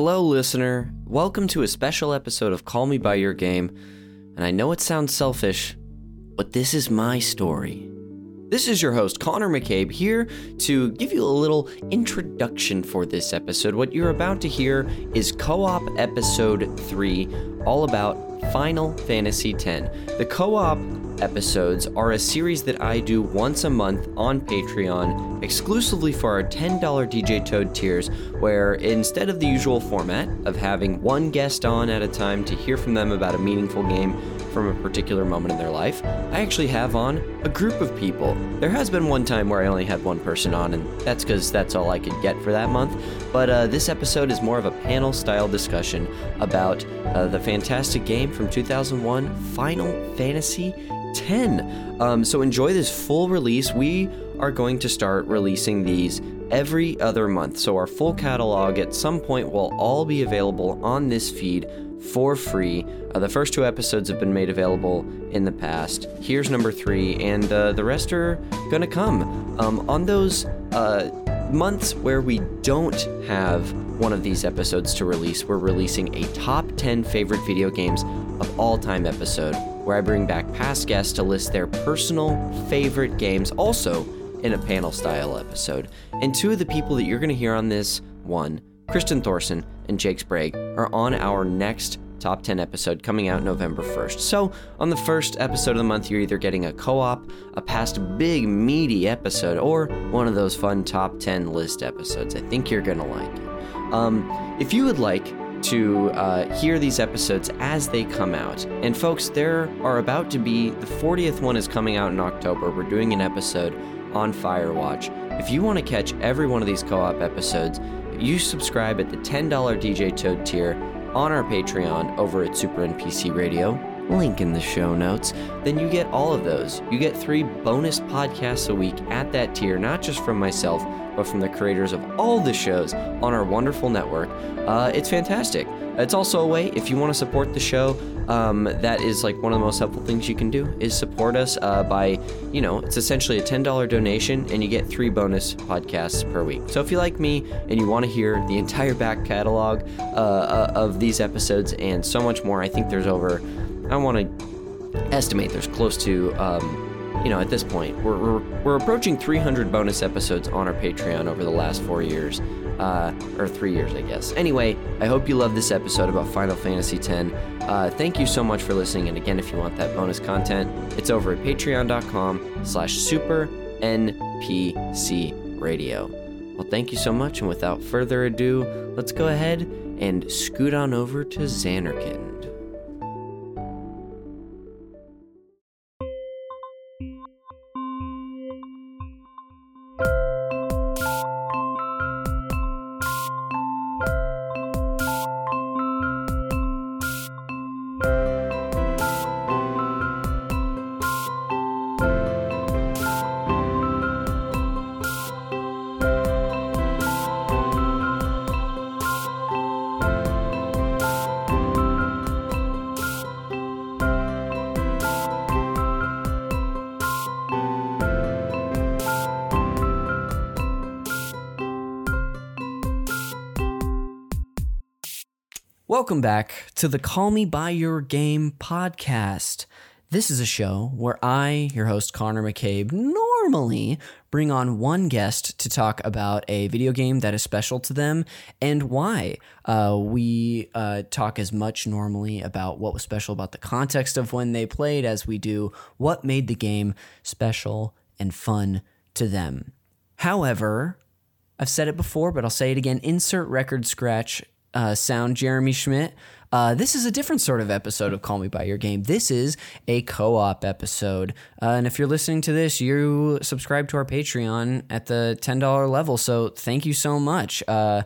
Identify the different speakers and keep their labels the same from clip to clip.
Speaker 1: Hello, listener. Welcome to a special episode of Call Me By Your Game. And I know it sounds selfish, but this is my story. This is your host, Conner McCabe, here to give you a little introduction for this episode. What you're about to hear is Co op Episode 3, all about Final Fantasy X. The co op episodes are a series that I do once a month on Patreon exclusively for our $10 DJ Toad tiers, where instead of the usual format of having one guest on at a time to hear from them about a meaningful game from a particular moment in their life, I actually have on a group of people. There has been one time where I only had one person on, and that's because that's all I could get for that month. But uh, this episode is more of a panel style discussion about uh, the fantastic game from 2001, Final Fantasy 10. Um, so enjoy this full release. We are going to start releasing these every other month. So our full catalog at some point will all be available on this feed for free. Uh, the first two episodes have been made available in the past. Here's number three, and uh, the rest are gonna come. Um, on those uh, months where we don't have one of these episodes to release, we're releasing a top 10 favorite video games of all time episode where I bring back past guests to list their personal favorite games, also in a panel style episode. And two of the people that you're to hear on this one, Kristin Thorson and Jake Sprague, are on our next top 10 episode coming out November 1st. So, on the first episode of the month, you're either getting a co op, a past big, meaty episode, or one of those fun top 10 list episodes. I think you're going to like it. Um, if you would like to uh, hear these episodes as they come out. And folks, there are about to be the 40th one is coming out in October. We're doing an episode on Firewatch. If you want to catch every one of these co op episodes, you subscribe at the $10 DJ Toad tier on our Patreon over at Super NPC Radio. Link in the show notes. Then you get all of those. You get three bonus podcasts a week at that tier, not just from myself, but from the creators of all the shows on our wonderful network. Uh, it's fantastic. It's also a way, if you want to support the show, um, that is like one of the most helpful things you can do is support us uh, by, you know, it's essentially a $10 donation and you get three bonus podcasts per week. So if you like me and you want to hear the entire back catalog uh, uh of these episodes and so much more, I think there's over, I want to estimate there's close to um, you know, at this point, we're, we're, we're approaching 300 bonus episodes on our Patreon over the last four years, uh, or three years, I guess. Anyway, I hope you love this episode about Final Fantasy X. Uh, thank you so much for listening, and again, if you want that bonus content, it's over at patreon.com slash super radio. Well, thank you so much, and without further ado, let's go ahead and scoot on over to Zanarkand. Welcome back to the Call Me By Your Game podcast. This is a show where I, your host Conner McCabe, normally bring on one guest to talk about a video game that is special to them and why. Uh, we uh, talk as much normally about what was special about the context of when they played as we do what made the game special and fun to them. However, I've said it before, but I'll say it again insert record scratch uh, sound Jeremy Schmidt. Uh, this is a different sort of episode of Call Me By Your Game. This is a co op episode. Uh, and if you're listening to this, you subscribe to our Patreon at the $10 level. So thank you so much. Uh,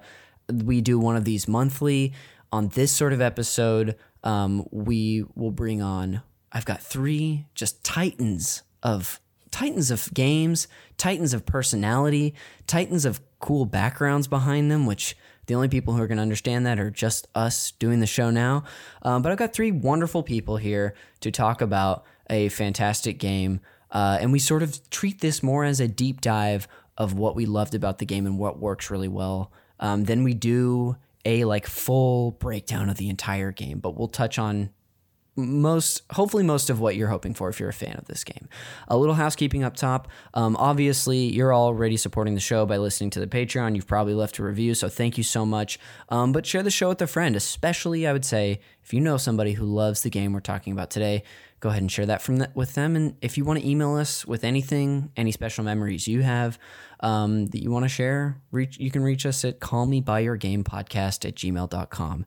Speaker 1: we do one of these monthly. On this sort of episode, um, we will bring on, I've got three just titans of titans of games, titans of personality, titans of cool backgrounds behind them, which the only people who are going to understand that are just us doing the show now. Um, but I've got three wonderful people here to talk about a fantastic game. Uh, and we sort of treat this more as a deep dive of what we loved about the game and what works really well um, than we do
Speaker 2: a like full breakdown of the entire game, but we'll touch on most hopefully most of what you're hoping for if you're a fan of this game. A little housekeeping up top. Um, obviously you're already supporting the show by listening to the patreon. You've probably left a review so thank you so much. Um, but share the show with a friend especially i would say if you know somebody who loves the game we're talking about today go ahead and share that from the, with them. And if you want to email us with anything any special memories you have um, that you want to share reach you can reach us at callmebyyourgamepodcast at gmail.com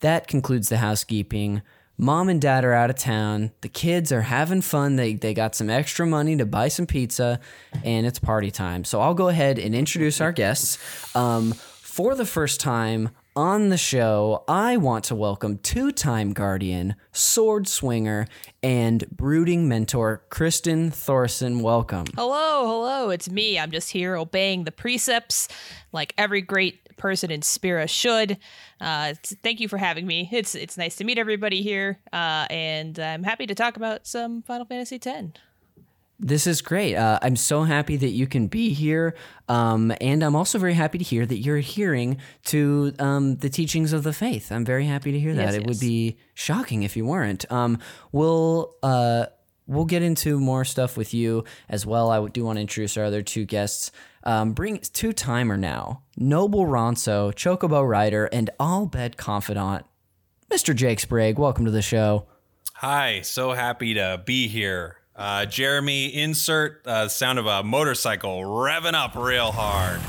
Speaker 2: that concludes the housekeeping mom and dad are out of town. The kids are having fun. They, they got some extra money to buy some pizza, and it's party time. So I'll go ahead and introduce our guests. Um, for the first time on the show, I want to welcome two time guardian, sword swinger, and brooding mentor, Kristin Thorson. Welcome.
Speaker 3: Hello, hello, it's me. I'm just here obeying the precepts like every great person in Spira should. Uh, thank you for having me. It's it's nice to meet everybody here, uh, and I'm happy to talk about some Final Fantasy X.
Speaker 2: This is great. Uh, I'm so happy that you can be here. Um, and I'm also very happy to hear that you're adhering to um, the teachings of the faith. I'm very happy to hear that.
Speaker 3: Yes,
Speaker 2: it
Speaker 3: yes.
Speaker 2: would be shocking if you weren't. Um, we'll. Uh, We'll get into more stuff with you as well. I do want to introduce our other two guests. Um, bring two timer now, Noble Ronso, Chocobo Rider, and all bed confidant, Mr. Jake Sprague. Welcome to the show.
Speaker 4: Hi, so happy to be here. Uh, Jeremy, insert uh, sound of a motorcycle revving up real hard.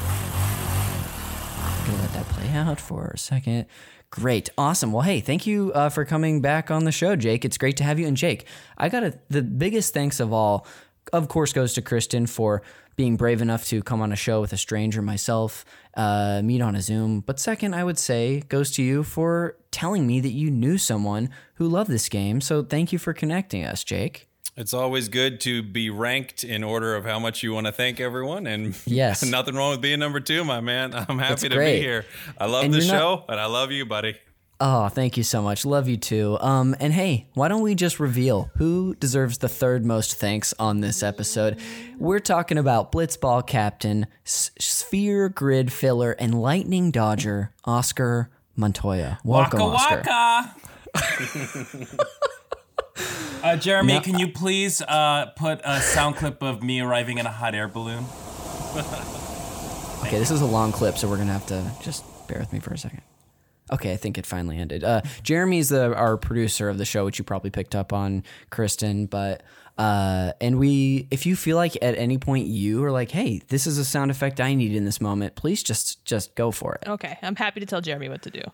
Speaker 2: I'm gonna let that play out for a second. Great, awesome. Well, hey, thank you uh, for coming back on the show, Jake. It's great to have you. And Jake, I got the biggest thanks of all, of course, goes to Kristin for being brave enough to come on a show with a stranger, myself, uh, meet on a Zoom. But second, I would say goes to you for telling me that you knew someone who loved this game. So thank you for connecting us, Jake.
Speaker 4: It's always good to be ranked in order of how much you want to thank everyone. And
Speaker 2: Yes.
Speaker 4: nothing wrong with being number two, my man. I'm happy
Speaker 2: That's
Speaker 4: to
Speaker 2: great.
Speaker 4: be here. I love
Speaker 2: And
Speaker 4: the
Speaker 2: you're not-
Speaker 4: show, and I love you, buddy.
Speaker 2: Oh, thank you so much. Love you too. Um, and hey, why don't we just reveal who deserves the third most thanks on this episode? We're talking about Blitzball captain, S- Sphere grid filler, and Lightning Dodger, Oscar Montoya. Welcome, Oscar.
Speaker 5: waka waka. uh, Jeremy, can you please uh, put a sound clip of me arriving in a hot air balloon?
Speaker 2: Okay, this is a long clip, so we're gonna have to just bear with me for a second. Okay, I think it finally ended. Uh, Jeremy's the our producer of the show, which you probably picked up on, Kristin. But uh, and we, if you feel like at any point you are like, hey, this is a sound effect I need in this moment, please just just go for it.
Speaker 3: Okay, I'm happy to tell Jeremy what to do.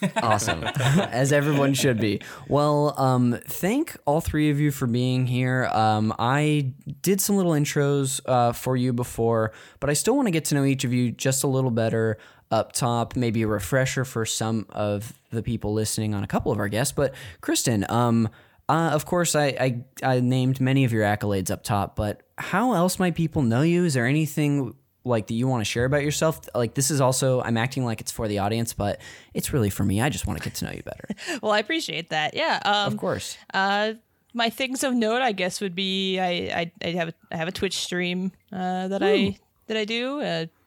Speaker 2: Awesome, as everyone should be. Well, um, thank all three of you for being here. Um, I did some little intros uh, for you before, but I still want to get to know each of you just a little better up top. Maybe a refresher for some of the people listening on a couple of our guests. But Kristin, um, uh, of course, I, I I named many of your accolades up top, but how else might people know you? Is there anything like that you want to share about yourself? Like this is also I'm acting like it's for the audience, but it's really for me. I just want to get to know you better.
Speaker 3: Well, I appreciate that. Yeah. Um,
Speaker 2: Of course.
Speaker 3: Uh, my things of note, I guess, would be I I, I have a, I have a Twitch stream uh, that I that I do.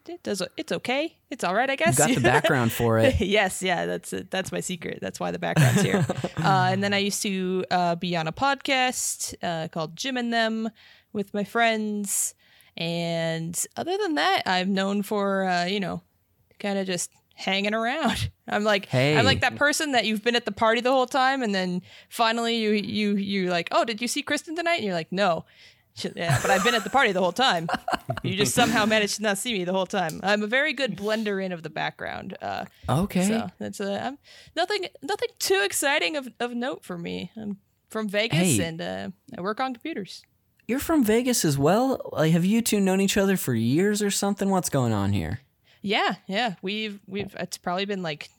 Speaker 3: It does it's okay. It's all right, I guess.
Speaker 2: Got the background for it.
Speaker 3: yes, yeah, that's it. That's my secret. That's why the background's here. uh, and then I used to uh, be on a podcast uh, called Jim and Them with my friends. And other than that, I'm known for uh, you know, kind of just hanging around. I'm like
Speaker 2: Hey.
Speaker 3: I'm like that person that you've been at the party the whole time, and then finally you you you like, oh, did you see Kristin tonight? And you're like, no. Yeah, but I've been at the party the whole time. You just somehow managed to not see me the whole time. I'm a very good blender in of the background. Uh,
Speaker 2: Okay.
Speaker 3: so that's I'm, nothing nothing too exciting of, of note for me. I'm from Vegas
Speaker 2: Hey.
Speaker 3: and uh, I work on computers.
Speaker 2: You're from Vegas as well? Like have you two known each other for years or something? What's going on here?
Speaker 3: Yeah, yeah. We've we've it's probably been like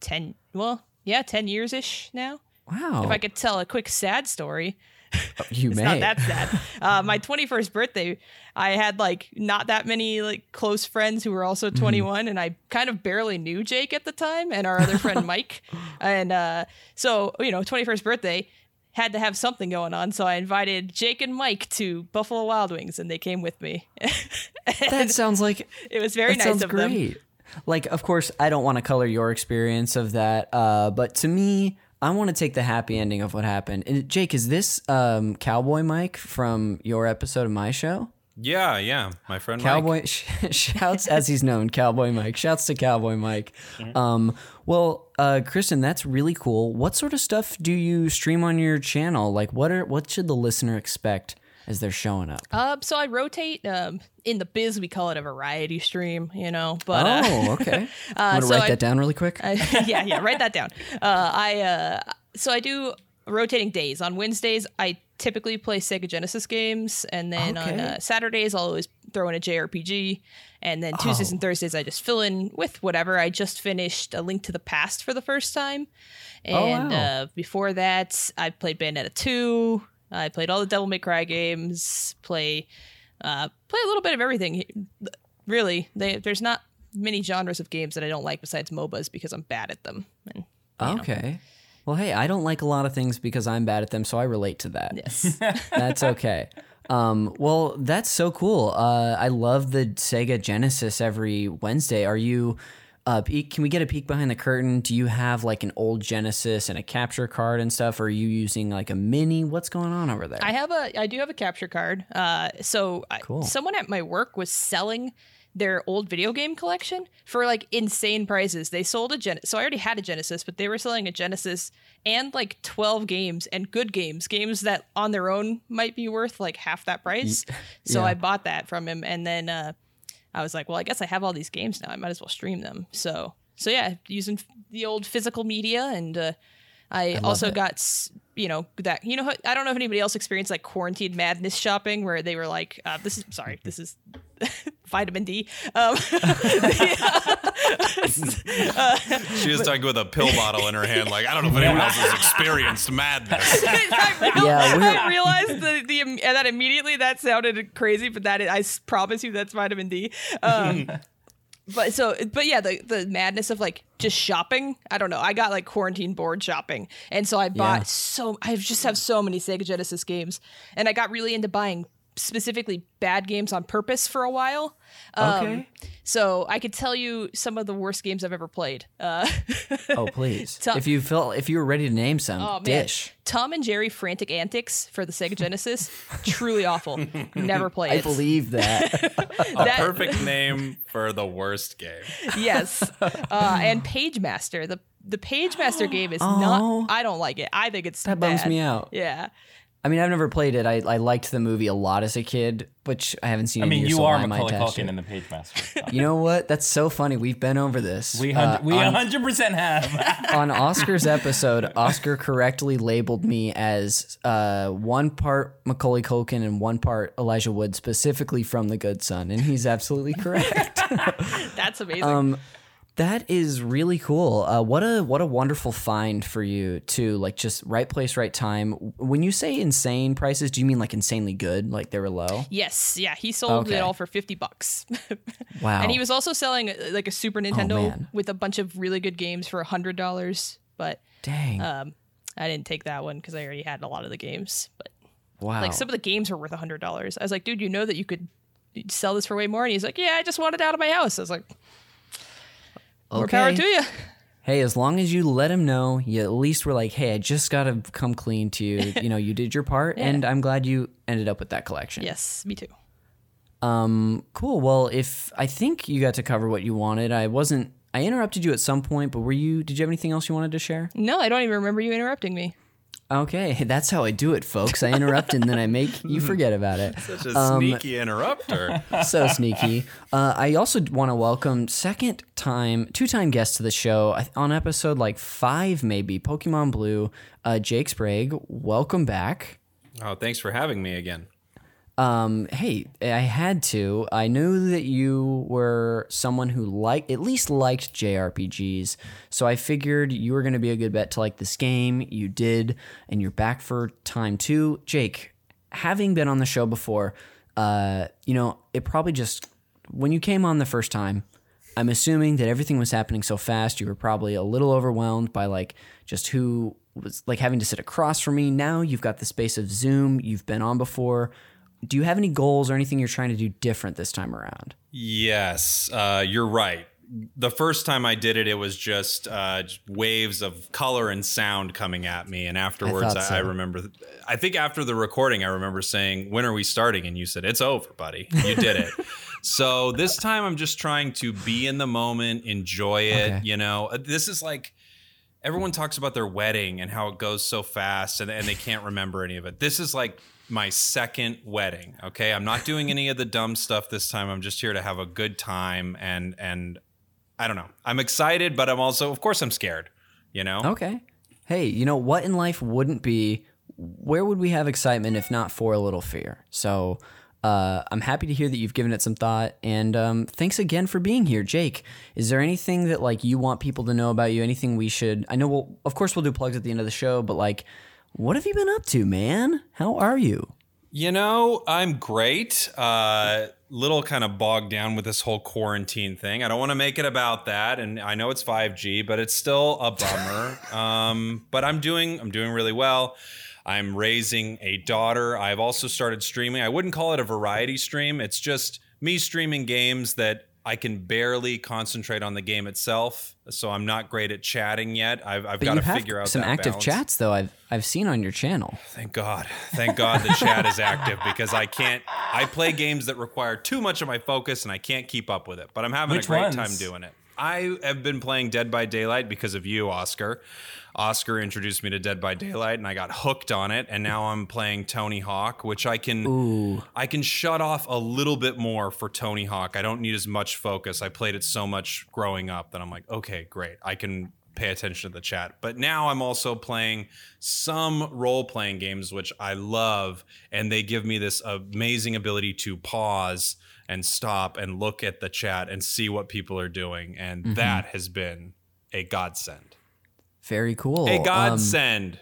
Speaker 3: ten well, yeah, ten years ish now.
Speaker 2: Wow.
Speaker 3: If I could tell a quick sad story.
Speaker 2: you
Speaker 3: It's
Speaker 2: may.
Speaker 3: not that sad. uh, my 21st birthday, I had like not that many like close friends who were also
Speaker 2: Mm-hmm.
Speaker 3: 21, and I kind of barely knew Jake at the time, and our other friend Mike, and uh, so you know, 21st birthday had to have something going on, so I invited Jake and Mike to Buffalo Wild Wings, and they came with me.
Speaker 2: that sounds like
Speaker 3: it was very
Speaker 2: that
Speaker 3: nice
Speaker 2: sounds
Speaker 3: of them.
Speaker 2: great. like of course I don't want to color your experience of that, uh, but to me, I want to take the happy ending of what happened. And Jake, is this um, Cowboy Mike from your episode of my show?
Speaker 4: Yeah, yeah. My friend Mike.
Speaker 2: Cowboy sh- shouts as he's known, Cowboy Mike. Shouts to Cowboy Mike. Um, well, uh, Kristin, that's really cool. What sort of stuff do you stream on your channel? Like, what are what should the listener expect as they're showing up?
Speaker 3: Um, so I rotate. Um, in the biz, we call it a variety stream, you know. But uh,
Speaker 2: oh, okay.
Speaker 3: uh,
Speaker 2: Want to
Speaker 3: so
Speaker 2: write
Speaker 3: I-
Speaker 2: that down really quick?
Speaker 3: I, yeah, yeah, write that down. Uh, I uh, so I do rotating days. On Wednesdays, I typically play Sega Genesis games, and then on uh, Saturdays, I'll always throw in a JRPG, and then Tuesdays
Speaker 2: Oh.
Speaker 3: and Thursdays, I just fill in with whatever. I just finished A Link to the Past for the first time, and
Speaker 2: wow.
Speaker 3: uh, before that, I played Bayonetta two. I played all the Devil May Cry games. Play, uh, play a little bit of everything. Really, they, there's not many genres of games that I don't like besides MOBAs because I'm bad at them. And
Speaker 2: Okay. Well, hey, I don't like a lot of things because I'm bad at them, so I relate to that.
Speaker 3: yes.
Speaker 2: That's okay. Um, well, that's so cool. Uh, I love the Sega Genesis every Wednesday. Are you? Uh, can we get a peek behind the curtain? Do you have like an old Genesis and a capture card and stuff? Or are you using like a mini? What's going on over there?
Speaker 3: I have a I do have a capture card. Uh so I, someone at my work was selling their old video game collection for like insane prices. They sold a Gen so I already had a Genesis, but they were selling a Genesis and like 12 games and good games, games that on their own might be worth like half that price. So. I bought that from him and then uh I was like, well, I guess I have all these games now. I might as well stream them. So so yeah, using the old physical media and uh I, also
Speaker 2: it.
Speaker 3: got, you know, that you know. I don't know if anybody else experienced like quarantine madness shopping, where they were like, uh, "This is sorry, this is vitamin D." Um,
Speaker 4: She was talking with a pill bottle in her hand, like I don't know if anyone else has experienced madness.
Speaker 3: I, real-
Speaker 2: Yeah,
Speaker 3: I realized the, the and that immediately that sounded crazy, but that I promise you that's vitamin D. Um, but so, but yeah, the the madness of like just shopping. I don't know. I got like quarantine bored shopping, and so I bought
Speaker 2: Yeah.
Speaker 3: so I just have so many Sega Genesis games, and I got really into buying specifically bad games on purpose for a while. Um,
Speaker 2: Okay.
Speaker 3: So I could tell you some of the worst games I've ever played. Uh,
Speaker 2: oh, please.
Speaker 3: Tom-
Speaker 2: if you felt if you were ready to name some,
Speaker 3: Oh man,
Speaker 2: dish.
Speaker 3: Tom and Jerry Frantic Antics for the Sega Genesis, truly awful. Never played
Speaker 2: I believe that.
Speaker 4: A perfect name for the worst game.
Speaker 3: yes, uh, and Page Master. The the Page Master game is
Speaker 2: Oh.
Speaker 3: not. I don't like it. I think it's
Speaker 2: that bums
Speaker 3: bad.
Speaker 2: me out.
Speaker 3: Yeah,
Speaker 2: I mean, I've never played it. I, I liked the movie a lot as a kid, which I haven't seen.
Speaker 5: I mean,
Speaker 2: years,
Speaker 5: you
Speaker 2: so
Speaker 5: are
Speaker 2: why am I
Speaker 5: Macaulay Culkin in the Page Master.
Speaker 2: You know what? That's so funny. We've been over this.
Speaker 5: We
Speaker 2: Uh,
Speaker 5: we 100% have.
Speaker 2: on Oscar's episode, Oscar correctly labeled me as uh, one part Macaulay Culkin and one part Elijah Wood, specifically from The Good Son, and he's absolutely correct.
Speaker 3: that's amazing.
Speaker 2: Um, that is really cool. Uh, what a what a wonderful find for you to like just right place, right time. When you say insane prices, do you mean like insanely good, like they were low?
Speaker 3: yes, yeah, he sold
Speaker 2: okay.
Speaker 3: it all for fifty bucks.
Speaker 2: Wow.
Speaker 3: and he was also selling uh, like a Super Nintendo
Speaker 2: Oh,
Speaker 3: with a bunch of really good games for hundred dollars. But
Speaker 2: Dang.
Speaker 3: um, I didn't take that one because I already had a lot of the games. But
Speaker 2: wow.
Speaker 3: Like some of the games were worth hundred dollars. I was like, dude, you know that you could sell this for way more. And he's like, yeah, I just want it out of my house. I was like, more power to you.
Speaker 2: Hey, as long as you let him know, you at least were like, "Hey, I just got to come clean to you. You know, you did your part, and I'm glad you ended up with that collection."
Speaker 3: Yes, me too.
Speaker 2: Um, cool. Well, if I think you got to cover what you wanted, I wasn't. I interrupted you at some point, but were you? Did you have anything else you wanted to share?
Speaker 3: No, I don't even remember you interrupting me.
Speaker 2: Okay, that's how I do it, folks. I interrupt and then I make you forget about it.
Speaker 4: Such a
Speaker 2: Um,
Speaker 4: sneaky interrupter.
Speaker 2: so sneaky. Uh, I also want to welcome second time, two time guest to the show on episode like five, maybe Pokemon Blue. Uh, Jake Sprague, welcome back.
Speaker 4: Oh, thanks for having me again.
Speaker 2: Um, hey, I had to. I knew that you were someone who like at least liked JRPGs, so I figured you were going to be a good bet to like this game. You did, and you're back for time two. Jake, having been on the show before, uh, you know, it probably just when you came on the first time, I'm assuming that everything was happening so fast, you were probably a little overwhelmed by like just who was like having to sit across from me. Now you've got the space of Zoom, you've been on before. Do you have any goals or anything you're trying to do different this time around?
Speaker 4: Yes, uh, you're right. the first time I did it, it was just uh, waves of color and sound coming at me. And afterwards, I,
Speaker 2: so.
Speaker 4: I remember, I think after the recording, I remember saying, When are we starting? And you said, It's over, buddy. You did it. so this time I'm just trying to be in the moment, enjoy it.
Speaker 2: Okay.
Speaker 4: You know, Uh, this is like, everyone talks about their wedding and how it goes so fast and, and they can't remember any of it. This is like my second wedding. Okay. I'm not doing any of the dumb stuff this time. I'm just here to have a good time and and I don't know. I'm excited, but I'm also of course I'm scared. You know?
Speaker 2: Okay. Hey, you know what in life wouldn't be? Where would we have excitement if not for a little fear? So uh, I'm happy to hear that you've given it some thought, and um, thanks again for being here, Jake. Is there anything that like you want people to know about you? Anything we should? I know we'll of course we'll do plugs at the end of the show, but like, what have you been up to, man? How are you?
Speaker 4: You know, I'm great. Uh, little kind of bogged down with this whole quarantine thing. I don't want to make it about that, and I know it's 5G, but it's still a bummer. um, but I'm doing, I'm doing really well. I'm raising a daughter. I've also started streaming. I wouldn't call it a variety stream. It's just me streaming games that I can barely concentrate on the game itself. So I'm not great at chatting yet. I've, I've got to figure out
Speaker 2: some active
Speaker 4: balance.
Speaker 2: chats though. I've I've seen on your channel.
Speaker 4: Thank God. Thank God the chat is active because I can't. I play games that require too much of my focus and I can't keep up with it. But I'm having
Speaker 5: Which
Speaker 4: a great
Speaker 5: ones?
Speaker 4: time doing it. I have been playing Dead by Daylight because of you, Oscar. Oscar introduced me to Dead by Daylight and I got hooked on it and now I'm playing Tony Hawk, which I can I can shut off a little bit more for Tony Hawk. I don't need as much focus. I played it so much growing up that I'm like, okay, great. I can pay attention to the chat. But now I'm also playing some role playing games, which I love, and they give me this amazing ability to pause and stop and look at the chat and see what people are doing. And mm-hmm. that has been a godsend.
Speaker 2: Very cool.
Speaker 4: A
Speaker 2: Um,
Speaker 4: godsend.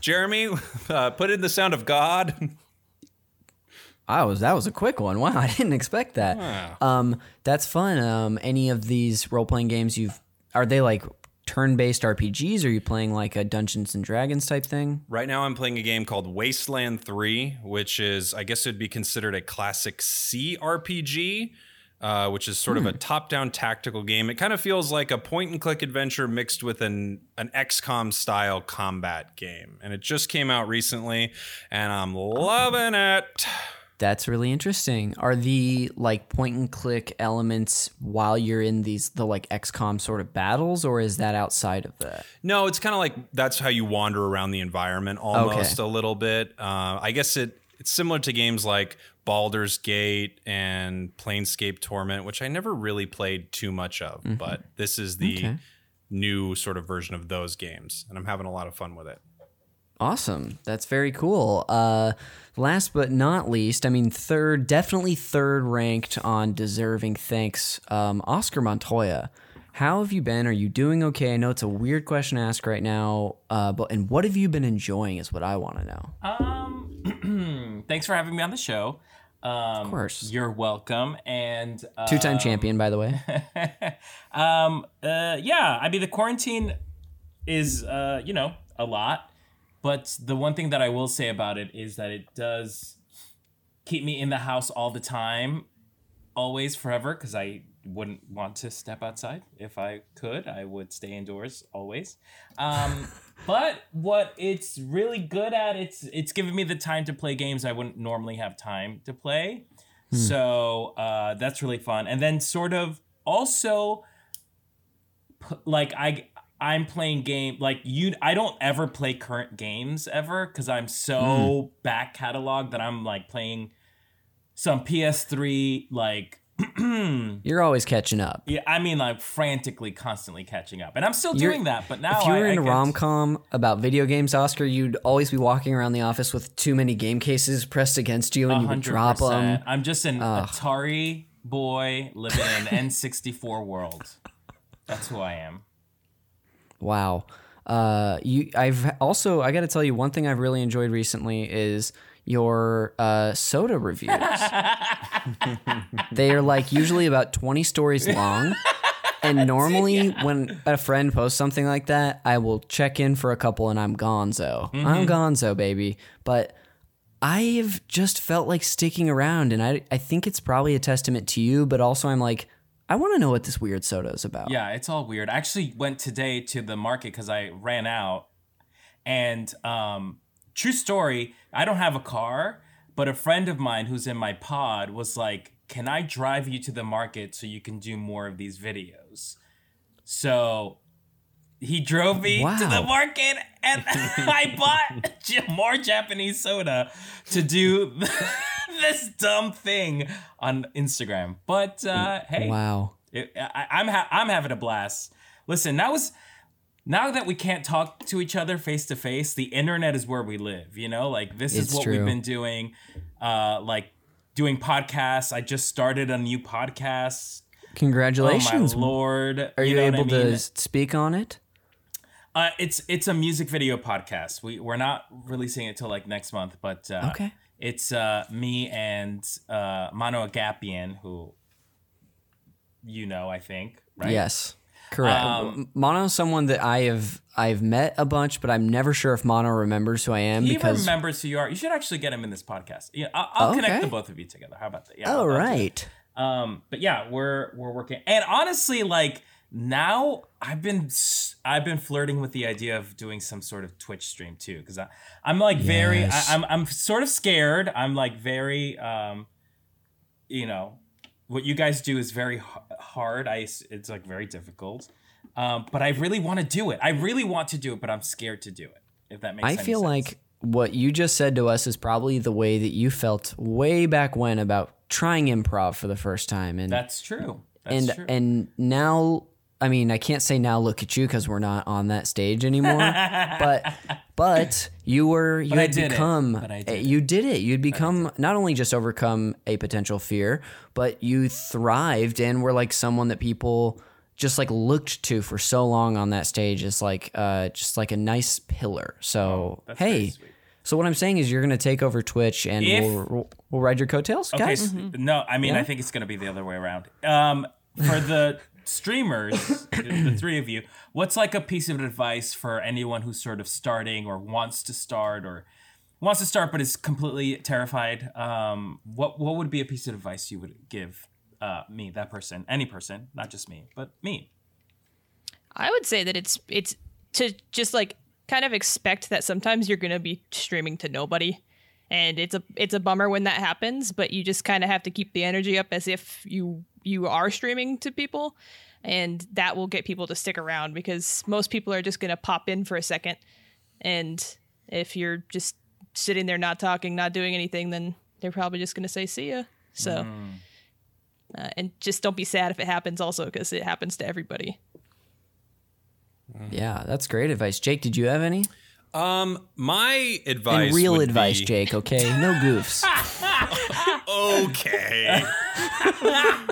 Speaker 4: Jeremy, uh, put in the sound of God.
Speaker 2: I was that was a quick one. Wow, I didn't expect that. Um, that's fun. Um, any of these role playing games you've are they like turn based RPGs? Or are you playing like a Dungeons and Dragons type thing?
Speaker 4: Right now, I'm playing a game called Wasteland 3, which is, I guess, it'd be considered a classic C RPG, uh, which is sort of a top down tactical game. It kind of feels like a point and click adventure mixed with an, an XCOM style combat game. And it just came out recently, and I'm loving it.
Speaker 2: That's really interesting. Are the like point and click elements while you're in these the like XCOM sort of battles, or is that outside of that?
Speaker 4: No, it's kind of like that's how you wander around the environment almost a little bit. Uh, I guess it it's similar to games like Baldur's Gate and Planescape Torment, which I never really played too much of, but this is the
Speaker 2: Okay.
Speaker 4: new sort of version of those games, and I'm having a lot of fun with it.
Speaker 2: Awesome. That's very cool. Uh, last but not least, I mean, third, definitely third ranked on deserving thanks, um, Oscar Montoya. How have you been? Are you doing okay? I know it's a weird question to ask right now, uh, but and what have you been enjoying is what I want to know.
Speaker 5: Um, thanks for having me on the show. Um, of
Speaker 2: course.
Speaker 5: You're welcome. And uh,
Speaker 2: Two time champion, by the way.
Speaker 5: um, uh, yeah, I mean, the quarantine is, uh, you know, a lot. But the one thing that I will say about it is that it does keep me in the house all the time, always, forever, because I wouldn't want to step outside. If I could, I would stay indoors always. Um, but what it's really good at, it's it's giving me the time to play games I wouldn't normally have time to play. So uh, that's really fun. And then sort of also p- like I I'm playing game like you I don't ever play current games ever cuz I'm so back catalog that I'm like playing some PS3 like
Speaker 2: You're always catching up.
Speaker 5: yeah, I mean like frantically constantly catching up. And I'm still
Speaker 2: You're-
Speaker 5: doing that, but now
Speaker 2: if you were
Speaker 5: I,
Speaker 2: in
Speaker 5: I
Speaker 2: a rom com about video games, Oscar, you'd always be walking around the office with too many game cases pressed against you, and you would drop them.
Speaker 5: 100%. I'm just an Atari boy living in an N64 world. That's who I am.
Speaker 2: Wow. Uh, you, I've also, I got to tell you, one thing I've really enjoyed recently is your uh, soda reviews. they are like usually about 20 stories long. And normally, when a friend posts something like that, I will check in for a couple and I'm gonzo. I'm gonzo, baby. But I've just felt like sticking around. And I, I think it's probably a testament to you, but also I'm like, I want to know what this weird soda is about.
Speaker 5: Yeah, it's all weird. I actually went today to the market because I ran out. And um, true story, I don't have a car, but a friend of mine who's in my pod was like, Can I drive you to the market so you can do more of these videos? So he drove me to the market and I bought more Japanese soda to do this dumb thing on Instagram. But uh, hey,
Speaker 2: Wow.
Speaker 5: it, I, I'm ha- I'm having a blast. Listen, that is now that we can't talk to each other face to face, the internet is where we live. You know, like this
Speaker 2: It's
Speaker 5: is what
Speaker 2: true.
Speaker 5: we've been doing. Uh, like doing podcasts. I just started a new podcast.
Speaker 2: Congratulations.
Speaker 5: Oh my lord!
Speaker 2: Are you,
Speaker 5: know
Speaker 2: able
Speaker 5: I mean?
Speaker 2: to speak on it?
Speaker 5: Uh, it's it's a music video podcast. We we're not releasing it till like next month, but uh,
Speaker 2: Okay.
Speaker 5: It's uh, me and uh, Mano Agapion, who you know, I think, right?
Speaker 2: Yes. Correct.
Speaker 5: Um,
Speaker 2: Mano's someone that I have I've met a bunch, but I'm never sure if Mano remembers who I am
Speaker 5: He
Speaker 2: because
Speaker 5: remembers who you are. You should actually get him in this podcast. Yeah, I'll, I'll connect the both of you together. How about that? Yeah.
Speaker 2: Oh
Speaker 5: I'll- I'll do
Speaker 2: right.
Speaker 5: it. Um, but yeah, we're we're working, and honestly, like now, I've been I've been flirting with the idea of doing some sort of Twitch stream too, because I'm like very
Speaker 2: Yes.
Speaker 5: I, I'm I'm sort of scared. I'm like very um, you know, what you guys do is very h- hard. I it's like very difficult. Um, but I really want to do it. I really want to do it, but I'm scared to do it. If that makes
Speaker 2: sense.
Speaker 5: I
Speaker 2: feel
Speaker 5: sense.
Speaker 2: like what you just said to us is probably the way that you felt way back when about trying improv for the first time and
Speaker 5: that's true. That's
Speaker 2: and
Speaker 5: true.
Speaker 2: and now I mean I can't say now look at you because we're not on that stage anymore but but you were you
Speaker 5: But
Speaker 2: had become
Speaker 5: did
Speaker 2: you did it. You'd become not only just overcome a potential fear but you thrived and were like someone that people just like looked to for so long on that stage as like uh just like a nice pillar. So
Speaker 5: Oh,
Speaker 2: hey. so what I'm saying is you're gonna take over Twitch and
Speaker 5: If-
Speaker 2: we'll, we'll ride your coattails
Speaker 5: Okay,
Speaker 2: guys?
Speaker 5: s- no, I mean I think it's gonna be the other way around. Um, for the streamers, the, three of you, what's like a piece of advice for anyone who's sort of starting or wants to start or wants to start but is completely terrified? Um, what what would be a piece of advice you would give uh, me, that person, any person, not just me, but me?
Speaker 3: I would say that it's it's to just like kind of expect that sometimes you're gonna be streaming to nobody, and it's a it's a bummer when that happens. But you just kind of have to keep the energy up as if you you are streaming to people, and that will get people to stick around because most people are just gonna pop in for a second, and if you're just sitting there not talking, not doing anything, then they're probably just gonna say see ya. So. Uh, and just don't be sad if it happens also because it happens to everybody
Speaker 2: yeah that's great advice Jake did you have any
Speaker 4: Um, my advice.
Speaker 2: and real
Speaker 4: would
Speaker 2: advice,
Speaker 4: be-
Speaker 2: Jake. Okay, no goofs.
Speaker 4: Okay.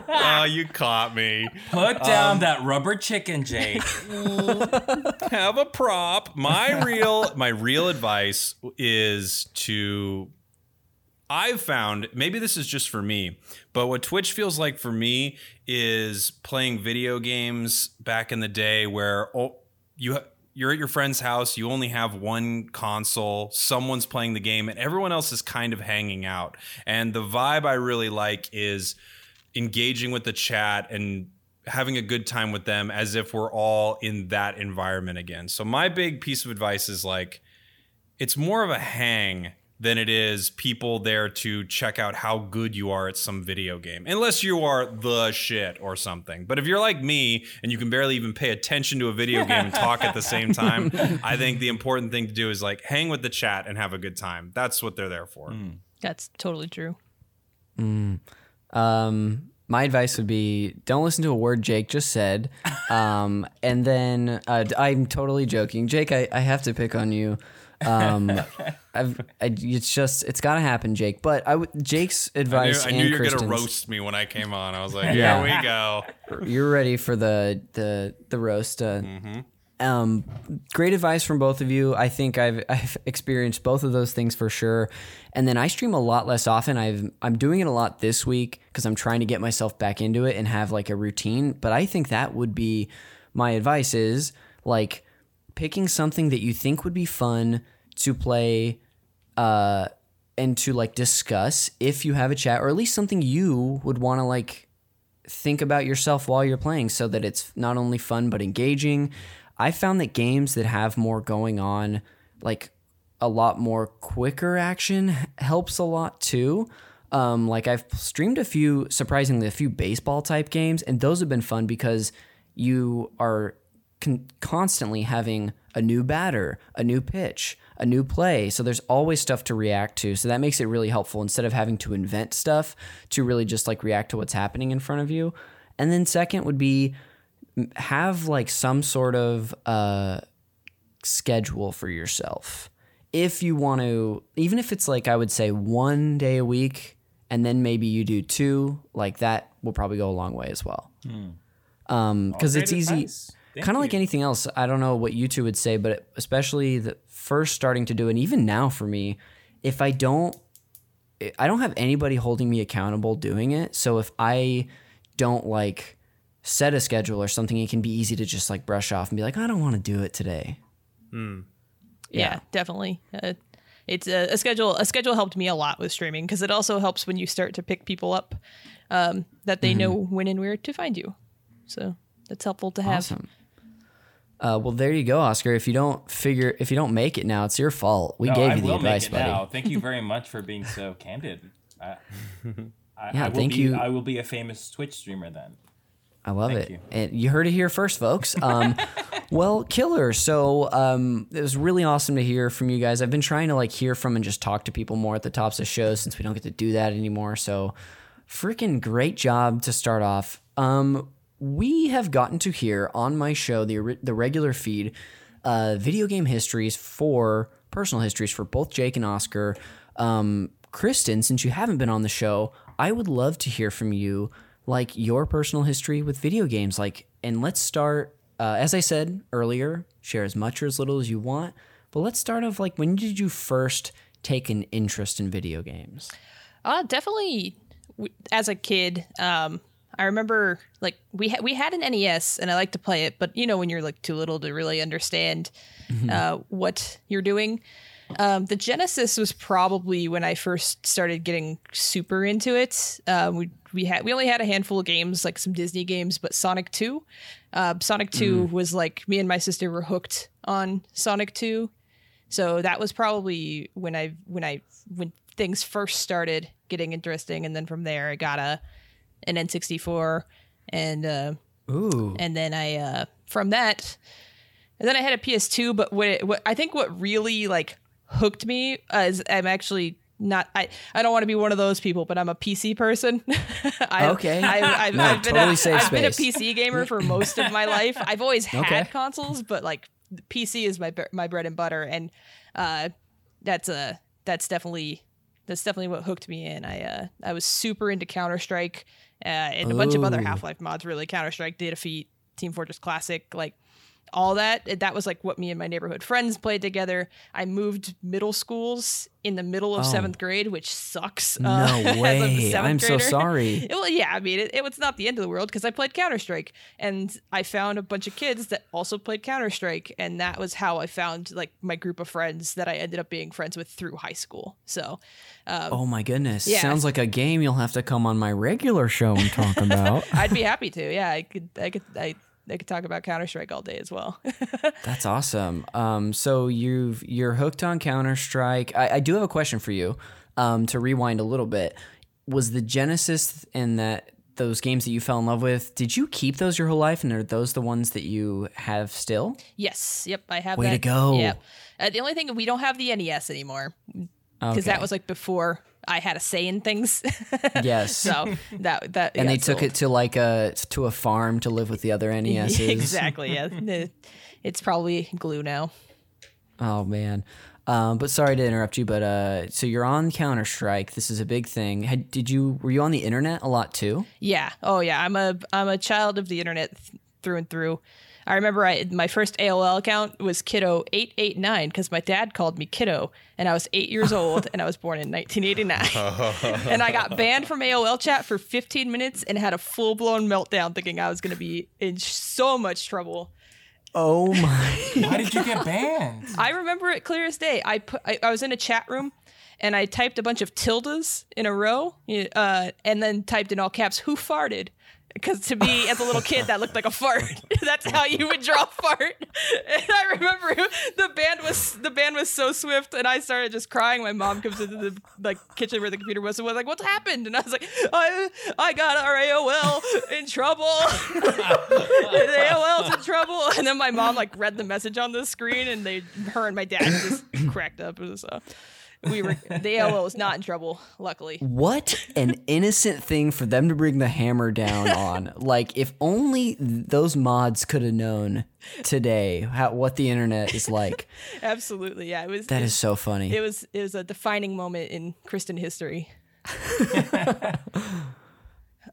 Speaker 4: oh, you caught me.
Speaker 5: Put down that rubber chicken, Jake.
Speaker 4: have a prop. My real my real advice is to I've found maybe this is just for me, but what Twitch feels like for me is playing video games back in the day where oh, you you're at your friend's house, you only have one console, someone's playing the game and everyone else is kind of hanging out. And the vibe I really like is engaging with the chat and having a good time with them as if we're all in that environment again. So my big piece of advice is like it's more of a hang than it is people there to check out how good you are at some video game. Unless you are the shit or something. But if you're like me and you can barely even pay attention to a video game and talk at the same time, I think the important thing to do is like hang with the chat and have a good time. That's what they're there for.
Speaker 3: That's totally true.
Speaker 2: Um, my advice would be don't listen to a word Jake just said. Um, and then uh, I'm totally joking, Jake. I, I have to pick on you. Um, I've I, it's just it's got to happen, Jake. But I w- Jake's
Speaker 4: I knew,
Speaker 2: advice
Speaker 4: I knew you were gonna roast me when I came on. I was like,
Speaker 2: Yeah.
Speaker 4: here we go.
Speaker 2: you're ready for the the the roast. Uh, um, great advice from both of you. I think I've I've experienced both of those things for sure. And then I stream a lot less often. I've I'm doing it a lot this week because I'm trying to get myself back into it and have like a routine. But I think that would be my advice is like picking something that you think would be fun to play uh and to like discuss if you have a chat or at least something you would want to like think about yourself while you're playing so that it's not only fun but engaging. I found that games that have more going on, like a lot more quicker action, helps a lot too. Um, like I've streamed a few, surprisingly, a few baseball type games, and those have been fun because you are con- constantly having a new batter, a new pitch, a new play. So there's always stuff to react to. So that makes it really helpful instead of having to invent stuff to really just like react to what's happening in front of you. And then second would be have like some sort of uh, schedule for yourself. If you want to, even if it's like I would say one day a week, and then maybe you do two, like that will probably go a long way as well. Um, because it's easy kind of like anything else i don't know what you two would say but especially the first starting to do and even now for me if i don't i don't have anybody holding me accountable doing it so if i don't like set a schedule or something it can be easy to just like brush off and be like i don't want to do it today
Speaker 3: yeah, definitely. Uh, it's a, a schedule. A schedule helped me a lot with streaming because it also helps when you start to pick people up um, that they know when and where to find you. So that's helpful to have.
Speaker 2: awesome uh, well there you go oscar if you don't figure if you don't make it now it's your fault we
Speaker 5: No,
Speaker 2: gave
Speaker 5: I
Speaker 2: you the advice buddy
Speaker 5: now. Thank you very much for being so candid. I, I,
Speaker 2: Yeah,
Speaker 5: I will
Speaker 2: thank
Speaker 5: be,
Speaker 2: you.
Speaker 5: I will be a famous Twitch streamer then.
Speaker 2: I love
Speaker 5: Thank
Speaker 2: it.
Speaker 5: you.
Speaker 2: And you heard it here first, folks. Um, well, killer. So um, it was really awesome to hear from you guys. I've been trying to like hear from and just talk to people more at the tops of shows since we don't get to do that anymore. So freaking great job to start off. Um, we have gotten to hear on my show, the the regular feed, uh, video game histories for personal histories for both Jake and Oscar. Um, Kristin, since you haven't been on the show, I would love to hear from you, like your personal history with video games. Like, and let's start. Uh, as I said earlier, share as much or as little as you want. But let's start off like when did you first take an interest in video games?
Speaker 3: Uh, definitely. As a kid, um, I remember like we ha- we had an NES and I like to play it, but you know when you're like too little to really understand uh, what you're doing. Um, the Genesis was probably when I first started getting super into it. Um, we we had we only had a handful of games, like some Disney games, but Sonic Two, uh, Sonic Two was like me and my sister were hooked on Sonic Two. So that was probably when I when I when things first started getting interesting, and then from there I got a an N64, and uh,
Speaker 2: Ooh,
Speaker 3: and then I uh, from that, and then I had a PS2. But what, it, what I think what really like hooked me uh, is I'm actually not I, I don't want to be one of those people, but I'm a PC person. I,
Speaker 2: Okay.
Speaker 3: I, I've,
Speaker 2: No,
Speaker 3: I've been,
Speaker 2: totally
Speaker 3: a, I've been a. PC gamer for most of my life. I've always had
Speaker 2: Okay.
Speaker 3: consoles, but like PC is my my bread and butter, and uh, that's a that's definitely that's definitely what hooked me in. I uh, I was super into Counter Strike uh, and a bunch of other Half Life mods. Really, Counter Strike, Day of Defeat, Team Fortress Classic, like all that. That was like what me and my neighborhood friends played together. I moved middle schools in the middle of
Speaker 2: Oh.
Speaker 3: seventh grade, which sucks.
Speaker 2: no
Speaker 3: uh, as a
Speaker 2: way! I'm so
Speaker 3: grader.
Speaker 2: sorry.
Speaker 3: Well, yeah, I mean, it, it was not the end of the world because I played Counter Strike, and I found a bunch of kids that also played Counter Strike, and that was how I found like my group of friends that I ended up being friends with through high school. So, um,
Speaker 2: Oh my goodness!
Speaker 3: Yeah.
Speaker 2: Sounds like a game you'll have to come on my regular show and talk about.
Speaker 3: I'd be happy to. Yeah, I could, I could, I, I could talk about Counter Strike all day as well.
Speaker 2: That's awesome. Um, so you've you're hooked on Counter Strike. I, I do have a question for you. Um, to rewind a little bit, was the Genesis and that those games that you fell in love with? Did you keep those your whole life, and are those the ones that you have still?
Speaker 3: yes, yep, I have.
Speaker 2: Way to go.
Speaker 3: Yep. Uh, the only thing we don't have the NES anymore because
Speaker 2: Okay.
Speaker 3: that was like before I had a say in things.
Speaker 2: yes.
Speaker 3: so that that
Speaker 2: and
Speaker 3: yeah,
Speaker 2: they took
Speaker 3: so-
Speaker 2: it to like a to a farm to live with the other NESs.
Speaker 3: exactly. Yeah, it's probably glue now.
Speaker 2: Oh man. Um, but sorry to interrupt you, but uh, so you're on Counter Strike. This is a big thing. Had, did you were you on the internet a lot too?
Speaker 3: Yeah. Oh yeah. I'm a I'm a child of the internet th- through and through. I remember I my first AOL account was Kiddo eight eight nine because my dad called me Kiddo and I was eight years old and I was born in 1989 and I got banned from AOL chat for 15 minutes and had a full blown meltdown thinking I was going to be in so much trouble.
Speaker 2: Oh my!
Speaker 5: Why did you get banned?
Speaker 3: I remember it clear as day. I put I, I was in a chat room and I typed a bunch of tildes in a row uh, and then typed in all caps who farted because to me as a little kid that looked like a fart. That's how you would draw fart. And I remember the band was the band was so swift, and I started just crying. My mom comes into the like kitchen where the computer was and was like, "What's happened?" And I was like, "I I got our AOL in trouble. AOL's in trouble." And then my mom like read the message on the screen, and they her and my dad just cracked up. It was, uh, we were the AOL was not in trouble, luckily.
Speaker 2: What an innocent thing for them to bring the hammer down on. Like, if only those mods could have known today how, what the internet is like.
Speaker 3: Absolutely, yeah. It was
Speaker 2: That is so funny.
Speaker 3: it was it was a defining moment in Kristin history.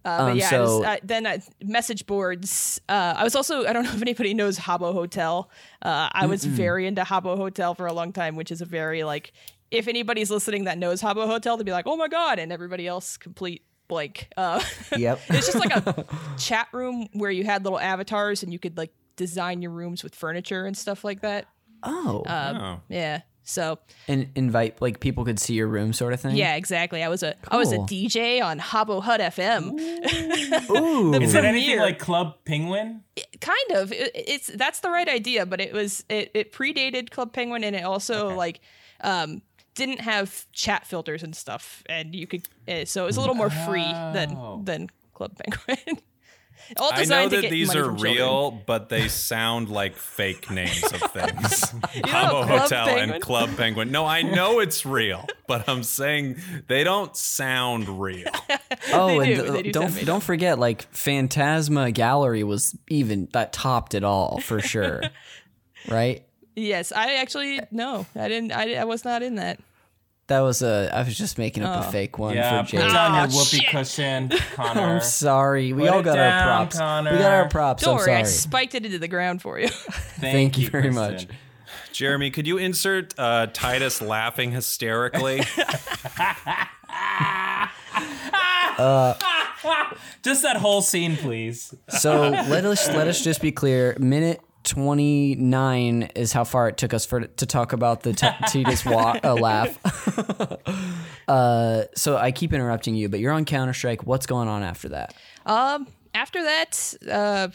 Speaker 3: Uh, but
Speaker 2: Um,
Speaker 3: yeah, I
Speaker 2: so-
Speaker 3: was, uh, then uh, message boards. Uh, I was also I don't know if anybody knows Habbo Hotel. Uh, I was very into Habbo Hotel for a long time, which is a very like if anybody's listening that knows Habbo Hotel, they'd be like, oh my god, and everybody else complete blank. Uh,
Speaker 2: Yep.
Speaker 3: it's just like a chat room where you had little avatars and you could like design your rooms with furniture and stuff like that.
Speaker 2: oh.
Speaker 4: oh.
Speaker 3: Yeah, so
Speaker 2: and invite, like, people could see your room sort of thing?
Speaker 3: Yeah, exactly. I was a I was a DJ on Habbo Hut FM.
Speaker 2: Ooh.
Speaker 5: Is it anything like Club Penguin?
Speaker 3: kind of. It, it's that's the right idea, but it was it, it predated Club Penguin and it also
Speaker 5: Okay.
Speaker 3: like um didn't have chat filters and stuff, and you could uh, so it was a little more free
Speaker 5: Oh.
Speaker 3: than than Club Penguin. All
Speaker 4: I know
Speaker 3: designed to
Speaker 4: that
Speaker 3: get
Speaker 4: these
Speaker 3: money
Speaker 4: are
Speaker 3: from children.
Speaker 4: real, but they sound like fake names of things.
Speaker 3: know
Speaker 4: Habbo Hotel
Speaker 3: Penguin?
Speaker 4: and Club Penguin. No, I know it's real, but I'm saying they don't sound real.
Speaker 2: Oh,
Speaker 3: They
Speaker 2: and
Speaker 3: do,
Speaker 2: th-
Speaker 3: they do
Speaker 2: don't
Speaker 3: sound
Speaker 2: don't forget, like Phantasma Gallery was even that topped it all for sure, right?
Speaker 3: Yes, I actually no, I didn't. I, I was not in that.
Speaker 2: That was a. I was just making up a fake one
Speaker 5: Yeah,
Speaker 2: for
Speaker 5: put
Speaker 2: Jake.
Speaker 5: down your
Speaker 3: Oh,
Speaker 5: whoopee
Speaker 3: shit.
Speaker 5: cushion, Conner.
Speaker 2: I'm sorry. We
Speaker 5: Put
Speaker 2: all
Speaker 5: it
Speaker 2: got
Speaker 5: down,
Speaker 2: our props.
Speaker 5: Conner.
Speaker 2: We got our props.
Speaker 3: Don't
Speaker 2: I'm
Speaker 3: worry, I
Speaker 2: sorry.
Speaker 3: spiked it into the ground for you.
Speaker 2: Thank you very much.
Speaker 5: Kristin.
Speaker 4: Jeremy, could you insert uh, Tidus laughing hysterically?
Speaker 5: Just that whole scene, please.
Speaker 2: So let us let us just be clear. Minute twenty nine is how far it took us for to talk about the t- Tidus wa- uh, laugh. uh, so I keep interrupting you, but you're on Counter Strike. What's going on after that?
Speaker 3: Um, after that, uh,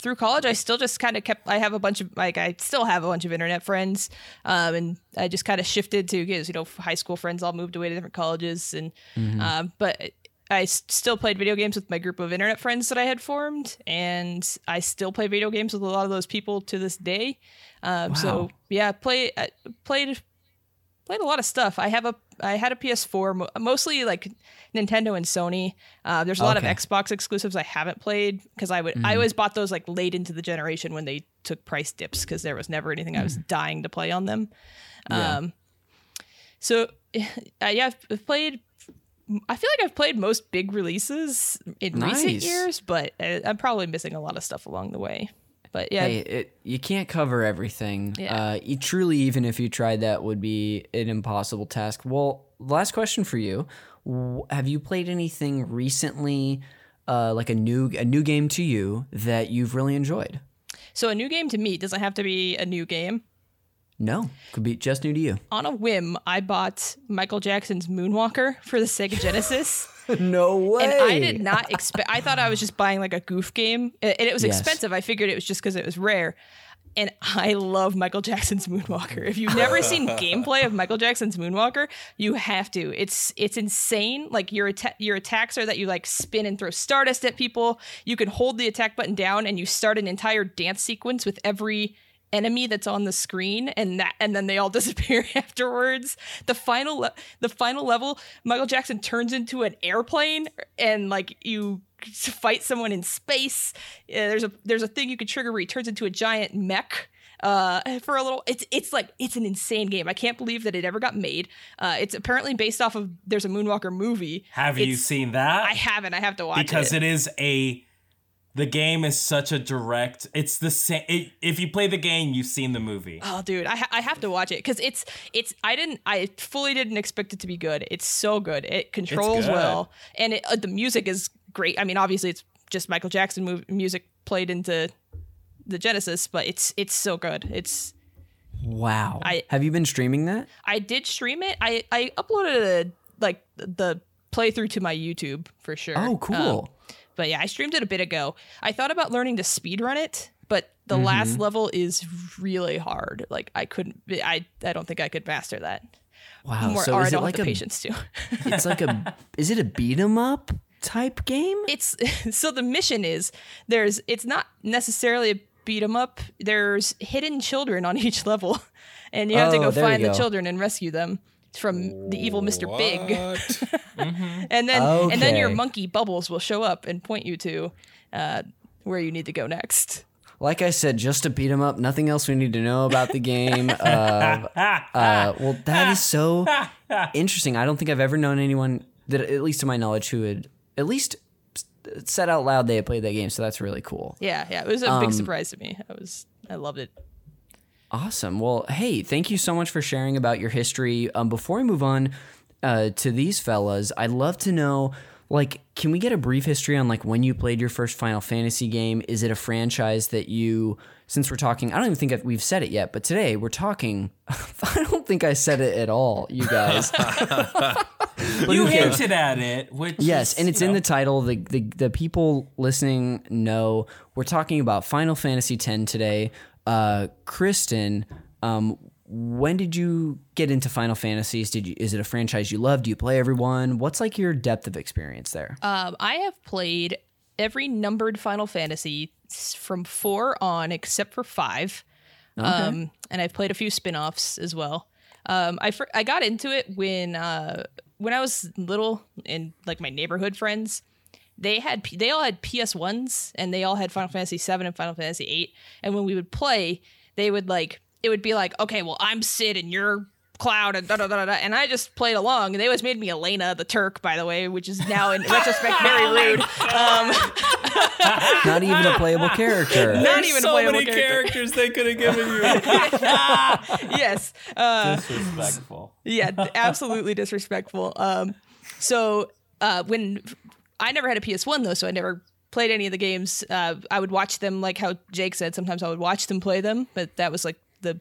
Speaker 3: through college, I still just kind of kept. I have a bunch of like I still have a bunch of internet friends, um, and I just kind of shifted to because you know high school friends all moved away to different colleges, and um, but. I still played video games with my group of internet friends that I had formed, and I still play video games with a lot of those people to this day. Um, So yeah, play I played played a lot of stuff. I have a I had a PS4, mostly like Nintendo and Sony. Uh, there's a lot of Xbox exclusives I haven't played because I would I always bought those like late into the generation when they took price dips because there was never anything I was dying to play on them. Um, so uh, yeah, I've played. I feel like I've played most big releases in recent years, but uh, I'm probably missing a lot of stuff along the way. But yeah,
Speaker 2: Hey, it, you can't cover everything.
Speaker 3: Yeah.
Speaker 2: Uh, you truly, even if you tried that, would be an impossible task. Well, last question for you: Have you played anything recently, uh, like a new a new game to you that you've really enjoyed?
Speaker 3: so a new game to me doesn't have to be a new game.
Speaker 2: No, could be just new to you.
Speaker 3: on a whim, I bought Michael Jackson's Moonwalker for the Sega Genesis.
Speaker 2: no way.
Speaker 3: and I did not expect, I thought I was just buying like a goof game. And it was
Speaker 2: Yes.
Speaker 3: expensive. I figured it was just because it was rare. And I love Michael Jackson's Moonwalker. If you've never seen gameplay of Michael Jackson's Moonwalker, you have to. It's it's insane. Like your atta- your attacks are that you like spin and throw stardust at people. You can hold the attack button down and you start an entire dance sequence with every enemy that's on the screen and that and then they all disappear afterwards the final le- the final level michael jackson turns into an airplane and like you fight someone in space Uh, there's a there's a thing you can trigger where he turns into a giant mech uh, for a little, it's it's like it's an insane game. I can't believe that it ever got made. Uh, it's apparently based off of there's a Moonwalker movie.
Speaker 5: Have you seen that?
Speaker 3: I haven't. I have to watch
Speaker 5: because
Speaker 3: it.
Speaker 5: it is a the game is such a direct it's the same it, if you play the game you've seen the movie
Speaker 3: Oh, dude, I, ha- I have to watch it because it's it's I didn't I fully didn't expect it to be good. It's so good. It controls
Speaker 5: good.
Speaker 3: well, and it, uh, the music is great. I mean, obviously, it's just Michael Jackson mu- music played into the Genesis, but it's it's so good. It's
Speaker 2: Wow.
Speaker 3: I-
Speaker 2: Have you been streaming that?
Speaker 3: I did stream it. I I uploaded a, like the playthrough to my YouTube for sure.
Speaker 2: Oh,
Speaker 3: Um,
Speaker 2: cool.
Speaker 3: But yeah, I streamed it a bit ago. I thought about learning to speed run it, but the mm-hmm. last level is really hard. Like I couldn't. I I don't think I could master that.
Speaker 2: Wow.
Speaker 3: More,
Speaker 2: so
Speaker 3: or
Speaker 2: is it
Speaker 3: don't
Speaker 2: like a
Speaker 3: patience to.
Speaker 2: it's like a is it a beat 'em up type game?
Speaker 3: it's so the mission is there's it's not necessarily a beat 'em up. There's hidden children on each level, and you have to
Speaker 2: Oh,
Speaker 3: go find the children and rescue them from the evil Mr. Big.
Speaker 4: What?
Speaker 3: and then and then your monkey bubbles will show up and point you to uh, where you need to go next.
Speaker 2: Like I said, just to beat him up. Nothing else we need to know about the game. uh, uh, well, that is so interesting. I don't think I've ever known anyone that, at least to my knowledge, who had at least said out loud they had played that game. So that's really cool.
Speaker 3: Yeah, yeah, it was a
Speaker 2: Um,
Speaker 3: big surprise to me. I was I loved it.
Speaker 2: Awesome. Well, hey, thank you so much for sharing about your history. Um, before we move on uh, to these fellas, I'd love to know, like, can we get a brief history on like when you played your first Final Fantasy game? Is it a franchise that you, since we're talking, I don't even think I've- we've said it yet, but today we're talking. I don't think I said it at all, you guys.
Speaker 5: You hinted at it, which
Speaker 2: Yes,
Speaker 5: is,
Speaker 2: and it's in
Speaker 5: know,
Speaker 2: the title. The, the the people listening know we're talking about Final Fantasy X today. Uh, Kristin, um, when did you get into Final Fantasies? Did you is it a franchise you love? Do you play everyone? What's like your depth of experience there?
Speaker 3: Um, I have played every numbered Final Fantasy from four on, except for five. Um, and I've played a few spin-offs as well. Um, I fir- I got into it when uh, when I was little, and like my neighborhood friends, they had they all had PS ones, and they all had Final Fantasy seven and Final Fantasy eight. And when we would play, they would like it would be like, okay, well I'm Cid and you're Cloud and da da da da, da," and I just played along. And they always made me Elena the Turk, by the way, which is now in retrospect very rude. Um,
Speaker 2: Not even a playable character.
Speaker 3: not
Speaker 4: There's
Speaker 3: even
Speaker 4: so
Speaker 3: a playable
Speaker 4: many
Speaker 3: character.
Speaker 4: characters they could have given you.
Speaker 3: yes. Uh,
Speaker 5: disrespectful.
Speaker 3: yeah, absolutely disrespectful. Um, so uh, when I never had a PS1 though, so I never played any of the games. Uh, I would watch them, like how Jake said. Sometimes I would watch them play them, but that was like the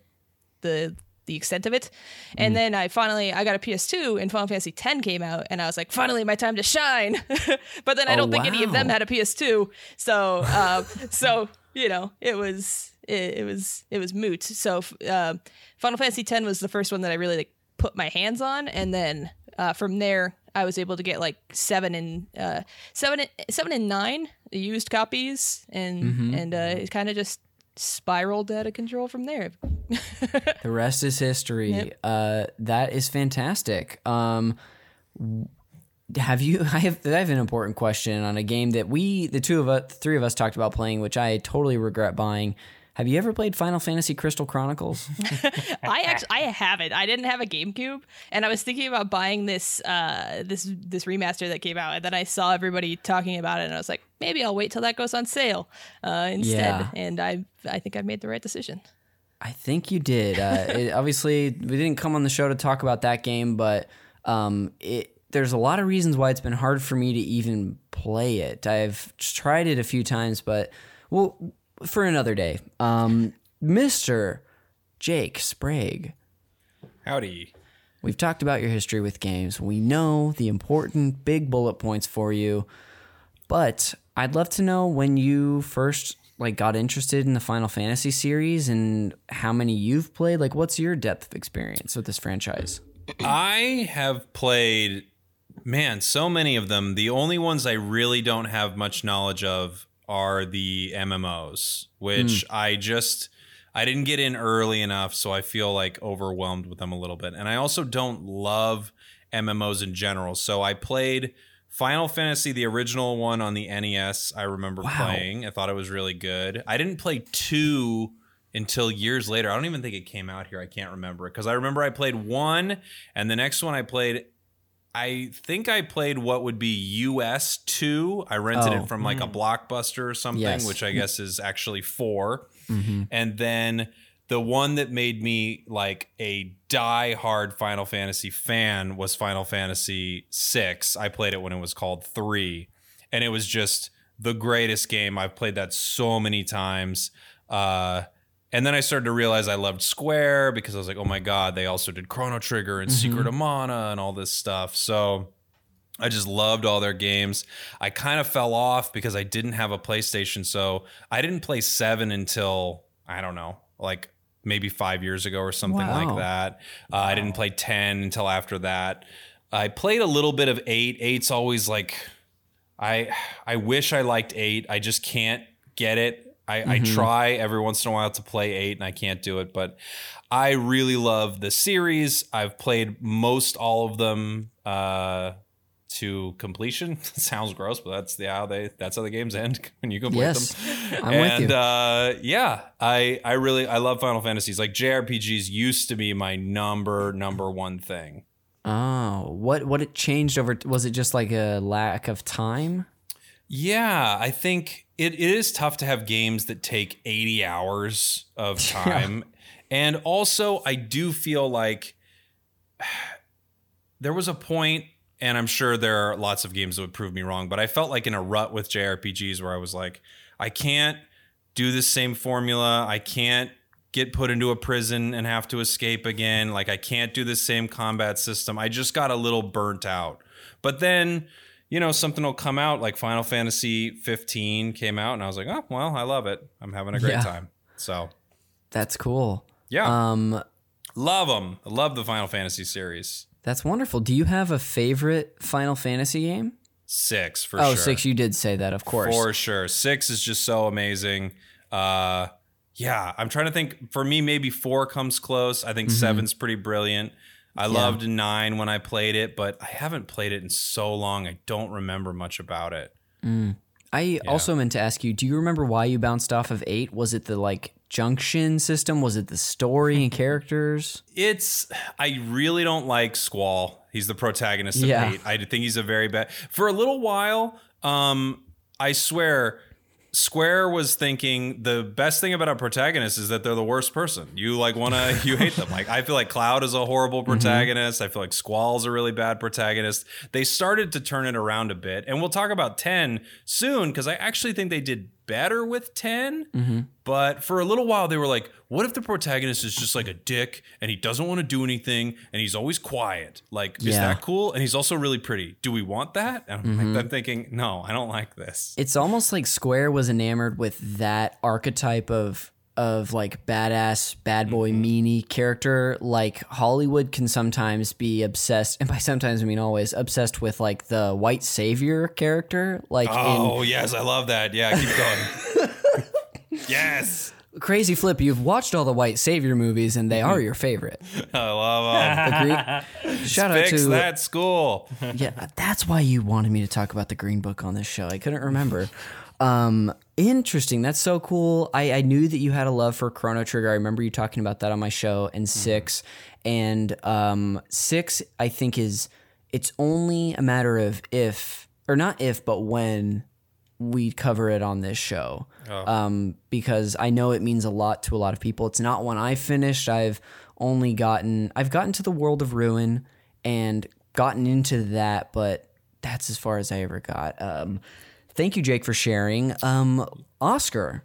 Speaker 3: the the extent of it. And then I finally I got a PS2 and Final Fantasy X came out, and I was like, finally my time to shine. but then I
Speaker 2: Oh,
Speaker 3: don't think any of them had a PS2, so uh, so you know it was it, it was it was moot. So uh, Final Fantasy X was the first one that I really like put my hands on, and then uh, from there I was able to get like seven and uh, seven and, seven and nine used copies, and and uh, it kind of just spiraled out of control from there.
Speaker 2: The rest is history.
Speaker 3: Yep.
Speaker 2: Uh, that is fantastic. Um, have you? I have. I have an important question on a game that we, the two of us, three of us, talked about playing, which I totally regret buying. Have you ever played Final Fantasy Crystal Chronicles?
Speaker 3: I actually I haven't. I didn't have a GameCube, and I was thinking about buying this uh this this remaster that came out, and then I saw everybody talking about it, and I was like, maybe I'll wait till that goes on sale uh, instead.
Speaker 2: Yeah.
Speaker 3: And I I think I made the right decision.
Speaker 2: I think you did. Uh, it, obviously, we didn't come on the show to talk about that game, but um, it, there's a lot of reasons why it's been hard for me to even play it. I've tried it a few times, but well, for another day. Um, Mister Jake Sprague,
Speaker 4: Howdy.
Speaker 2: we've talked about your history with games. We know the important big bullet points for you, but I'd love to know when you first like got interested in the Final Fantasy series and how many you've played. Like, what's your depth of experience with this franchise?
Speaker 4: I have played, man, so many of them. The only ones I really don't have much knowledge of are the MMOs, which hmm. I just I didn't get in early enough, so I feel like overwhelmed with them a little bit. And I also don't love MMOs in general. So I played Final Fantasy, the original one on the NES. I remember playing. I thought it was really good. I didn't play two until years later. I don't even think it came out here. I can't remember it because I remember I played one, and the next one I played. I think I played what would be US two. I rented
Speaker 2: Oh.
Speaker 4: it from like a blockbuster or something,
Speaker 2: Yes.
Speaker 4: which I guess is actually 4 And then the one that made me like a die-hard Final Fantasy fan was Final Fantasy six. I played it when it was called three, and it was just the greatest game. I've played that so many times. Uh, and then I started to realize I loved Square because I was like, oh my God, they also did Chrono Trigger and Secret of Mana and all this stuff. So I just loved all their games. I kind of fell off because I didn't have a PlayStation, so I didn't play 7 until I don't know, like maybe 5 years ago or something
Speaker 2: Wow.
Speaker 4: like that. Uh, I didn't play 10 until after that. I played a little bit of 8. Eight's always like I I wish I liked 8. I just can't get it. I, I try every once in a while to play 8 and I can't do it, but I really love the series. I've played most all of them uh, to completion. Sounds gross, but that's the how they that's how the games end when you complete
Speaker 2: Yes,
Speaker 4: them.
Speaker 2: I'm with you.
Speaker 4: uh, yeah, I I really I love Final Fantasies. Like JRPGs used to be my number number one thing.
Speaker 2: Oh, what what it changed over? Was it just like a lack of time?
Speaker 4: Yeah, I think it, is tough to have games that take 80 hours of time. And also, I do feel like there was a point, and I'm sure there are lots of games that would prove me wrong, but I felt like in a rut with JRPGs where I was like, I can't do the same formula. I can't get put into a prison and have to escape again. Like, I can't do the same combat system. I just got a little burnt out. But then, you know, something will come out like Final Fantasy 15 came out, and I was like, oh, well, I love it. I'm having a great
Speaker 2: Yeah.
Speaker 4: time. So,
Speaker 2: That's cool.
Speaker 4: yeah,
Speaker 2: Um,
Speaker 4: love them. I love the Final Fantasy series.
Speaker 2: that's wonderful. Do you have a favorite Final Fantasy game?
Speaker 4: Six for
Speaker 2: Oh,
Speaker 4: sure.
Speaker 2: six. You did say that, of course.
Speaker 4: For sure. Six is just so amazing. Uh yeah, I'm trying to think. For me, maybe four comes close. I
Speaker 2: Mm-hmm.
Speaker 4: think seven's pretty brilliant. I loved nine when I played it, but I haven't played it in so long. I don't remember much about it.
Speaker 2: I also meant to ask you. Do you remember why you bounced off of eight? Was it the like junction system? Was it the story and characters?
Speaker 4: It's I really don't like Squall. He's the protagonist of
Speaker 2: Yeah.
Speaker 4: eight. I think he's a very bad. For a little while, um, I swear, Square was thinking the best thing about a protagonist is that they're the worst person. You like want to you hate them. Like I feel like Cloud is a horrible mm-hmm. protagonist. I feel like Squall's a really bad protagonist. They started to turn it around a bit, and we'll talk about ten soon because I actually think they did better with 10 mm-hmm. but for a little while they were like what if the protagonist is just like a dick and he doesn't want to do anything and he's always quiet? Like is
Speaker 2: Yeah.
Speaker 4: that cool? And he's also really pretty. Do we want that? And I'm, like, mm-hmm. I'm thinking no i don't like this.
Speaker 2: It's almost like Square was enamored with that archetype of of like badass bad boy
Speaker 4: Mm-hmm.
Speaker 2: meanie character. Like Hollywood can sometimes be obsessed, and by sometimes I mean always obsessed with like the white savior character. Like
Speaker 4: oh yes i love that yeah keep going yes
Speaker 2: Crazy Flip, you've watched all the white savior movies, and they
Speaker 4: Mm-hmm.
Speaker 2: are your favorite.
Speaker 4: i love them
Speaker 2: Agreed. Shout out to
Speaker 4: that school
Speaker 2: yeah, that's why you wanted me to talk about the Green Book on this show. I couldn't remember. Um, interesting. That's so cool. I, I knew that you had a love for Chrono Trigger. I remember you talking about that on my show. And six, and um, six, I think is it's only a matter of if or not if, but when we cover it on this show. Um, because I know it means a lot to a lot of people. It's not one I finished. I've only gotten I've gotten to the world of ruin and gotten into that, but that's as far as I ever got. Um, thank you, Jake, for sharing. Um, Oscar,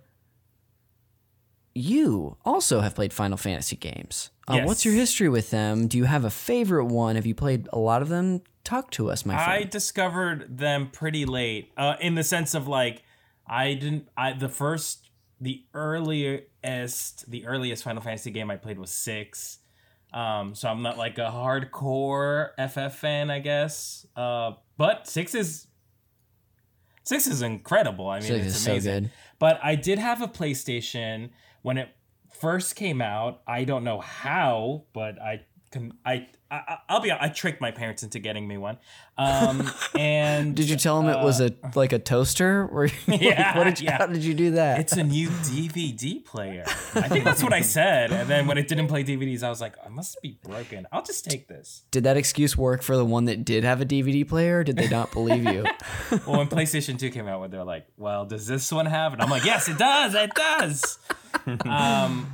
Speaker 2: you also have played Final Fantasy games. Uh,
Speaker 5: Yes.
Speaker 2: What's your history with them? Do you have a favorite one? Have you played a lot of them? Talk to us, my friend.
Speaker 5: I discovered them pretty late, uh, in the sense of like I didn't. I the first, the earliest, the earliest Final Fantasy game I played was six. Um, so I'm not like a hardcore FF fan, I guess. Uh, but six is six is incredible. I mean,
Speaker 2: Six
Speaker 5: it's
Speaker 2: is so
Speaker 5: amazing.
Speaker 2: good.
Speaker 5: But I did have a PlayStation when it first came out. I don't know how, but I. I, I I'll be. I tricked my parents into getting me one. Um, and
Speaker 2: Did you tell him it was a like a toaster? Or
Speaker 5: Yeah,
Speaker 2: what did you,
Speaker 5: yeah.
Speaker 2: how did you do that?
Speaker 5: It's a new DVD player. I think that's what I said. And then when it didn't play DVDs, I was like, I must be broken. I'll just take this.
Speaker 2: did that excuse work for the one that did have a DVD player? Or did they not believe you?
Speaker 5: Well, when PlayStation 2 came out, when they're like, well, does this one have? And I'm like, yes, it does. It does. um,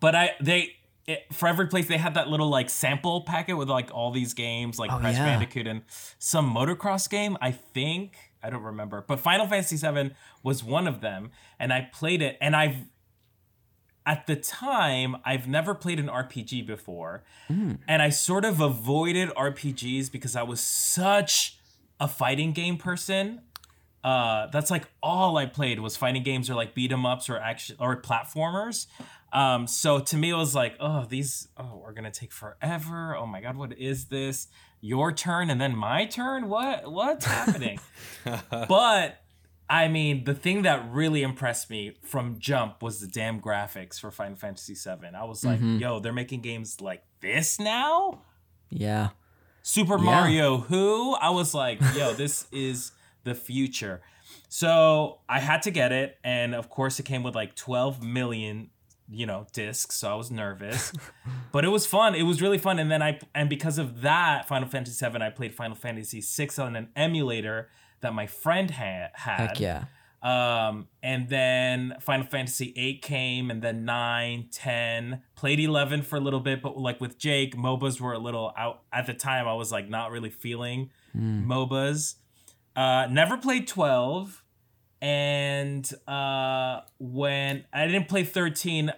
Speaker 5: but I, they, it, for every place, they had that little like sample packet with like all these games, like Crash
Speaker 2: yeah.
Speaker 5: Bandicoot and some motocross game, I think. I don't remember. But Final Fantasy VII was one of them. And I played it. And I've, at the time, I've never played an RPG before. And I sort of avoided RPGs because I was such a fighting game person. Uh, that's like all I played was fighting games or like beat 'em ups or action or platformers. Um, so to me, it was like, oh, these oh are gonna take forever. Oh my god, what is this? Your turn and then my turn? What what's happening? but I mean, the thing that really impressed me from jump was the damn graphics for Final Fantasy VII. I was like, yo, they're making games like this now?
Speaker 2: Yeah.
Speaker 5: Super Mario Who? I was like, yo, this is the future. So I had to get it, and of course it came with like 12 million, you know, discs. So I was nervous. but it was fun. It was really fun. And then I and because of that, Final Fantasy VII, I played Final Fantasy VI on an emulator that my friend had had.
Speaker 2: Heck yeah.
Speaker 5: Um, and then Final Fantasy 8 came, and then 9, 10, played 11 for a little bit, but like with Jake, MOBAs were a little out. At the time, I was like not really feeling MOBAs. Uh, never played 12. And uh, when I didn't play 13,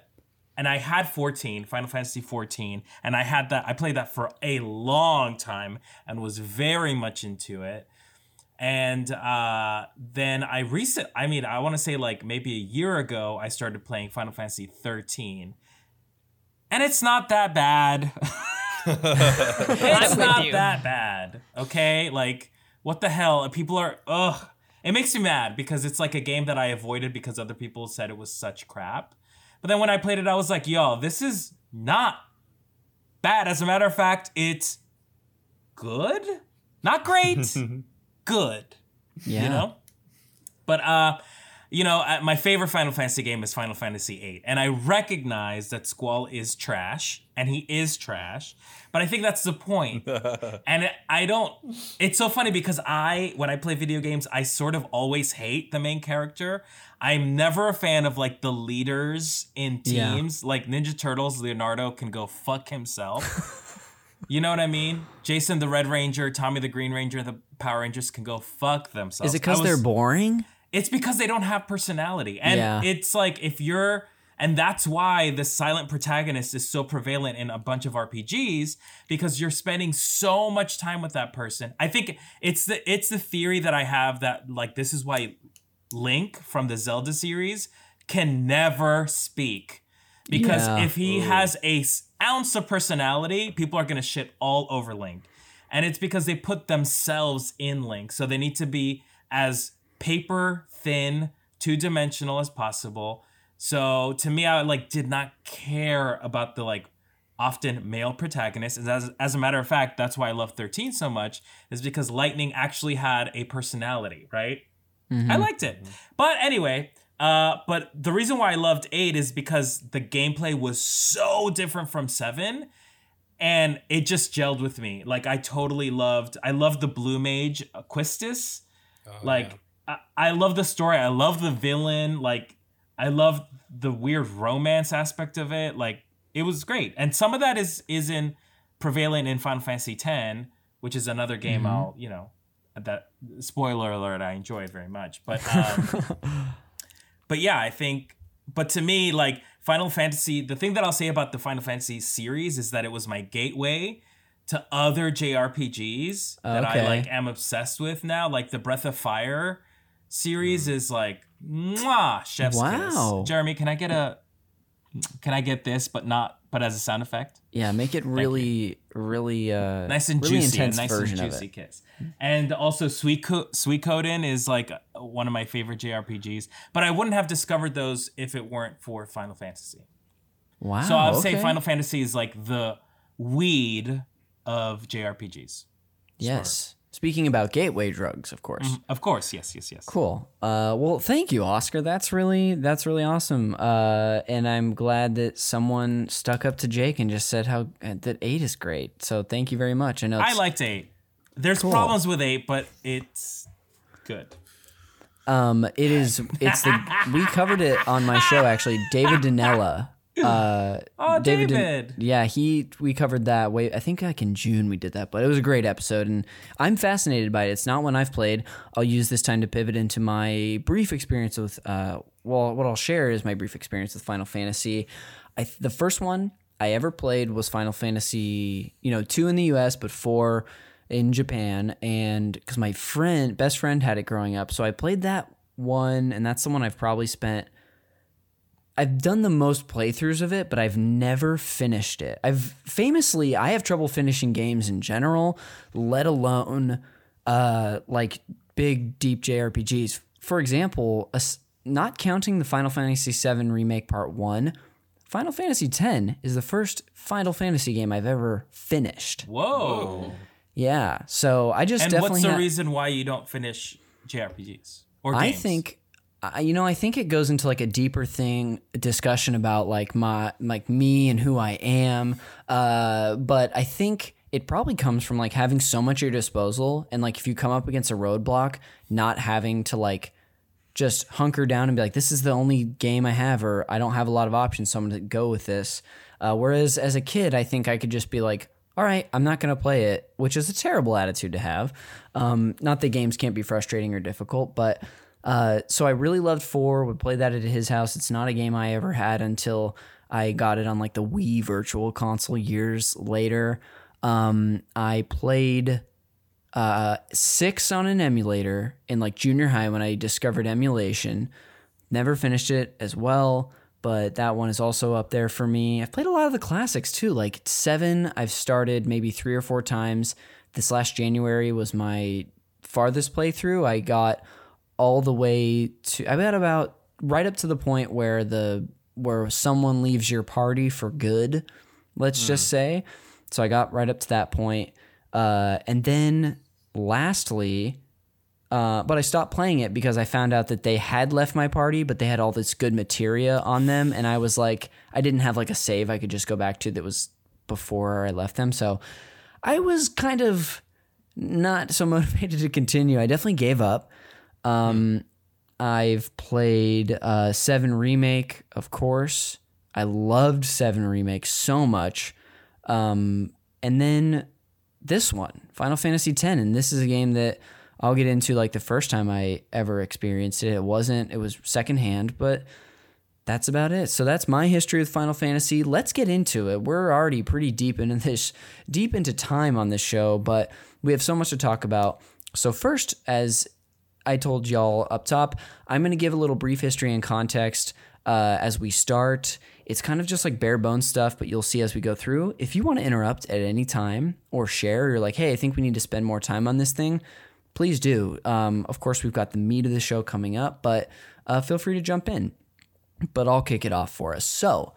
Speaker 5: and I had 14, Final Fantasy 14, and I had that, I played that for a long time and was very much into it. And uh, then I recent I mean I want to say like maybe a year ago I started playing Final Fantasy 13 and it's not that bad. It's not
Speaker 3: you.
Speaker 5: that bad okay? Like what the hell? People are ugh it makes me mad because it's like a game that I avoided because other people said it was such crap. But then when I played it I was like yo this is not bad. As a matter of fact it's good? Not great. Good.
Speaker 2: Yeah.
Speaker 5: you know? But uh you know uh, my favorite final fantasy game is final fantasy VIII, and i recognize that squall is trash and he is trash but i think that's the point. point and i don't it's so funny because i when i play video games i sort of always hate the main character i'm never a fan of like the leaders in
Speaker 2: Yeah.
Speaker 5: teams like ninja turtles leonardo can go fuck himself you know what I mean? Jason the Red Ranger, Tommy the Green Ranger, the Power Rangers can go fuck themselves.
Speaker 2: Is it because they're boring?
Speaker 5: It's because they don't have personality. And
Speaker 2: Yeah.
Speaker 5: it's like if you're and that's why the silent protagonist is so prevalent in a bunch of RPGs because you're spending so much time with that person. I think it's the it's the theory that I have that like this is why Link from the Zelda series can never speak because
Speaker 2: Yeah.
Speaker 5: if he has a ounce of personality, people are going to shit all over Link. And it's because they put themselves in Link. So they need to be as paper thin, two dimensional as possible. So to me, I like did not care about the like often male protagonists. And as, as a matter of fact, that's why I love 13 so much, is because Lightning actually had a personality, right? I liked it. But anyway, uh, but the reason why I loved 8 is because the gameplay was so different from 7 and it just gelled with me. Like I totally loved I loved the blue mage uh, Quistis. like I, I love the story. I love the villain. Like I love the weird romance aspect of it. Like it was great. And some of that is is in prevalent in Final Fantasy X, which is another game I'll, you know, that spoiler alert, I enjoyed very much. But um but yeah, I think but to me, like Final Fantasy, the thing that I'll say about the Final Fantasy series is that it was my gateway to other JRPGs that I like am obsessed with now. Like the Breath of Fire series is like mwah, chef's
Speaker 2: Wow.
Speaker 5: kiss. Jeremy, can I get a can I get this but not but as a sound effect?
Speaker 2: Yeah, make it really, really uh,
Speaker 5: nice and
Speaker 2: really
Speaker 5: juicy, a
Speaker 2: intense
Speaker 5: nice
Speaker 2: version
Speaker 5: and
Speaker 2: of
Speaker 5: juicy
Speaker 2: it.
Speaker 5: kiss. And also, Sweet Co- Suikoden is like one of my favorite JRPGs. But I wouldn't have discovered those if it weren't for Final Fantasy.
Speaker 2: Wow.
Speaker 5: So I would say
Speaker 2: Oh.
Speaker 5: Final Fantasy is like the weed of JRPGs.
Speaker 2: Yes. Speaking about gateway drugs, of course.
Speaker 5: Of course, yes, yes, yes.
Speaker 2: Cool. Uh, well, thank you, Oscar. That's really that's really awesome. Uh, and I'm glad that someone stuck up to Jake and just said how uh, that eight is great. So thank you very much. I know
Speaker 5: I liked eight. There's
Speaker 2: Cool.
Speaker 5: problems with eight, but it's good.
Speaker 2: Um, it is. It's the we covered it on my show actually. David Danella Uh,
Speaker 5: Oh,
Speaker 2: didn't-
Speaker 5: David.
Speaker 2: yeah, he we covered that way. I think like in June we did that, but it was a great episode, and I'm fascinated by it. It's not one I've played. I'll use this time to pivot into my brief experience with. Uh, well, what I'll share is my brief experience with Final Fantasy. I the first one I ever played was Final Fantasy, you know, two in the U.S. but four in Japan, and because my friend, best friend, had it growing up, so I played that one, and that's the one I've probably spent I've done the most playthroughs of it, but I've never finished it. I've famously I have trouble finishing games in general, let alone uh like big deep JRPGs. For example, a not counting the Final Fantasy VII remake part 1, Final Fantasy X is the first Final Fantasy game I've ever finished.
Speaker 5: Whoa.
Speaker 2: Yeah, so I just
Speaker 5: And
Speaker 2: definitely
Speaker 5: what's the
Speaker 2: ha-
Speaker 5: reason why you don't finish JRPGs or
Speaker 2: I
Speaker 5: games?
Speaker 2: think I- you know I think it goes into like a deeper thing discussion about like my like me and who I am uh but I think it probably comes from like having so much at your disposal and like if you come up against a roadblock not having to like just hunker down and be like this is the only game I have or I don't have a lot of options so I'm going to go with this uh, whereas as a kid I think I could just be like all right, I'm not going to play it, which is a terrible attitude to have. Um, not that games can't be frustrating or difficult, but uh, so I really loved four. Would play that at his house. It's not a game I ever had until I got it on like the Wii Virtual Console years later. Um, I played uh, six on an emulator in like junior high when I discovered emulation. Never finished it as well, but that one is also up there for me. I've played a lot of the classics too. Like seven, I've started maybe three or four times. This last January was my farthest playthrough. I got all the way to I got about right up to the point where the where someone leaves your party for good, let's just say. So I got right up to that point. Uh, and then lastly, uh, but I stopped playing it because I found out that they had left my party, but they had all this good materia on them, and I was like, I didn't have like a save I could just go back to that was before I left them, so I was kind of not so motivated to continue. I definitely gave up. Um, I've played uh, Seven Remake, of course. I loved Seven Remake so much, um, and then this one, Final Fantasy X, and this is a game that I'll get into like the first time I ever experienced it. It wasn't, it was secondhand, but that's about it. So that's my history with Final Fantasy. Let's get into it. We're already pretty deep into this, deep into time on this show, but we have so much to talk about. So, first, as I told y'all up top, I'm going to give a little brief history and context uh, as we start. It's kind of just like bare bones stuff, but you'll see as we go through. If you want to interrupt at any time or share, you're like, hey, I think we need to spend more time on this thing, please do. Um, of course, we've got the meat of the show coming up, but uh, feel free to jump in. But I'll kick it off for us. So,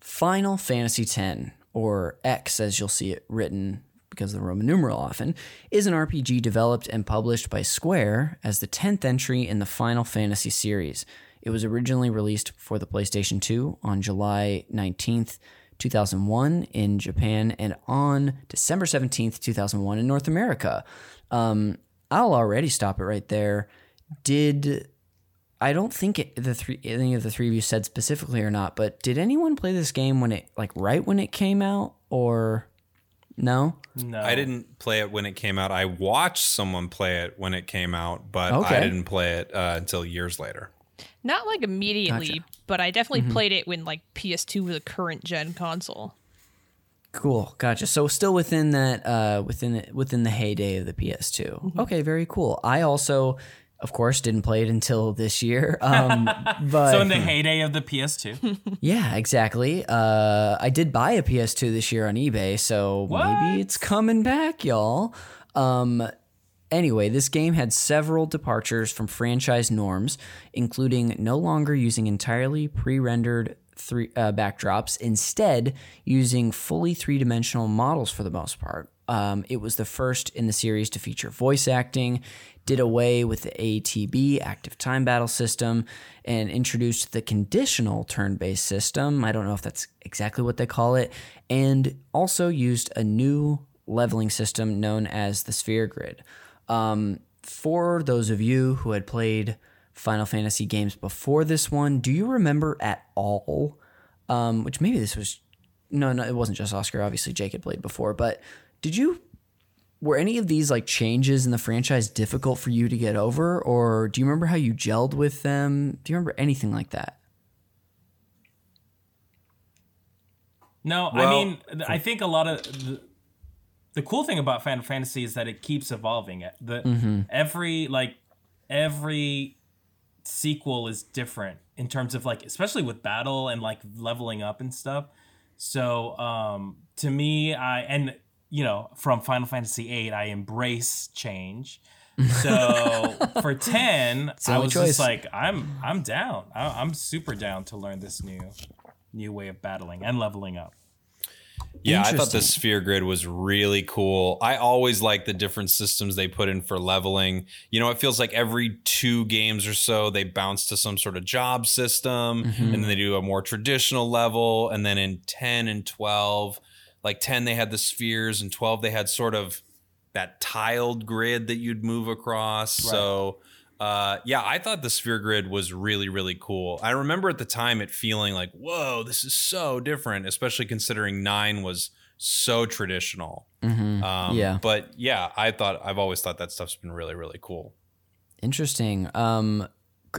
Speaker 2: Final Fantasy X, or X as you'll see it written because of the Roman numeral often, is an RPG developed and published by Square as the 10th entry in the Final Fantasy series. It was originally released for the PlayStation 2 on July 19th, 2001 in Japan and on December 17th, 2001 in North America. Um, I'll already stop it right there. Did I don't think it, the three any of the three of you said specifically or not, but did anyone play this game when it like right when it came out or no?
Speaker 5: No.
Speaker 4: I didn't play it when it came out. I watched someone play it when it came out, but
Speaker 2: Okay.
Speaker 4: I didn't play it uh, until years later.
Speaker 3: Not like immediately,
Speaker 2: Gotcha.
Speaker 3: but I definitely played it when like PS2 was a current gen console.
Speaker 2: Cool, gotcha. So still within that, uh, within within the heyday of the PS2. Okay, very cool. I also, of course, didn't play it until this year. Um, but
Speaker 5: So in the heyday of the PS2.
Speaker 2: yeah, exactly. Uh, I did buy a PS2 this year on eBay, so maybe it's coming back, y'all. Um, anyway, this game had several departures from franchise norms, including no longer using entirely pre-rendered three uh, backdrops, instead using fully three-dimensional models for the most part. Um, it was the first in the series to feature voice acting, did away with the ATB active time battle system, and introduced the conditional turn based system. I don't know if that's exactly what they call it, and also used a new leveling system known as the Sphere Grid. Um, for those of you who had played Final Fantasy games before this one, do you remember at all um, which maybe this was no, no, it wasn't just Oscar. Obviously, Jake had played before, but did you? Were any of these like changes in the franchise difficult for you to get over, or do you remember how you gelled with them? Do you remember anything like that?
Speaker 5: No, I mean, I think a lot of the, the cool thing about Final Fantasy is that it keeps evolving. It the every like every sequel is different in terms of like especially with battle and like leveling up and stuff. So um to me, I and you know from Final Fantasy VIII, I embrace change. So for ten, I was
Speaker 2: choice.
Speaker 5: just like, I'm I'm down. I, I'm super down to learn this new new way of battling and leveling up.
Speaker 4: Yeah, I thought the sphere grid was really cool. I always like the different systems they put in for leveling. You know, it feels like every two games or so they bounce to some sort of job system
Speaker 2: Mm-hmm.
Speaker 4: and then they do a more traditional level. And then in 10 and 12, like 10, they had the spheres, and 12, they had sort of that tiled grid that you'd move across. So, uh, yeah, I thought the sphere grid was really, really cool. I remember at the time it feeling like, whoa, this is so different, especially considering nine was so traditional. Um,
Speaker 2: Yeah.
Speaker 4: But yeah, I thought, I've always thought that stuff's been really, really cool.
Speaker 2: Interesting. Um,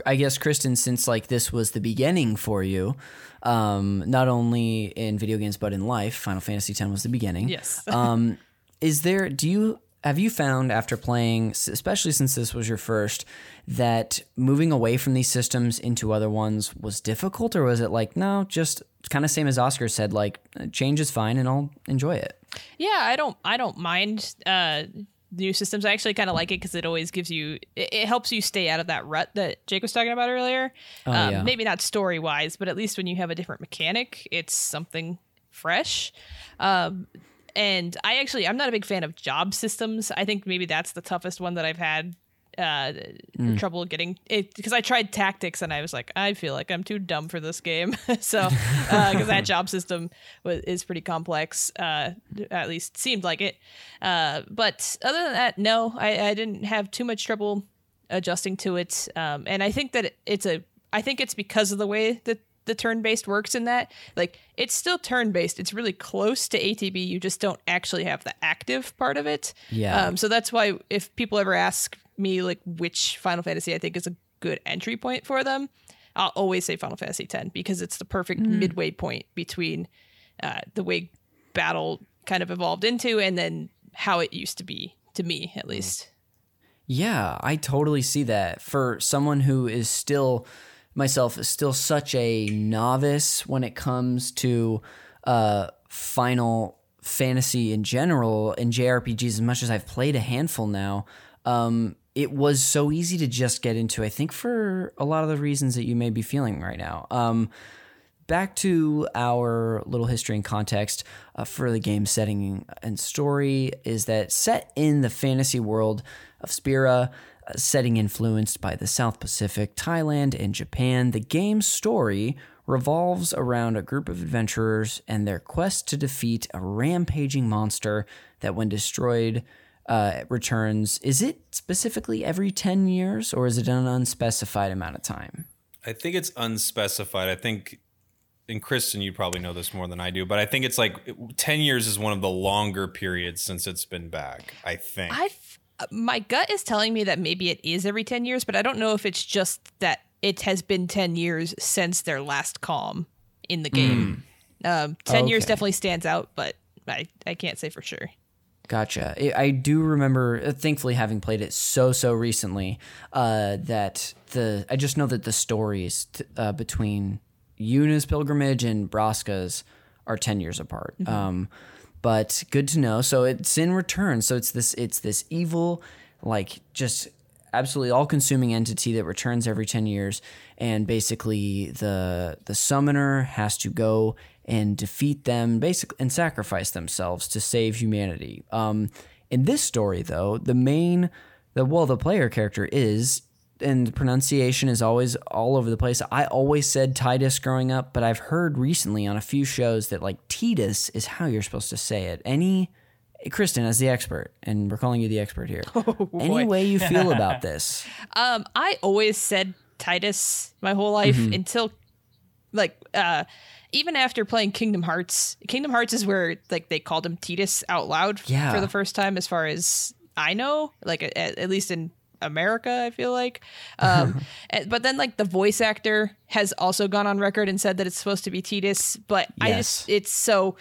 Speaker 2: I guess Kristin, since like this was the beginning for you, um, not only in video games but in life, Final Fantasy X was the beginning.
Speaker 3: Yes.
Speaker 2: um, is there? Do you have you found after playing, especially since this was your first, that moving away from these systems into other ones was difficult, or was it like no, just kind of same as Oscar said, like change is fine and I'll enjoy it.
Speaker 3: Yeah, I don't I don't mind uh new systems. I actually kind of like it because it always gives you it, it helps you stay out of that rut that Jake was talking about earlier. um,
Speaker 2: yeah.
Speaker 3: Maybe not story wise, but at least when you have a different mechanic, it's something fresh. Um, and I actually I'm not a big fan of job systems. I think maybe that's the toughest one that I've had uh trouble getting it because I tried tactics and I was like I feel like I'm too dumb for this game. So because that job system was, is pretty complex uh at least seemed like it. Uh but other than that no I, I didn't have too much trouble adjusting to it. Um and I think that it's a I think it's because of the way that the turn-based works in that like it's still turn-based. It's really close to atb you just don't actually have the active part of it.
Speaker 2: Yeah.
Speaker 3: um, so that's why if people ever ask me like which Final Fantasy I think is a good entry point for them, I'll always say Final Fantasy X because it's the perfect midway point between uh, the way battle kind of evolved into and then how it used to be to me at least.
Speaker 2: Yeah, I totally see that. For someone who is still myself is still such a novice when it comes to uh Final Fantasy in general and JRPGs as much as I've played a handful now, um it was so easy to just get into. I think for a lot of the reasons that you may be feeling right now. Um back to our little history and context uh, for the game setting and story is that set in the fantasy world of Spira, uh, setting influenced by the South Pacific, Thailand, and Japan, the game's story revolves around a group of adventurers and their quest to defeat a rampaging monster that, when destroyed, uh, returns. Is it specifically every 10 years or is it an unspecified amount of time?
Speaker 4: I think it's unspecified. I think, and Kristin, you probably know this more than I do, but I think it's like 10 years is one of the longer periods since it's been back, I think.
Speaker 3: I my gut is telling me that maybe it is every 10 years, but I don't know if it's just that it has been 10 years since their last calm in the game. Um, 10 years definitely stands out, but I, I can't say for sure.
Speaker 2: Gotcha. I- do remember, uh, thankfully, having played it so so recently, uh, that the I just know that the stories t- uh, between Yuna's pilgrimage and Braska's are ten years apart. Um, but good to know. So it's in return. So it's this it's this evil, like just absolutely all consuming entity that returns every 10 years and basically the the summoner has to go and defeat them basically and sacrifice themselves to save humanity um in this story though the main the well the player character is and the pronunciation is always all over the place. I always said Tidus growing up, but I've heard recently on a few shows that like Tidus is how you're supposed to say it. Any Kristin, as the expert, and we're calling you the expert here. Any way you feel about this?
Speaker 3: Um, I always said Titus my whole life until like uh even after playing Kingdom Hearts, Kingdom Hearts is where like they called him Tidus out loud
Speaker 2: Yeah.
Speaker 3: for the first time, as far as I know, like at, at least in America, I feel like. Um, and- but then like the voice actor has also gone on record and said that it's supposed to be Tidus, but I just it's so.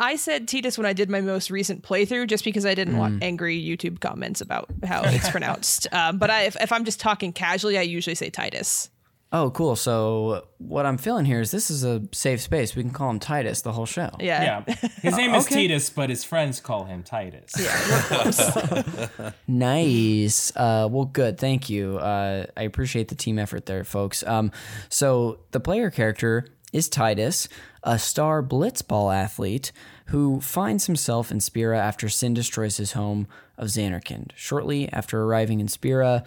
Speaker 3: I said Tidus when I did my most recent playthrough, just because I didn't
Speaker 2: Mm.
Speaker 3: want angry YouTube comments about how it's pronounced. Um, but I, if, if I'm just talking casually, I usually say Tidus.
Speaker 2: Oh, cool. So what I'm feeling here is this is a safe space. We can call him Tidus the whole show.
Speaker 3: Yeah.
Speaker 5: Yeah. His name is
Speaker 2: Okay.
Speaker 5: Tidus, but his friends call him Tidus. Yeah.
Speaker 2: Nice. Uh, well, good. Thank you. Uh, I appreciate the team effort there, folks. Um, so the player character is Tidus, a star blitzball athlete who finds himself in Spira after Sin destroys his home of Zanarkand. Shortly after arriving in Spira,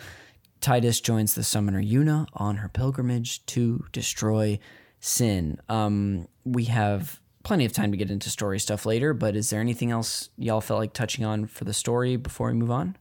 Speaker 2: Tidus joins the summoner Yuna on her pilgrimage to destroy Sin. Um, we have plenty of time to get into story stuff later, but is there anything else y'all felt like touching on for the story before we move on?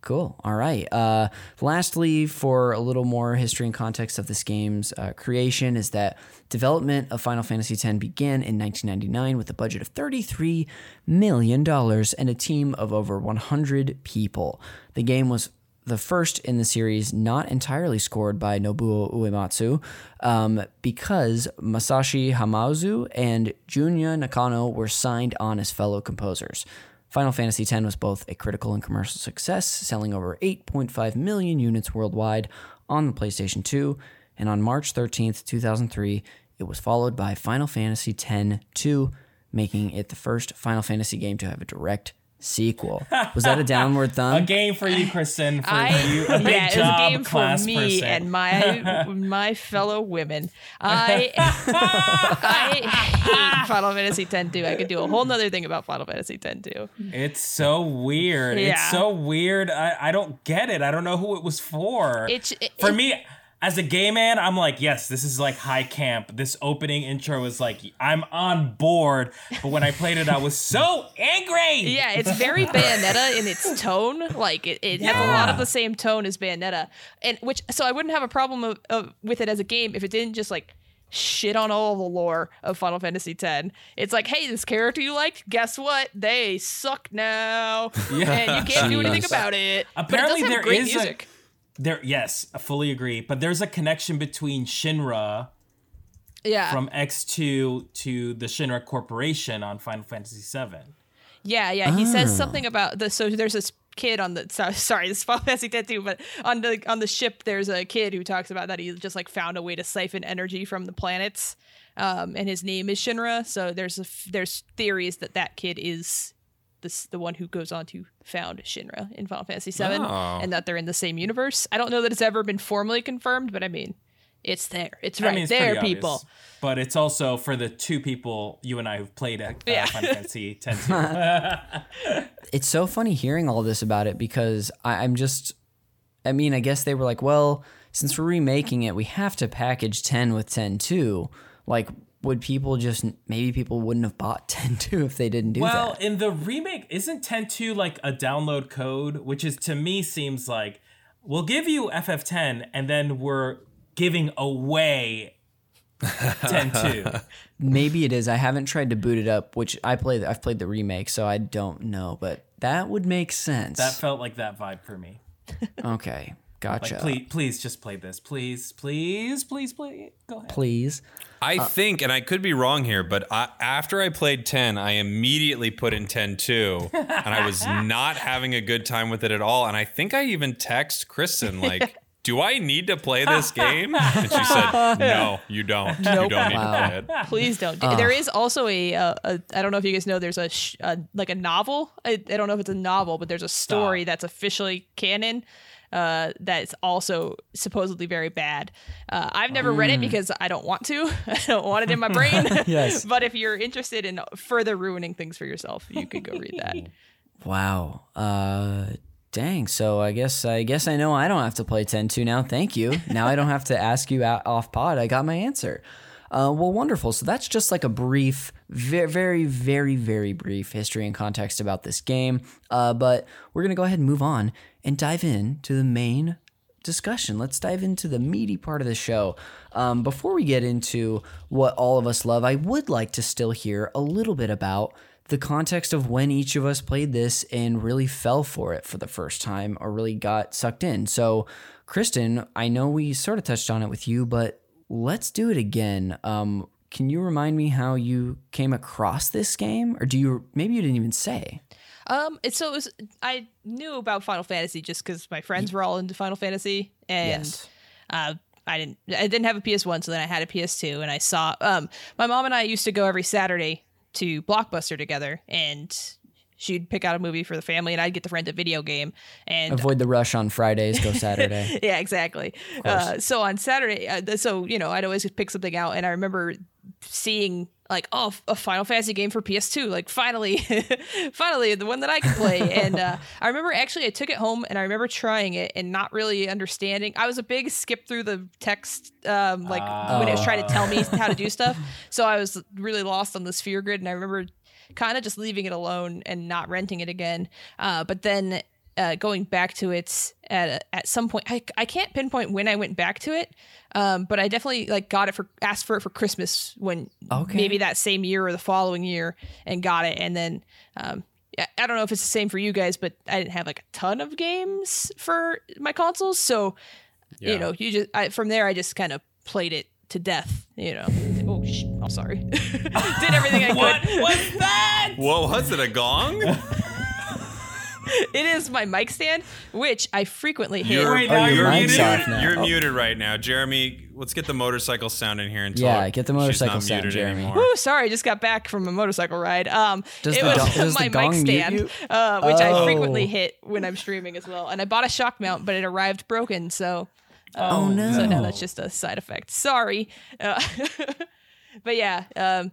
Speaker 2: Cool. All right. Uh, lastly, for a little more history and context of this game's uh, creation, is that development of Final Fantasy X began in 1999 with a budget of $33 million and a team of over 100 people. The game was the first in the series not entirely scored by Nobuo Uematsu um, because Masashi Hamauzu and Junya Nakano were signed on as fellow composers. Final Fantasy X was both a critical and commercial success, selling over 8.5 million units worldwide on the PlayStation 2, and on March 13th, 2003, it was followed by Final Fantasy X 2, making it the first Final Fantasy game to have a direct sequel. Was that a downward thumb?
Speaker 5: A game for you, Kristin. For
Speaker 3: I,
Speaker 5: you, a big
Speaker 3: yeah, it was a game for me
Speaker 5: person.
Speaker 3: and my my fellow women. I I hate Final Fantasy X too. I could do a whole nother thing about Final Fantasy X too.
Speaker 5: It's so weird. It's so weird. I, I don't get it. I don't know who it was for.
Speaker 3: It's it,
Speaker 5: for
Speaker 3: it-
Speaker 5: me, as a gay man, I'm like, yes, this is like high camp. This opening intro was like, I'm on board. But when I played it, I was so angry.
Speaker 3: Yeah, it's very Bayonetta in its tone. Like it, it has a lot of the same tone as Bayonetta, and which so I wouldn't have a problem of, of, with it as a game if it didn't just like shit on all the lore of Final Fantasy X. It's like, hey, this character you liked, guess what? They suck now, and you can't do anything about it.
Speaker 5: Apparently
Speaker 3: but it
Speaker 5: there
Speaker 3: great
Speaker 5: is a-
Speaker 3: music.
Speaker 5: There, yes, I fully agree. But there's a connection between Shinra
Speaker 3: yeah,
Speaker 5: from X2 to the Shinra Corporation on Final Fantasy VII.
Speaker 3: Yeah, yeah. He says
Speaker 2: Oh.
Speaker 3: something about the so there's this kid on the so, sorry, this is Final Fantasy X-2, but on the on the ship there's a kid who talks about that he just like found a way to siphon energy from the planets, um, and his name is Shinra. So there's a f- there's theories that that kid is this the one who goes on to found Shinra in Final Fantasy VII,
Speaker 4: Oh.
Speaker 3: and that they're in the same universe. I don't know that it's ever been formally confirmed, but I mean, it's there. It's
Speaker 5: I
Speaker 3: right
Speaker 5: mean, it's
Speaker 3: there, people.
Speaker 5: obvious. But it's also for the two people you and I who've played uh,
Speaker 3: Yeah.
Speaker 5: Final Fantasy X. too.
Speaker 2: it's so funny hearing all this about it because I, I'm just, I mean, I guess they were like, well, since we're remaking it, we have to package 10 with 10 too. Like, would people just, maybe people wouldn't have bought 10 too if they didn't do
Speaker 5: well,
Speaker 2: that.
Speaker 5: Well, in the remake, isn't 10.2 like a download code, which is to me seems like we'll give you FF10 and then we're giving away 10.2.
Speaker 2: Maybe it is. I haven't tried to boot it up, which I play. I've played the remake, so I don't know, but that would make sense.
Speaker 5: that felt like that vibe for me.
Speaker 2: okay,
Speaker 5: Like,
Speaker 2: gotcha.
Speaker 5: please, please just play this. Please, please, please, please. Go ahead.
Speaker 2: Please.
Speaker 4: I
Speaker 3: Uh,
Speaker 4: think, and I could be wrong here, but I, after I played 10, I immediately put in 10 2, and I was not having a good time with it at all. And I think I even text Kristin, like, do I need to play this game? And she said, no, you don't. You don't need
Speaker 2: Wow.
Speaker 4: to play it.
Speaker 3: Please don't. There is also a, uh, a. I don't know if you guys know. There's a, sh- a like a novel. I, I don't know if it's a novel, but there's a story
Speaker 5: Stop.
Speaker 3: that's officially canon. Uh, that's also supposedly very bad. Uh, I've never read it because I don't want to. I don't want it in my brain.
Speaker 2: Yes.
Speaker 3: but if you're interested in further ruining things for yourself, you could go read that.
Speaker 2: Wow. Uh dang. So I guess I guess I know I don't have to play 10-2 now. Thank you. Now I don't have to ask you out off pod. I got my answer. Uh, well, wonderful. So that's just like a brief, very, very, very, very brief history and context about this game. Uh, but we're gonna go ahead and move on and dive in to the main discussion. Let's dive into the meaty part of the show. Um, before we get into what all of us love, I would like to still hear a little bit about the context of when each of us played this and really fell for it for the first time or really got sucked in. So, Kristin, I know we sort of touched on it with you, but let's do it again. Um, can you remind me how you came across this game, or do you maybe you didn't even say?
Speaker 3: Um, it's so it was I knew about Final Fantasy just because my friends were all into Final Fantasy, and
Speaker 2: Yes.
Speaker 3: uh, I didn't I didn't have a PS One, so then I had a PS2, and I saw um my mom and I used to go every Saturday to Blockbuster together, and she'd pick out a movie for the family, and I'd get to rent a video game, and
Speaker 2: Avoid the rush on Fridays, go Saturday.
Speaker 3: yeah, exactly. Uh, so on Saturday, uh, so you know, I'd always pick something out, and I remember seeing like, oh, a Final Fantasy game for PS2, like finally, finally, the one that I could play. and uh, I remember actually, I took it home, and I remember trying it and not really understanding. I was a big skip through the text, um, like when it was trying to tell me how to do stuff. So I was really lost on the sphere grid, and I remember kind of just leaving it alone and not renting it again. Uh, but then uh, going back to it at at some point, I, I can't pinpoint when I went back to it, um, but I definitely like got it for asked for it for Christmas when
Speaker 2: Okay.
Speaker 3: maybe that same year or the following year and got it, and then. Um, yeah, I don't know if it's the same for you guys, but I didn't have like a ton of games for my consoles, so you know, you just I, from there I just kind of played it to death. You know, oh, sh- I'm sorry, did everything I could.
Speaker 5: What was that?
Speaker 4: Whoa, was it a gong?
Speaker 3: It is my mic stand, which I frequently hit.
Speaker 4: You're,
Speaker 5: Wait, now
Speaker 4: you're
Speaker 5: you're
Speaker 4: muted.
Speaker 2: muted? off now.
Speaker 4: You're
Speaker 2: Oh.
Speaker 4: muted right now, Jeremy. Let's get the motorcycle sound in here and
Speaker 2: Yeah, get the
Speaker 4: She's
Speaker 2: motorcycle
Speaker 4: not
Speaker 2: sound,
Speaker 4: muted
Speaker 2: Jeremy.
Speaker 4: anymore.
Speaker 3: Woo, sorry, I just got back from a motorcycle ride. Um,
Speaker 2: Does
Speaker 3: it
Speaker 2: the
Speaker 3: was
Speaker 2: do- does
Speaker 3: my
Speaker 2: the gong
Speaker 3: mic
Speaker 2: mute
Speaker 3: stand,
Speaker 2: you?
Speaker 3: uh, which I
Speaker 2: Oh.
Speaker 3: frequently hit when I'm streaming as well. And I bought a shock mount, but it arrived broken, so
Speaker 2: oh no!
Speaker 3: so now that's just a side effect. Sorry, uh, but yeah. Um,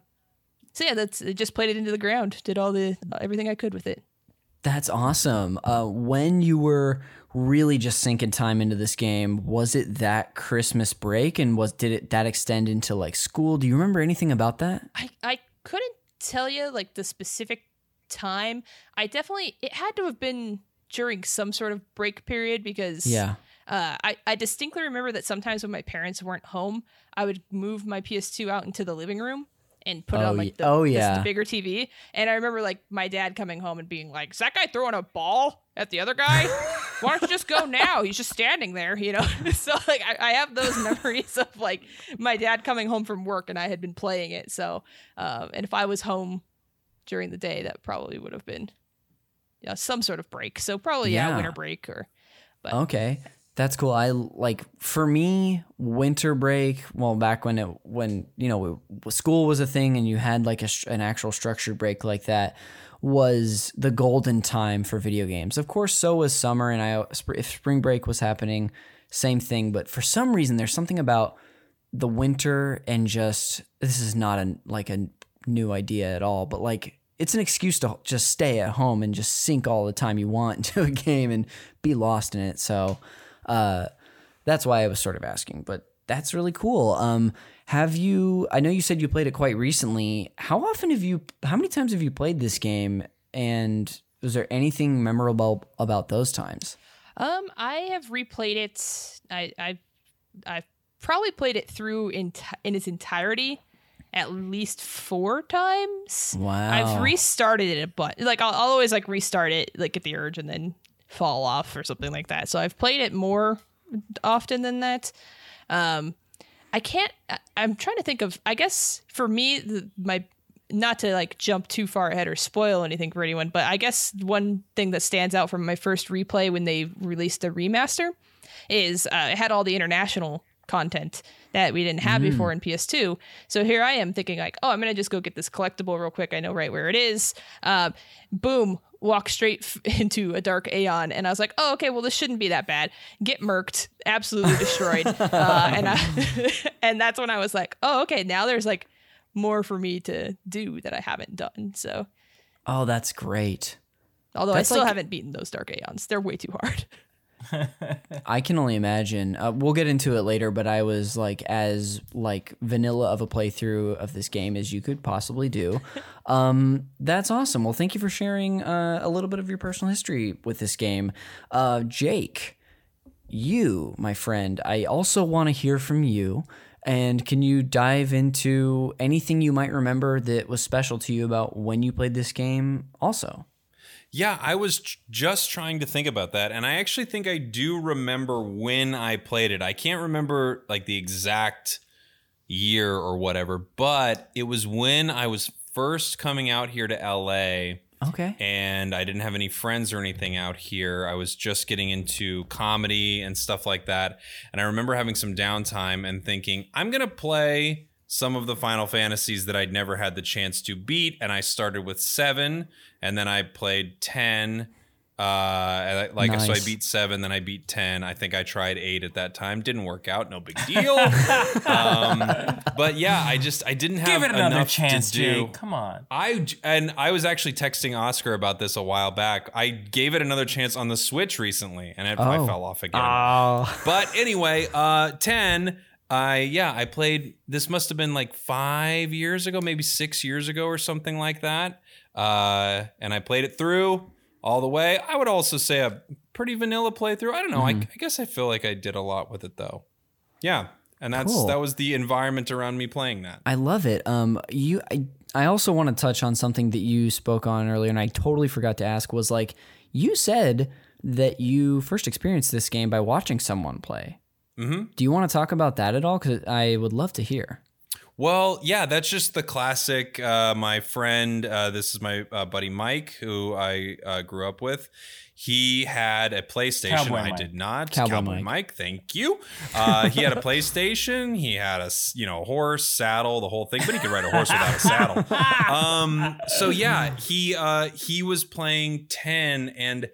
Speaker 3: so yeah, that's just played it into the ground. Did all the everything I could with it.
Speaker 2: That's awesome. Uh, when you were really just sinking time into this game, was it that Christmas break, and was did it that extend into like school? Do you remember anything about that?
Speaker 3: I I couldn't tell you like the specific time. I definitely it had to have been during some sort of break period because
Speaker 2: Yeah.
Speaker 3: Uh, I, I distinctly remember that sometimes when my parents weren't home, I would move my PS2 out into the living room and put it
Speaker 2: Oh,
Speaker 3: on like the,
Speaker 2: oh, yeah.
Speaker 3: the bigger TV. And I remember like my dad coming home and being like, "Is that guy throwing a ball at the other guy? Why don't you just go now? He's just standing there, you know." so like I, I have those memories of like my dad coming home from work and I had been playing it. So um, and if I was home during the day, that probably would have been yeah some sort of break. So probably yeah,
Speaker 2: Yeah.
Speaker 3: winter break or But.
Speaker 2: Okay. That's cool. I like for me winter break. Well, back when it when you know school was a thing and you had like a, an actual structured break like that was the golden time for video games. Of course, so was summer and I if spring break was happening, same thing. But for some reason, there's something about the winter and just this is not a like a new idea at all, but like it's an excuse to just stay at home and just sink all the time you want into a game and be lost in it. So uh, that's why I was sort of asking, but that's really cool. Um, have you? I know you said you played it quite recently. How often have you? How many times have you played this game? And was there anything memorable about those times?
Speaker 3: Um, I have replayed it. I I I've probably played it through in in its entirety at least four times.
Speaker 2: Wow.
Speaker 3: I've restarted it a bunch. Like I'll, I'll always like restart it, like get the urge, and then fall off or something like that. So I've played it more often than that. Um, I can't. I, I'm trying to think of. I guess for me, the, my not to like jump too far ahead or spoil anything for anyone, but I guess one thing that stands out from my first replay when they released the remaster is uh, it had all the international content that we didn't have before in PS2. So here I am thinking like, oh, I'm gonna just go get this collectible real quick. I know right where it is. Uh, boom, walk straight f- into a dark Aeon, and I was like, oh, okay, well this shouldn't be that bad. Get murked, absolutely destroyed, uh, and I, and that's when I was like, oh, okay, now there's like more for me to do that I haven't done. So
Speaker 2: Oh, that's great.
Speaker 3: although
Speaker 2: That's
Speaker 3: I still
Speaker 2: like-
Speaker 3: haven't beaten those dark Aeons, they're way too hard.
Speaker 2: I can only imagine. Uh, we'll get into it later, but I was like as like vanilla of a playthrough of this game as you could possibly do. Um, that's awesome. Well, thank you for sharing uh, a little bit of your personal history with this game, uh, Jake. you, my friend, I also want to hear from you. And can you dive into anything you might remember that was special to you about when you played this game also?
Speaker 4: Yeah, I was j- just trying to think about that, and I actually think I do remember when I played it. I can't remember like the exact year or whatever, but it was when I was first coming out here to LA
Speaker 2: Okay.
Speaker 4: and I didn't have any friends or anything out here. I was just getting into comedy and stuff like that. And I remember having some downtime and thinking, I'm going to play some of the Final Fantasies that I'd never had the chance to beat. And I started with seven, and then I played 10. Uh, and I- like so, I beat seven, then I beat ten. I think I tried eight at that time. Didn't work out. No big deal. um, but yeah, I just I didn't have
Speaker 5: Give it another chance,
Speaker 4: to do.
Speaker 5: Jake. Come on.
Speaker 4: I and I was actually texting Oscar about this a while back. I gave it another chance on the Switch recently, and it I
Speaker 2: Oh.
Speaker 4: fell off again.
Speaker 2: Oh.
Speaker 4: but anyway, uh, ten. I yeah, I played. This must have been like five years ago, maybe six years ago, or something like that. Uh, and I played it through all the way. I would also say a pretty vanilla playthrough. I don't know. I, I guess I feel like I did a lot with it though. Yeah, and that's
Speaker 2: Cool.
Speaker 4: that was the environment around me playing that.
Speaker 2: I love it. Um, you, I, I also want to touch on something that you spoke on earlier, and I totally forgot to ask. Was like you said that you first experienced this game by watching someone play.
Speaker 4: Mm-hmm.
Speaker 2: Do you want to talk about that at all? Because I would love to hear.
Speaker 4: Well, yeah, that's just the classic. Uh, my friend, uh, this is my uh, buddy Mike, who I uh, grew up with. He had a PlayStation.
Speaker 5: Cowboy
Speaker 4: I
Speaker 5: Mike.
Speaker 4: did not.
Speaker 2: Cowboy
Speaker 4: Mike.
Speaker 2: Mike.
Speaker 4: thank you. Uh, he had a PlayStation. He had a you know horse, saddle, the whole thing. But he could ride a horse without a saddle. Um, so yeah, he uh, he was playing ten and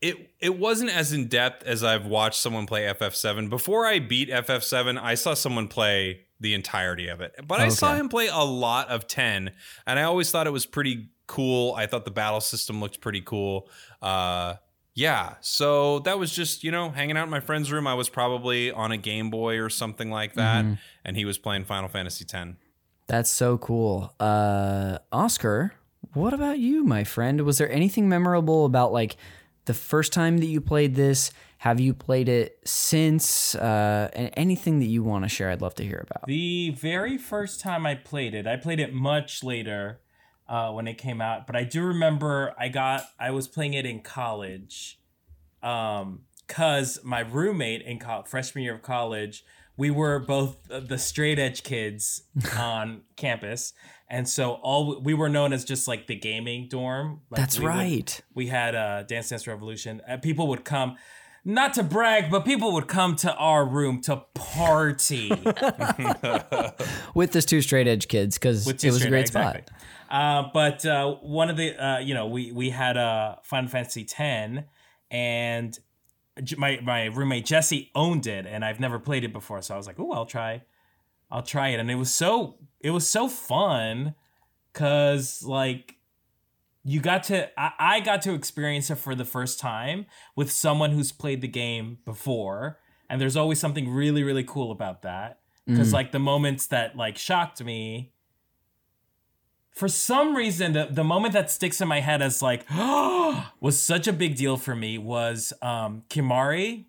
Speaker 4: it it wasn't as in depth as I've watched someone play FF7. Before I beat FF7, I saw someone play the entirety of it. But I saw him play a lot of 10, and I always thought it was pretty cool. I thought the battle system looked pretty cool. Uh yeah, so that was just, you know, hanging out in my friend's room. I was probably on a Game Boy or something like that, and he was playing Final Fantasy 10.
Speaker 2: That's so cool. Uh, Oscar, what about you, my friend? Was there anything memorable about like the first time that you played this? Have you played it since? Uh, and anything that you want to share, I'd love to hear about.
Speaker 5: The very first time I played it, I played it much later uh, when it came out, but I do remember I got I was playing it in college, um, cause my roommate in co- freshman year of college, we were both the straight edge kids on campus, and so all we were known as just like the gaming dorm. Like,
Speaker 2: That's
Speaker 5: we would-
Speaker 2: right.
Speaker 5: we had uh, Dance Dance Revolution. Uh, people would come, not to brag, but people would come to our room to party.
Speaker 2: With this two straight edge kids, because it was a great
Speaker 5: exactly.
Speaker 2: spot.
Speaker 5: Uh, but uh, one of the uh, you know we we had uh, Final Fantasy ten, and my my roommate Jesse owned it, and I've never played it before, so I was like, oh, I'll try, I'll try it, and it was so it was so fun, cause like you got to I, I got to experience it for the first time with someone who's played the game before and there's always something really really cool about that. Because like the moments that like shocked me for some reason the, the moment that sticks in my head as like was such a big deal for me was um Kimahri.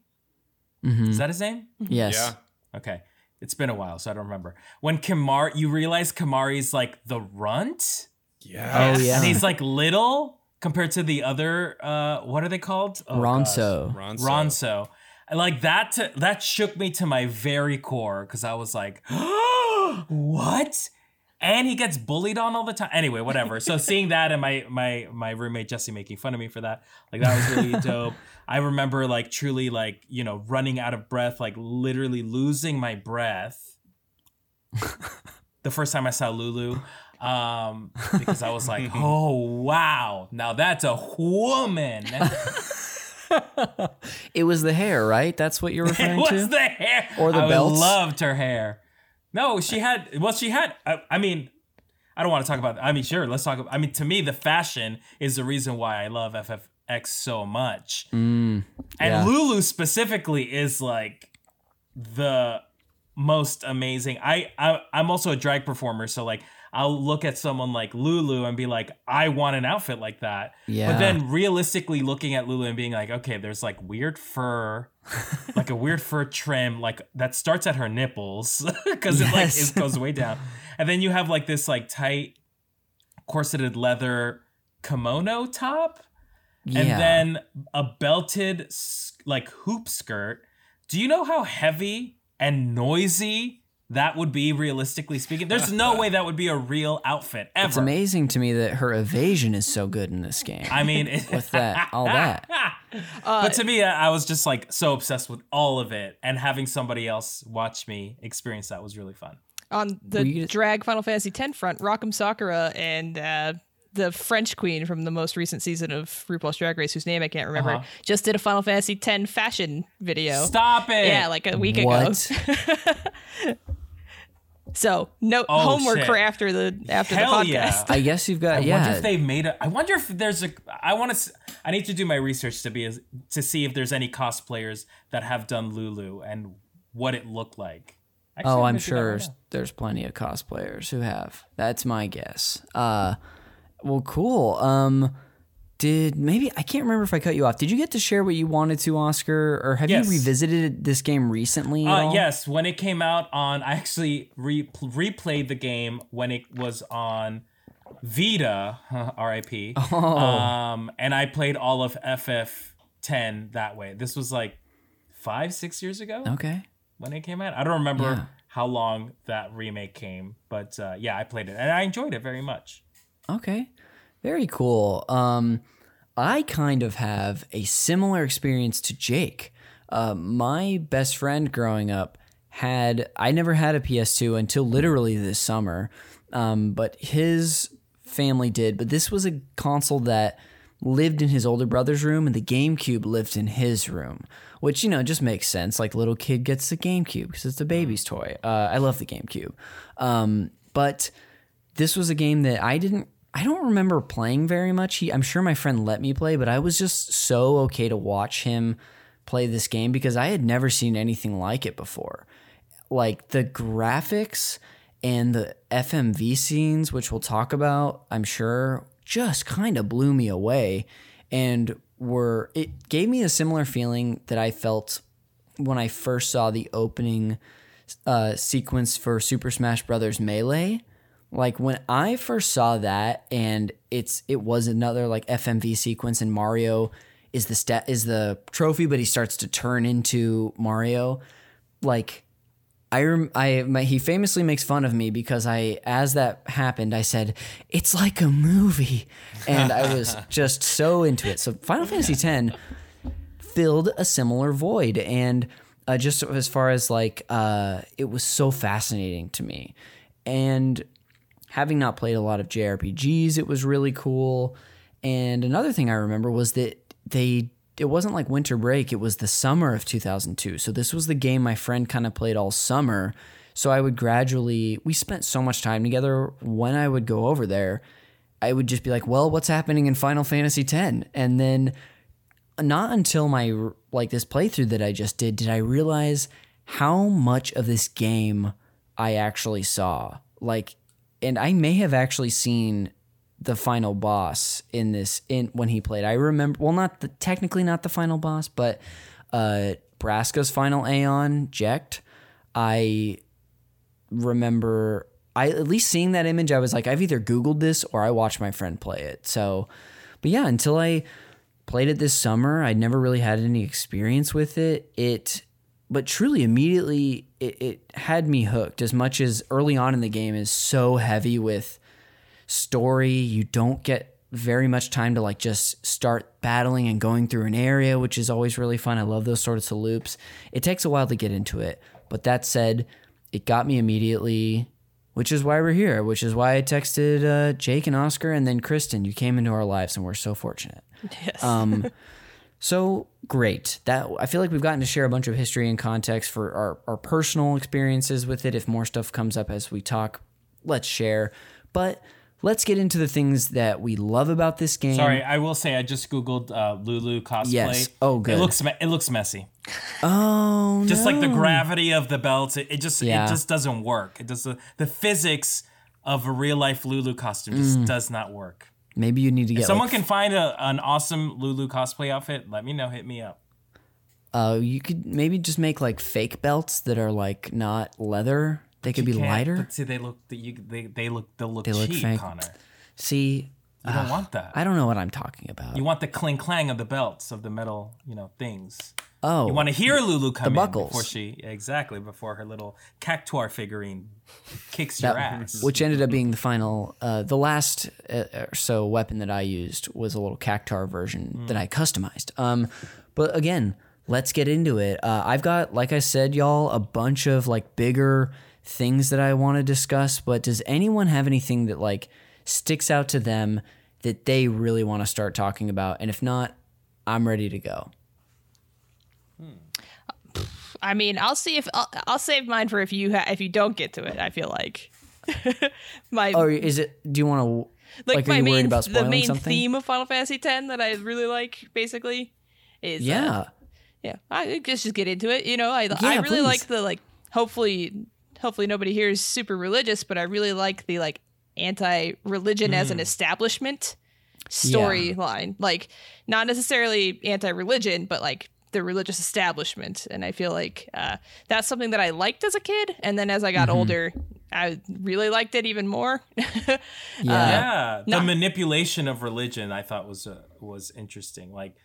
Speaker 5: Is that his name?
Speaker 2: Yes.
Speaker 4: Yeah.
Speaker 5: okay it's been a while so i don't remember when Kimahri you realize Kimahri's like the runt
Speaker 4: Yeah.
Speaker 2: Oh, yeah.
Speaker 5: and he's like little compared to the other uh what are they called oh,
Speaker 2: Ronso.
Speaker 4: Ronso.
Speaker 5: ronso And, like that to, that shook me to my very core because i was like what and he gets bullied on all the time anyway whatever so seeing that and my my my roommate jesse making fun of me for that like that was really dope i remember like truly like you know running out of breath like literally losing my breath the first time i saw lulu um because i was like oh wow now that's a woman
Speaker 2: It was the hair, right? That's what you're
Speaker 5: it
Speaker 2: referring
Speaker 5: was
Speaker 2: to?
Speaker 5: the hair
Speaker 2: Or the
Speaker 5: I
Speaker 2: belts?
Speaker 5: loved her hair no she had well she had I, I mean i don't want to talk about i mean sure let's talk about i mean to me the fashion is the reason why i love ffx so much
Speaker 2: Mm,
Speaker 5: and
Speaker 2: yeah.
Speaker 5: lulu specifically is like the most amazing I, I i'm also a drag performer so like I'll look at someone like Lulu and be like, I want an outfit like that.
Speaker 2: Yeah.
Speaker 5: But then realistically looking at Lulu and being like, okay, there's like weird fur, like a weird fur trim, like that starts at her nipples because it like it goes way down. And then you have like this like tight corseted leather kimono top
Speaker 2: Yeah.
Speaker 5: and then a belted like hoop skirt. Do you know how heavy and noisy that would be realistically speaking? There's no way that would be a real outfit ever.
Speaker 2: it's amazing to me that her evasion is so good in this game.
Speaker 5: I mean,
Speaker 2: with that, all that.
Speaker 5: but to me, I was just like so obsessed with all of it, and having somebody else watch me experience that was really fun.
Speaker 3: On the
Speaker 2: just-
Speaker 3: drag Final Fantasy X front, Rock M. Sakura and uh, the French queen from the most recent season of RuPaul's Drag Race, whose name I can't remember,
Speaker 5: Uh-huh.
Speaker 3: just did a Final Fantasy X fashion video.
Speaker 5: Stop it!
Speaker 3: Yeah, like a week ago.
Speaker 2: What?
Speaker 3: So no
Speaker 5: Oh,
Speaker 3: homework
Speaker 5: shit.
Speaker 3: for after the after
Speaker 5: Hell
Speaker 3: the podcast.
Speaker 5: yeah.
Speaker 2: I guess you've got
Speaker 5: I
Speaker 2: yeah.
Speaker 5: wonder if they've made a. I wonder if there's a. I want to. I need to do my research to be to see if there's any cosplayers that have done Lulu and what it looked like. Actually,
Speaker 2: oh,
Speaker 5: gonna
Speaker 2: I'm sure
Speaker 5: right
Speaker 2: there's plenty of cosplayers who have. That's my guess. Uh, well, cool. Um, did maybe I can't remember if I cut you off. Did you get to share what you wanted to, Oscar, or have
Speaker 5: Yes.
Speaker 2: you revisited this game recently?
Speaker 5: Uh, yes, when it came out on, I actually re- replayed the game when it was on Vita, R.I.P.
Speaker 2: Oh.
Speaker 5: Um, and I played all of FF10 that way. This was like five, six years ago
Speaker 2: Okay.
Speaker 5: when it came out. I don't remember
Speaker 2: Yeah.
Speaker 5: how long that remake came, but uh, yeah, I played it and I enjoyed it very much.
Speaker 2: Okay. Very cool. Um, I kind of have a similar experience to Jake. Uh, my best friend growing up had, I never had a PS2 until literally this summer, um, but his family did. But this was a console that lived in his older brother's room and the GameCube lived in his room, which, you know, just makes sense. Like, little kid gets the GameCube because it's a baby's toy. Uh, I love the GameCube. Um, but this was a game that I didn't I don't remember playing very much. He, I'm sure my friend let me play, but I was just so okay to watch him play this game because I had never seen anything like it before. Like the graphics and the FMV scenes, which we'll talk about, I'm sure, just kind of blew me away and were it gave me a similar feeling that I felt when I first saw the opening uh, sequence for Super Smash Brothers Melee. Like when I first saw that, and it's it was another like FMV sequence, and Mario is the stat is the trophy, but he starts to turn into Mario. Like I rem- I my, he famously makes fun of me because I as that happened I said it's like a movie and I was just so into it. So Final Fantasy X filled a similar void and uh, just as far as like uh, it was so fascinating to me and having not played a lot of JRPGs it was really cool. And another thing I remember was that they it wasn't like winter break it was the summer of 2002 so this was the game my friend kind of played all summer. So I would gradually we spent so much time together. When I would go over there I would just be like well what's happening in Final Fantasy X? And then not until my like this playthrough that I just did did I realize how much of this game I actually saw. Like and I may have actually seen the final boss in this in when he played. I remember well not the technically not the final boss, but uh Braska's final Aeon Jecht. I remember I at least seeing that image I was like I've either googled this or I watched my friend play it. So but yeah, until I played it this summer. I'd never really had any experience with it. It, but truly immediately it, it had me hooked. As much as early on in the game is so heavy with story, you don't get very much time to like just start battling and going through an area, which is always really fun. I love those sorts of loops. It takes a while to get into it, but that said, it got me immediately. Which is why we're here. Which is why I texted uh, Jake and Oscar, and then Kristin. You came into our lives, and we're so fortunate.
Speaker 3: Yes.
Speaker 2: Um, so great that I feel like we've gotten to share a bunch of history and context for our, our personal experiences with it. If more stuff comes up as we talk, let's share. But let's get into the things that we love about this game.
Speaker 5: Sorry, I will say I just googled uh, Lulu cosplay.
Speaker 2: Yes. Oh, good.
Speaker 5: It looks me- it looks messy.
Speaker 2: Oh,
Speaker 5: Just like the gravity of the belts, it, it just
Speaker 2: Yeah.
Speaker 5: it just doesn't work. It does the, the physics of a real life Lulu costume just does not work.
Speaker 2: Maybe you need to get
Speaker 5: If someone
Speaker 2: like,
Speaker 5: can find a, an awesome Lulu cosplay outfit, let me know. Hit me up.
Speaker 2: uh, you could maybe just make like fake belts that are like not leather. They could be lighter.
Speaker 5: But see, they look you, they they look they'll look
Speaker 2: They look
Speaker 5: cheap,
Speaker 2: fake.
Speaker 5: Conner.
Speaker 2: See,
Speaker 5: You don't want that.
Speaker 2: I don't know what I'm talking about.
Speaker 5: you want the cling clang of the belts of the metal, you know, things.
Speaker 2: Oh,
Speaker 5: You want to hear Lulu come in
Speaker 2: buckles.
Speaker 5: before she exactly before her little cactuar figurine kicks your ass.
Speaker 2: which ended up being the final uh, the last uh, so weapon that i used was a little cactuar version that i customized. Um, but again let's get into it. Uh, i've got like i said y'all a bunch of like bigger things that i want to discuss but does anyone have anything that like sticks out to them that they really want to start talking about? And if not i'm ready to go
Speaker 3: I mean, I'll see if I'll, I'll save mine for if you ha- if you don't get to it. I feel like my
Speaker 2: or is it do you want to
Speaker 3: like,
Speaker 2: like, are
Speaker 3: my
Speaker 2: you
Speaker 3: main
Speaker 2: worried about
Speaker 3: the main
Speaker 2: something
Speaker 3: theme of Final Fantasy X that I really like basically is uh,
Speaker 2: yeah
Speaker 3: yeah. I just just get into it. You know, I I really
Speaker 2: please.
Speaker 3: like the like. Hopefully, hopefully nobody here is super religious, but I really like the like anti-religion as an
Speaker 2: Mm.
Speaker 3: establishment storyline. Like not necessarily anti-religion, but like the religious establishment. And I feel like uh, that's something that I liked as a kid, and then as I
Speaker 2: Mm-hmm.
Speaker 3: got older, I really liked it even more.
Speaker 2: yeah
Speaker 5: yeah, the
Speaker 3: no.
Speaker 5: manipulation of religion I thought was uh, was interesting. Like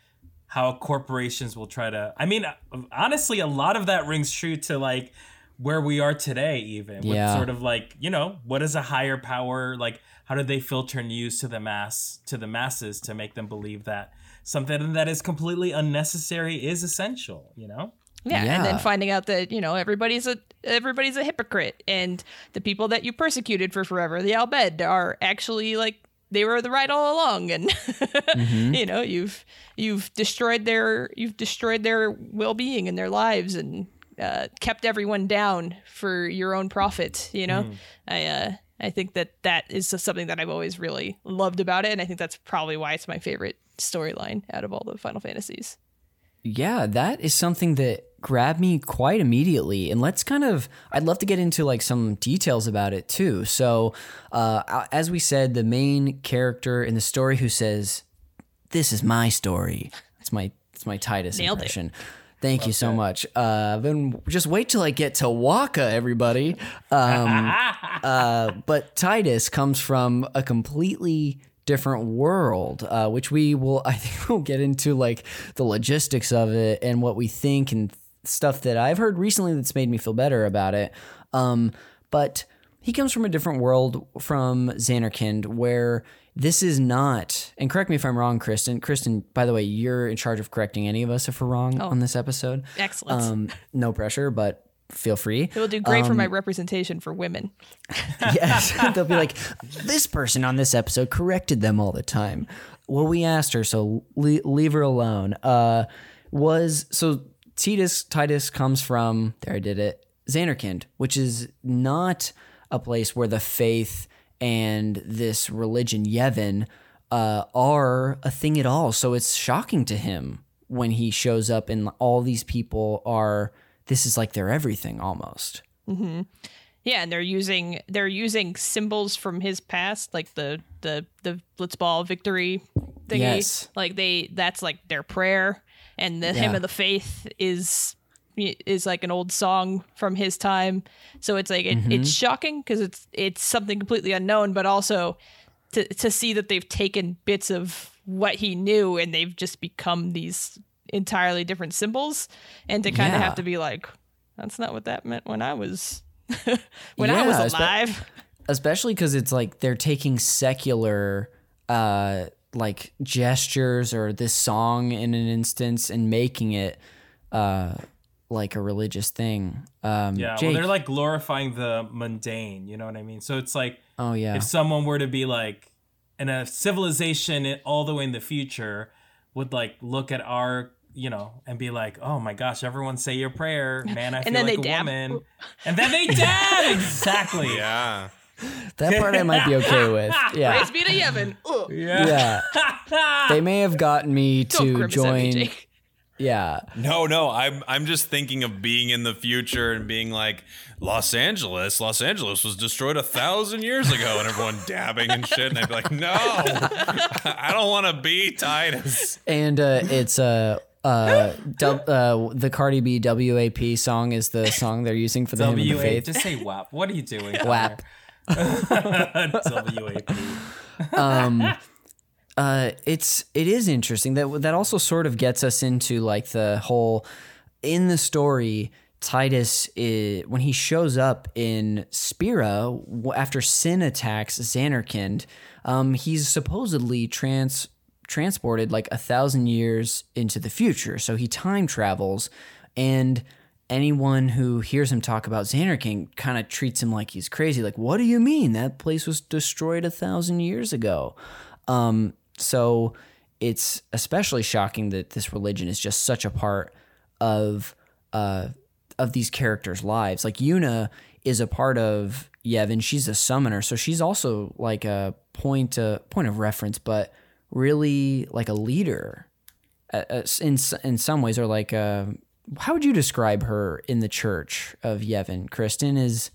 Speaker 5: how corporations will try to. I mean, uh, honestly, a lot of that rings true to like where we are today, even with
Speaker 2: Yeah.
Speaker 5: sort of like you know what is a higher power like. How do they filter news to the mass to the masses to make them believe that something that is completely unnecessary is essential? You know.
Speaker 3: Yeah, and then finding out that you know everybody's a everybody's a hypocrite, and the people that you persecuted for forever, the Al Bhed, are actually like they were the right all along, and you know you've you've destroyed their you've destroyed their well being and their lives, and uh, kept everyone down for your own profit. You know, I uh, I think that that is something that I've always really loved about it, and I think that's probably why it's my favorite storyline out of all the Final Fantasies.
Speaker 2: Yeah, that is something that grabbed me quite immediately. And let's kind of, I'd love to get into like some details about it too. So, uh, as we said, the main character in the story who says, This is my story. It's my, it's my Tidus
Speaker 3: Nailed it.
Speaker 2: Thank you so much. Uh, then just wait till I get to Wakka, everybody. Um, uh, but Tidus comes from a completely different world, uh, which we will, I think, we'll get into like the logistics of it and what we think and stuff that I've heard recently that's made me feel better about it. Um, but he comes from a different world from Zanarkand, where this is not. And correct me if I'm wrong, Kristin. Kristin, by the way, you're in charge of correcting any of us if we're wrong on this episode.
Speaker 3: Excellent.
Speaker 2: Um, no pressure, but feel free.
Speaker 3: It will do great for
Speaker 2: Um,
Speaker 3: my representation for women.
Speaker 2: Yes. They'll be like, this person on this episode corrected them all the time. Well, we asked her, so le- leave her alone. Uh, was so Tidus Tidus comes from there. I did it. Zanarkand, which is not a place where the faith and this religion Yevon uh, are a thing at all. So it's shocking to him when he shows up and all these people are. This is like their everything almost.
Speaker 3: Yeah, and they're using they're using symbols from his past, like the the the Blitzball victory thingy.
Speaker 2: Yes.
Speaker 3: Like they that's like their prayer, and the hymn of the faith is is like an old song from his time. So it's like it,
Speaker 2: Mm-hmm.
Speaker 3: it's shocking because it's it's something completely unknown, but also to to see that they've taken bits of what he knew and they've just become these entirely different symbols, and to kind of
Speaker 2: Yeah.
Speaker 3: have to be like, that's not what that meant when I was when I was
Speaker 2: Yeah,
Speaker 3: alive.
Speaker 2: especially because it's like they're taking secular uh like gestures or this song in an instance and making it uh like a religious thing um
Speaker 5: Yeah,
Speaker 2: Jake,
Speaker 5: well, they're like glorifying the mundane. You know what I mean? So it's like
Speaker 2: oh yeah
Speaker 5: if someone were to be like in a civilization all the way in the future would like look at our you know and be like oh my gosh everyone say your prayer man i feel
Speaker 3: then
Speaker 5: like
Speaker 3: they
Speaker 5: a
Speaker 3: dab.
Speaker 5: woman and then they dab exactly
Speaker 4: Yeah.
Speaker 2: that part i might be okay with yeah
Speaker 3: Praise be to Yevon. Ugh.
Speaker 5: yeah
Speaker 2: yeah they may have gotten me
Speaker 3: Don't
Speaker 2: to
Speaker 3: grimace me,
Speaker 2: join
Speaker 3: Jake.
Speaker 2: Yeah.
Speaker 4: No, no, I'm I'm just thinking of being in the future and being like Los Angeles, Los Angeles was destroyed a thousand years ago, and everyone dabbing and shit, and I'd be like, no, I don't want to be Tidus.
Speaker 2: And uh, it's uh, uh, dub, uh, the Cardi B WAP song is the song they're using for the hymn of the faith.
Speaker 5: just say WAP. What are you doing?
Speaker 2: WAP.
Speaker 5: WAP.
Speaker 2: Uh, it's it is interesting that that also sort of gets us into like the whole in the story. Tidus, is, when he shows up in Spira after Sin attacks Zanarkand, um, he's supposedly trans transported like a thousand years into the future. So he time travels, and anyone who hears him talk about Zanarkand kind of treats him like he's crazy. Like, what do you mean that place was destroyed a thousand years ago? Um, so it's especially shocking that this religion is just such a part of uh, of these characters' lives. Like Yuna is a part of Yevon. She's a summoner, so she's also like a point uh, point of reference, but really like a leader uh, uh, in in some ways, or like uh, how would you describe her in the church of Yevon? Kristin is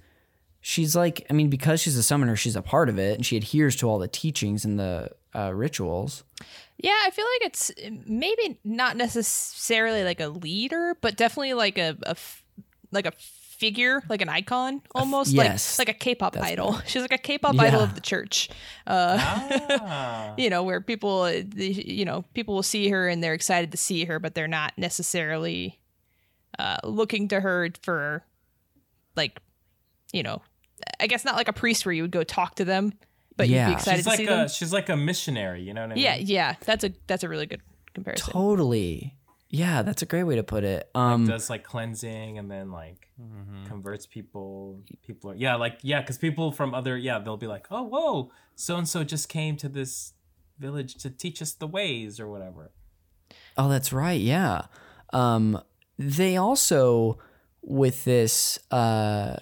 Speaker 2: she's like I mean because she's a summoner, she's a part of it, and she adheres to all the teachings and the uh, rituals.
Speaker 3: Yeah, I feel like it's maybe not necessarily like a leader, but definitely like a, a f- like a figure, like an icon, almost
Speaker 2: yes.
Speaker 3: like like a K-pop idol. She's like a K-pop idol of the church. Uh,
Speaker 5: Ah.
Speaker 3: you know, where people, uh, you know, people will see her and they're excited to see her, but they're not necessarily uh, looking to her for, like, you know, I guess not like a priest where you would go talk to them, but you'd
Speaker 2: Yeah.
Speaker 3: be excited
Speaker 5: She's
Speaker 3: to
Speaker 5: like
Speaker 3: see
Speaker 5: a
Speaker 3: them.
Speaker 5: she's like a missionary. You know what I mean?
Speaker 3: Yeah, yeah, that's a that's a really good comparison.
Speaker 2: Totally. Yeah, that's a great way to put it. Um,
Speaker 5: does like cleansing and then like converts people people are yeah like yeah because people from other yeah they'll be like oh whoa so and so just came to this village to teach us the ways or whatever
Speaker 2: Oh, that's right. Yeah. Um, they also with this uh,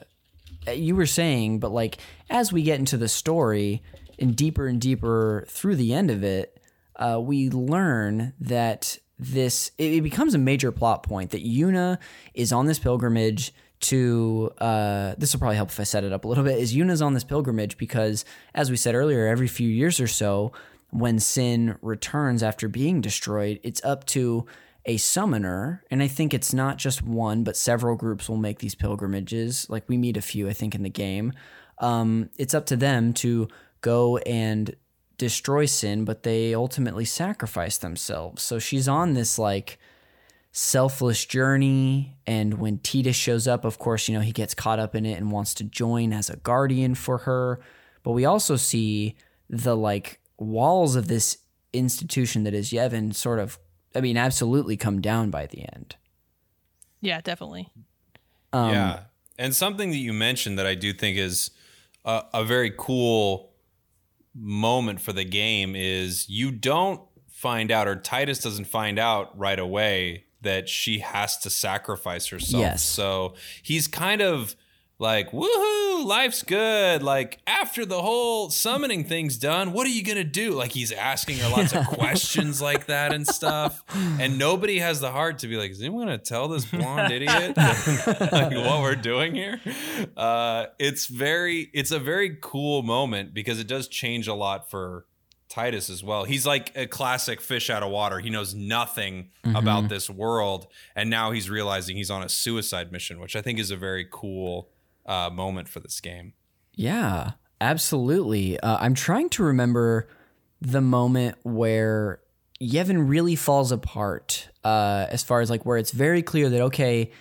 Speaker 2: you were saying, but like as we get into the story and deeper and deeper through the end of it, uh, we learn that this it, it becomes a major plot point that Yuna is on this pilgrimage to uh, this will probably help if I set it up a little bit. Is Yuna's on this pilgrimage because, as we said earlier, every few years or so, when Sin returns after being destroyed, it's up to a summoner, and I think it's not just one, but several groups will make these pilgrimages. Like we meet a few, I think, in the game. Um, it's up to them to go and destroy Sin, but they ultimately sacrifice themselves. So she's on this like selfless journey. And when Tidus shows up, of course, you know, he gets caught up in it and wants to join as a guardian for her. But we also see the like walls of this institution that is Yevon sort of, I mean, absolutely come down by the end.
Speaker 3: Yeah, definitely.
Speaker 2: Um,
Speaker 4: yeah. And something that you mentioned that I do think is a, a very cool moment for the game is you don't find out, or Tidus doesn't find out right away that she has to sacrifice herself.
Speaker 2: Yes.
Speaker 4: So he's kind of like, woohoo, life's good. Like, after the whole summoning thing's done, what are you going to do? Like, he's asking her lots of questions like that and stuff. And nobody has the heart to be like, is anyone to tell this blonde idiot like, what we're doing here? Uh, it's very, it's a very cool moment because it does change a lot for Tidus as well. He's like a classic fish out of water. He knows nothing about this world, and now he's realizing he's on a suicide mission, which I think is a very cool uh, moment for this game.
Speaker 2: Yeah, absolutely. Uh, I'm trying to remember the moment where Yevon really falls apart, uh, as far as like where it's very clear that, okay,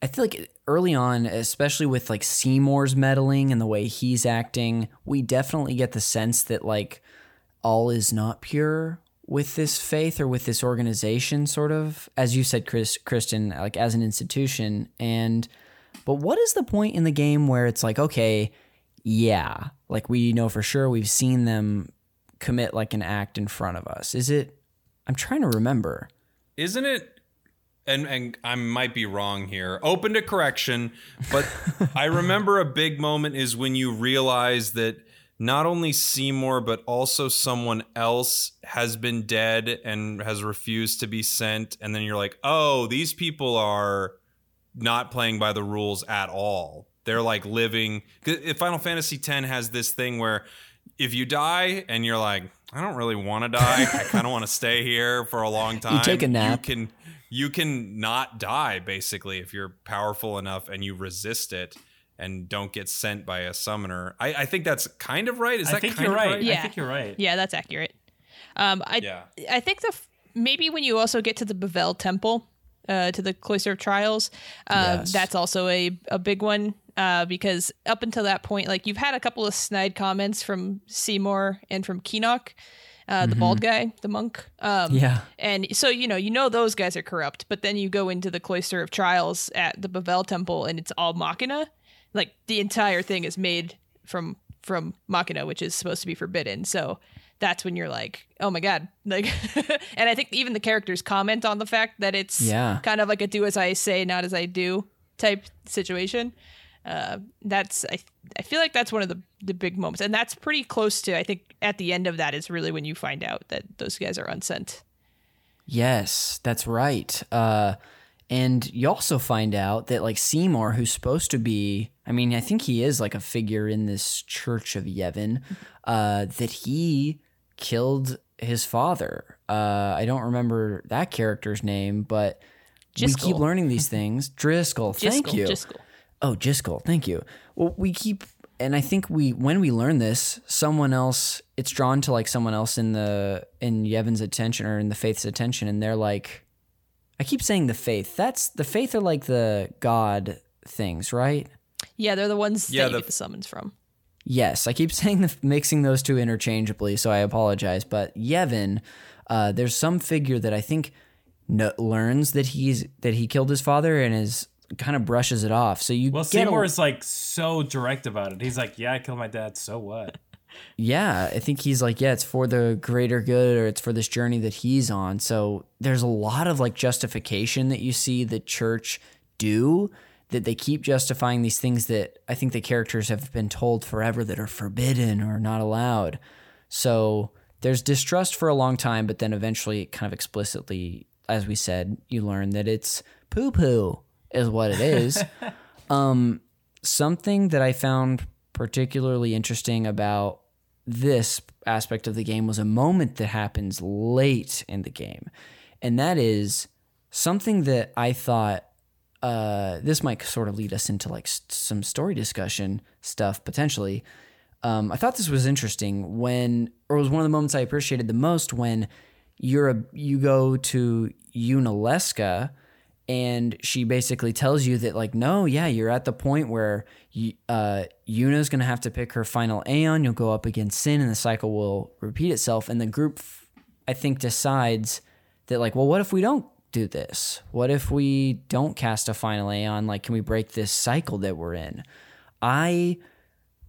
Speaker 2: I feel like early on, especially with like Seymour's meddling and the way he's acting, we definitely get the sense that like all is not pure with this faith or with this organization, sort of, as you said, Chris, Kristin, like as an institution. And, but what is the point in the game where it's like, okay, yeah, like we know for sure we've seen them commit like an act in front of us? Is it, I'm trying to remember.
Speaker 4: Isn't it? And and I might be wrong here. Open to correction, but I remember a big moment is when you realize that not only Seymour, but also someone else has been dead and has refused to be sent. And then you're like, oh, these people are not playing by the rules at all. They're like living. 'cause Final Fantasy X has this thing where if you die and you're like, I don't really want to die, I kind of want to stay here for a long time.
Speaker 2: take a nap.
Speaker 4: You can you can not die basically if you're powerful enough and you resist it and don't get sent by a summoner. I, I think that's kind of right. Is
Speaker 5: I
Speaker 4: that
Speaker 5: think
Speaker 4: kind
Speaker 5: you're
Speaker 4: of
Speaker 5: right.
Speaker 4: right?
Speaker 5: I
Speaker 3: Yeah.
Speaker 5: think you're right.
Speaker 3: Yeah, that's accurate. Um, I
Speaker 4: Yeah.
Speaker 3: I think the f- maybe when you also get to the Bevelle Temple, uh, to the Cloister of Trials, um,
Speaker 2: Yes.
Speaker 3: that's also a a big one. Uh, because up until that point, like you've had a couple of snide comments from Seymour and from Kinoc, uh, the bald guy, the monk. Um,
Speaker 2: Yeah.
Speaker 3: and so you know you know those guys are corrupt, but then you go into the Cloister of Trials at the Bevelle Temple, and it's all Machina. Like the entire thing is made from from Machina, which is supposed to be forbidden. So that's when you're like, oh my god, like. and I think even the characters comment on the fact that it's
Speaker 2: Yeah.
Speaker 3: kind of like a do as I say, not as I do type situation. Uh, that's I I feel like that's one of the the big moments, and that's pretty close to I think at the end of that is really when you find out that those guys are unsent.
Speaker 2: Yes, that's right. Uh, and you also find out that like Seymour, who's supposed to be, I mean, I think he is like a figure in this Church of Yevon, uh, that he killed his father. Uh, I don't remember that character's name, but we keep learning these things. Driscoll, thank
Speaker 3: Jyscal,
Speaker 2: you.
Speaker 3: Jyscal.
Speaker 2: Oh, Jyscal, thank you. Well, we keep, and I think we, when we learn this, someone else, it's drawn to like someone else in the in Yevon's attention or in the faith's attention, and they're like, I keep saying the faith. That's the faith are like the God things, right?
Speaker 3: Yeah, they're the ones
Speaker 4: Yeah,
Speaker 3: that you get the summons from.
Speaker 2: Yes, I keep saying the mixing those two interchangeably, so I apologize. But Yevon, uh, there's some figure that I think no, learns that he's that he killed his father and is kind of brushes it off. So you
Speaker 5: Well,
Speaker 2: get a-
Speaker 5: Seymour is like so direct about it. He's like, "Yeah, I killed my dad. So what?"
Speaker 2: Yeah, I think he's like, yeah, it's for the greater good or it's for this journey that he's on. So there's a lot of like justification that you see the church do that they keep justifying these things that I think the characters have been told forever that are forbidden or not allowed. So there's distrust for a long time, but then eventually, kind of explicitly, as we said, you learn that it's poo poo is what it is. um, something that I found particularly interesting about this aspect of the game was a moment that happens late in the game. And that is something that I thought uh, this might sort of lead us into like s- some story discussion stuff potentially. Um, I thought this was interesting when, or it was one of the moments I appreciated the most when you're a, you go to Yunalesca and she basically tells you that like no yeah you're at the point where you, uh, Yuna's gonna have to pick her final Aeon you'll go up against Sin and the cycle will repeat itself and the group f- I think decides that like well what if we don't do this what if we don't cast a final Aeon like can we break this cycle that we're in I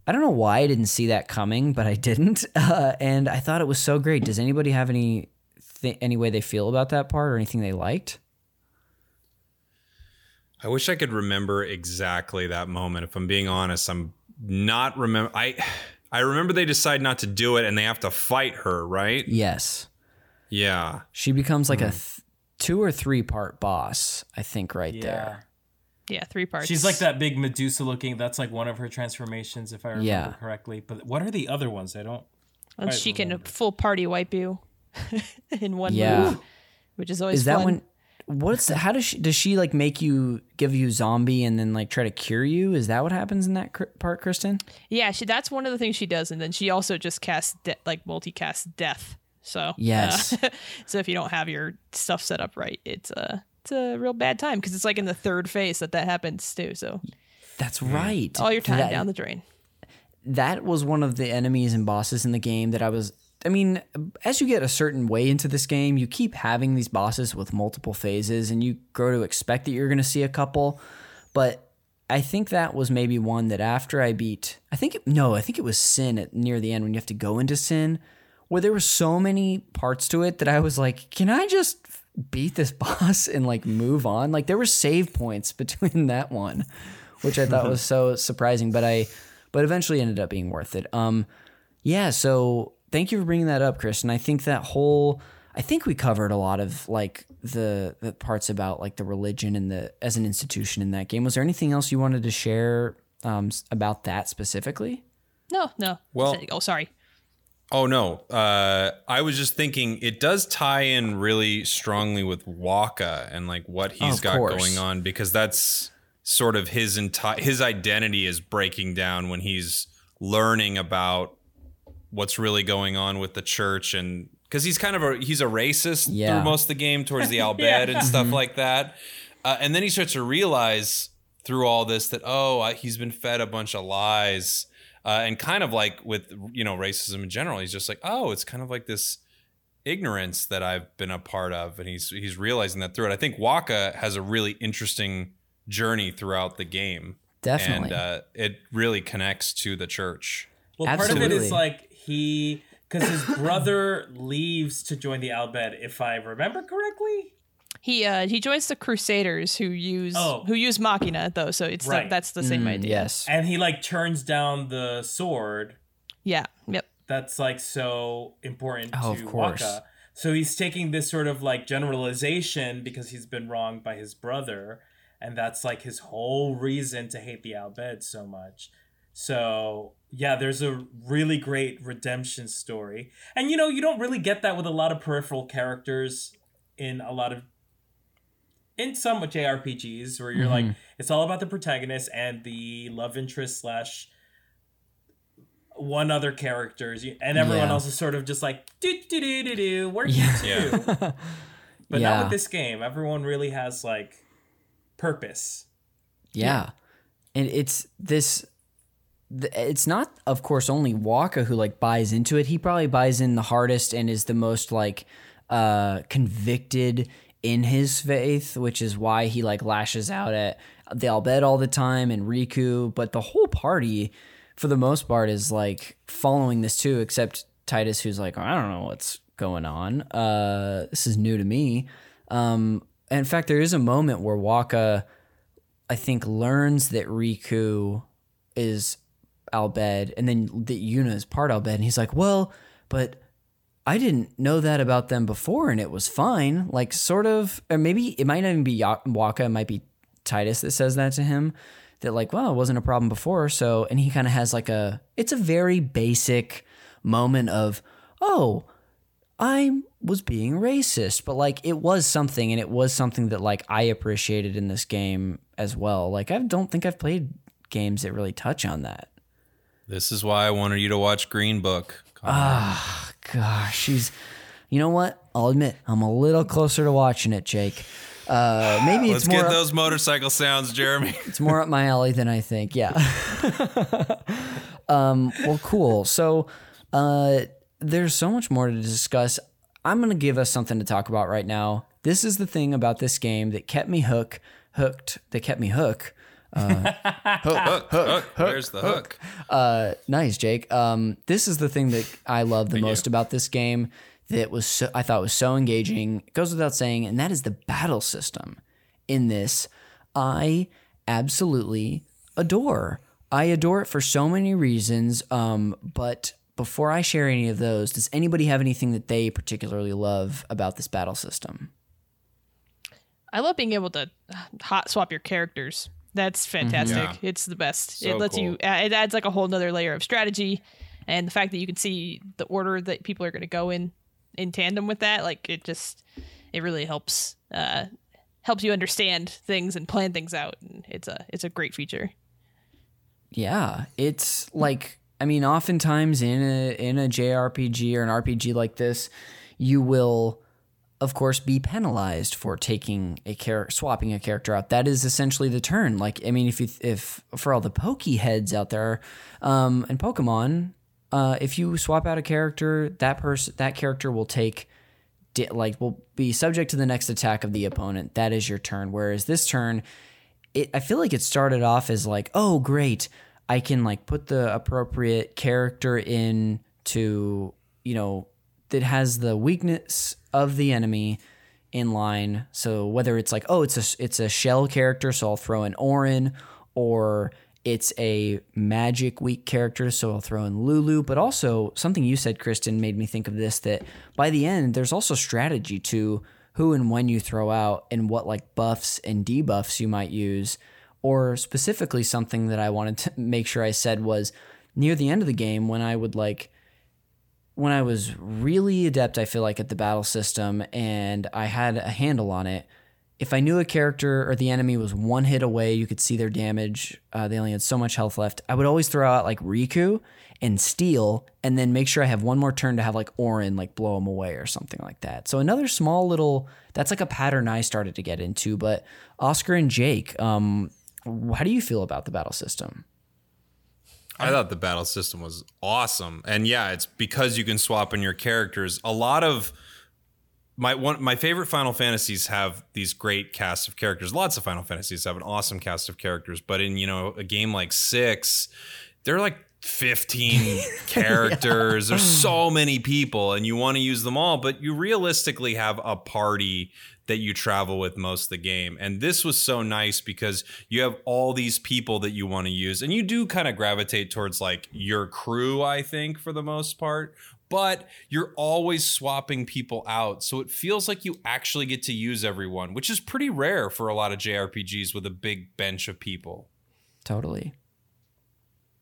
Speaker 2: I don't know why I didn't see that coming but I didn't uh, and I thought it was so great does anybody have any th- any way they feel about that part or anything they liked
Speaker 4: I wish I could remember exactly that moment. If I'm being honest, I'm not remember. I I remember they decide not to do it, and they have to fight her, right?
Speaker 2: yes
Speaker 4: Yeah.
Speaker 2: She becomes
Speaker 4: Hmm.
Speaker 2: like a th- two or three part boss, I think, right
Speaker 5: Yeah.
Speaker 2: there.
Speaker 3: Yeah, three parts.
Speaker 5: She's like that big Medusa looking. That's like one of her transformations, if I remember
Speaker 2: Yeah.
Speaker 5: correctly. But what are the other ones? I don't.
Speaker 3: and
Speaker 5: I
Speaker 3: she can full party wipe you in one
Speaker 2: Yeah.
Speaker 3: move, which is always
Speaker 2: Is that
Speaker 3: fun.
Speaker 2: when? What's the, how does she does she like make you give you zombie and then like try to cure you? Is that what happens in that cr- part, Kristin?
Speaker 3: Yeah, she. That's one of the things she does, and then she also just casts de- like multicast death. So uh,
Speaker 2: Yes.
Speaker 3: so if you don't have your stuff set up right, it's a it's a real bad time because it's like in the third phase that that happens too. So
Speaker 2: That's right.
Speaker 3: all your time
Speaker 2: That-
Speaker 3: down the drain.
Speaker 2: that was one of the enemies and bosses in the game that I was. I mean, as you get a certain way into this game, you keep having these bosses with multiple phases, and you grow to expect that you're going to see a couple. But I think that was maybe one that after I beat, I think it, no, I think it was Sin at near the end when you have to go into Sin, where there were so many parts to it that I was like, can I just beat this boss and like move on? Like there were save points between that one, which I thought was so surprising, but I but eventually ended up being worth it. Um Yeah, so thank you for bringing that up, Chris. And I think that whole I think we covered a lot of like the the parts about like the religion and the as an institution in that game. Was there anything else you wanted to share um, about that specifically?
Speaker 3: No, no.
Speaker 4: Well-
Speaker 3: oh, sorry.
Speaker 4: Oh no, uh, I was just thinking it does tie in really strongly with Wakka and like what he's
Speaker 2: Of
Speaker 4: got
Speaker 2: course.
Speaker 4: going on because that's sort of his entire his identity is breaking down when he's learning about what's really going on with the church and because he's kind of a he's a racist
Speaker 2: Yeah.
Speaker 4: through most of the game towards the Al Bhed
Speaker 5: Yeah.
Speaker 4: and stuff like that, uh, and then he starts to realize through all this that oh he's been fed a bunch of lies uh, and kind of like with you know racism in general he's just like oh it's kind of like this ignorance that I've been a part of and he's he's realizing that through it I think Wakka has a really interesting journey throughout the game
Speaker 2: Definitely.
Speaker 4: and uh, it really connects to the church
Speaker 5: Well, part of it is like he, because his brother leaves to join the Al Bhed, if I remember correctly.
Speaker 3: He uh he joins the Crusaders who use
Speaker 5: Oh.
Speaker 3: who use Machina though, so it's the, that's the same
Speaker 2: Mm,
Speaker 3: idea.
Speaker 2: Yes.
Speaker 5: And he like turns down the sword
Speaker 3: Yeah. Yep.
Speaker 5: that's like so important
Speaker 2: Oh,
Speaker 5: to
Speaker 2: of course.
Speaker 5: Wakka. So he's taking this sort of like generalization because he's been wronged by his brother, and that's like his whole reason to hate the Al Bhed so much. So yeah, there's a really great redemption story, and you know you don't really get that with a lot of peripheral characters in a lot of in some JRPGs where you're like it's all about the protagonist and the love interest slash one other characters and everyone
Speaker 2: Yeah.
Speaker 5: else is sort of just like do do do do do work
Speaker 2: Yeah.
Speaker 5: you too but not
Speaker 2: Yeah.
Speaker 5: with this game everyone really has like purpose
Speaker 2: Yeah. And it's this th- it's not of course only Wakka who like buys into it. He probably buys in the hardest and is the most like uh convicted in his faith, which is why he like lashes out at the Al Bhed all the time and Rikku, but the whole party for the most part is like following this too except Tidus who's like I don't know what's going on. Uh this is new to me. Um in fact there is a moment where Wakka I think learns that Rikku is Al Bhed and then that Yuna is part Al Bhed and he's like, "Well, but I didn't know that about them before and it was fine." Like sort of or maybe it might not even be Wakka, it might be Tidus that says that to him that like, "Well, it wasn't a problem before." So and he kind of has like a it's a very basic moment of, "Oh, I was being racist, but like it was something, and it was something that like I appreciated in this game as well. Like I don't think I've played games that really touch on that.
Speaker 4: this is why I wanted you to watch Green Book ah.
Speaker 2: Gosh, she's, you know what? I'll admit I'm a little closer to watching it, Jake. Uh, maybe
Speaker 4: let's
Speaker 2: it's more
Speaker 4: get
Speaker 2: up,
Speaker 4: those motorcycle sounds Jeremy
Speaker 2: it's more up my alley than I think. Yeah. um, well, cool. So uh, there's so much more to discuss. I'm gonna give us something to talk about right now. This is the thing about this game that kept me hook, hooked. That kept me hook.
Speaker 4: Hook, hook, hook, where's the hook
Speaker 2: Uh, nice, Jake. Um, this is the thing that I love the most about this game. That was so, I thought was so engaging. It goes without saying, and that is the battle system. In this, I absolutely adore. I adore it for so many reasons. Um, but before I share any of those, does anybody have anything that they particularly love about this battle system?
Speaker 3: I love being able to uh, hot swap your characters. That's fantastic.
Speaker 4: Yeah.
Speaker 3: It's the best.
Speaker 4: So
Speaker 3: it lets you.
Speaker 4: cool.
Speaker 3: uh, It adds like a whole nother layer of strategy, and the fact that you can see the order that people are going to go in in tandem with that, like it just, it really helps. Uh, helps you understand things and plan things out, and it's a it's a great feature.
Speaker 2: Yeah, it's like I mean, oftentimes in a in a JRPG or an RPG like this, you will, of course, be penalized for taking a character, swapping a character out. That is essentially the turn. Like, I mean, if you if for all the pokey heads out there, um, in Pokemon, uh, if you swap out a character, that person that character will take di- like will be subject to the next attack of the opponent. That is your turn. Whereas this turn, it, I feel like it started off as like, oh great, I can like put the appropriate character in to you know that has the weakness of the enemy in line. So whether it's like, oh, it's a it's a shell character, so I'll throw an Auron, or it's a magic weak character, so I'll throw in Lulu. But also, something you said, Kristin, made me think of this that by the end, there's also strategy to who and when you throw out and what like buffs and debuffs you might use. Or specifically, something that I wanted to make sure I said was near the end of the game when I would like when I was really adept, I feel like at the battle system and I had a handle on it. If I knew a character or the enemy was one hit away, you could see their damage. Uh, they only had so much health left. I would always throw out like Rikku and Steel, and then make sure I have one more turn to have like Auron like blow him away or something like that. So another small little that's like a pattern I started to get into. But Oscar and Jake, um, how do you feel about the battle system?
Speaker 4: I thought the battle system was awesome. And yeah, it's because you can swap in your characters. A lot of my one my favorite Final Fantasies have these great casts of characters. Lots of Final Fantasies have an awesome cast of characters, but in, you know, a game like 6, they're like 15 characters. There's so many people and you want to use them all, but you realistically have a party that you travel with most of the game. And this was so nice because you have all these people that you want to use. And you do kind of gravitate towards like your crew, I think, for the most part. But you're always swapping people out. So it feels like you actually get to use everyone, which is pretty rare for a lot of JRPGs with a big bench of people.
Speaker 2: Totally.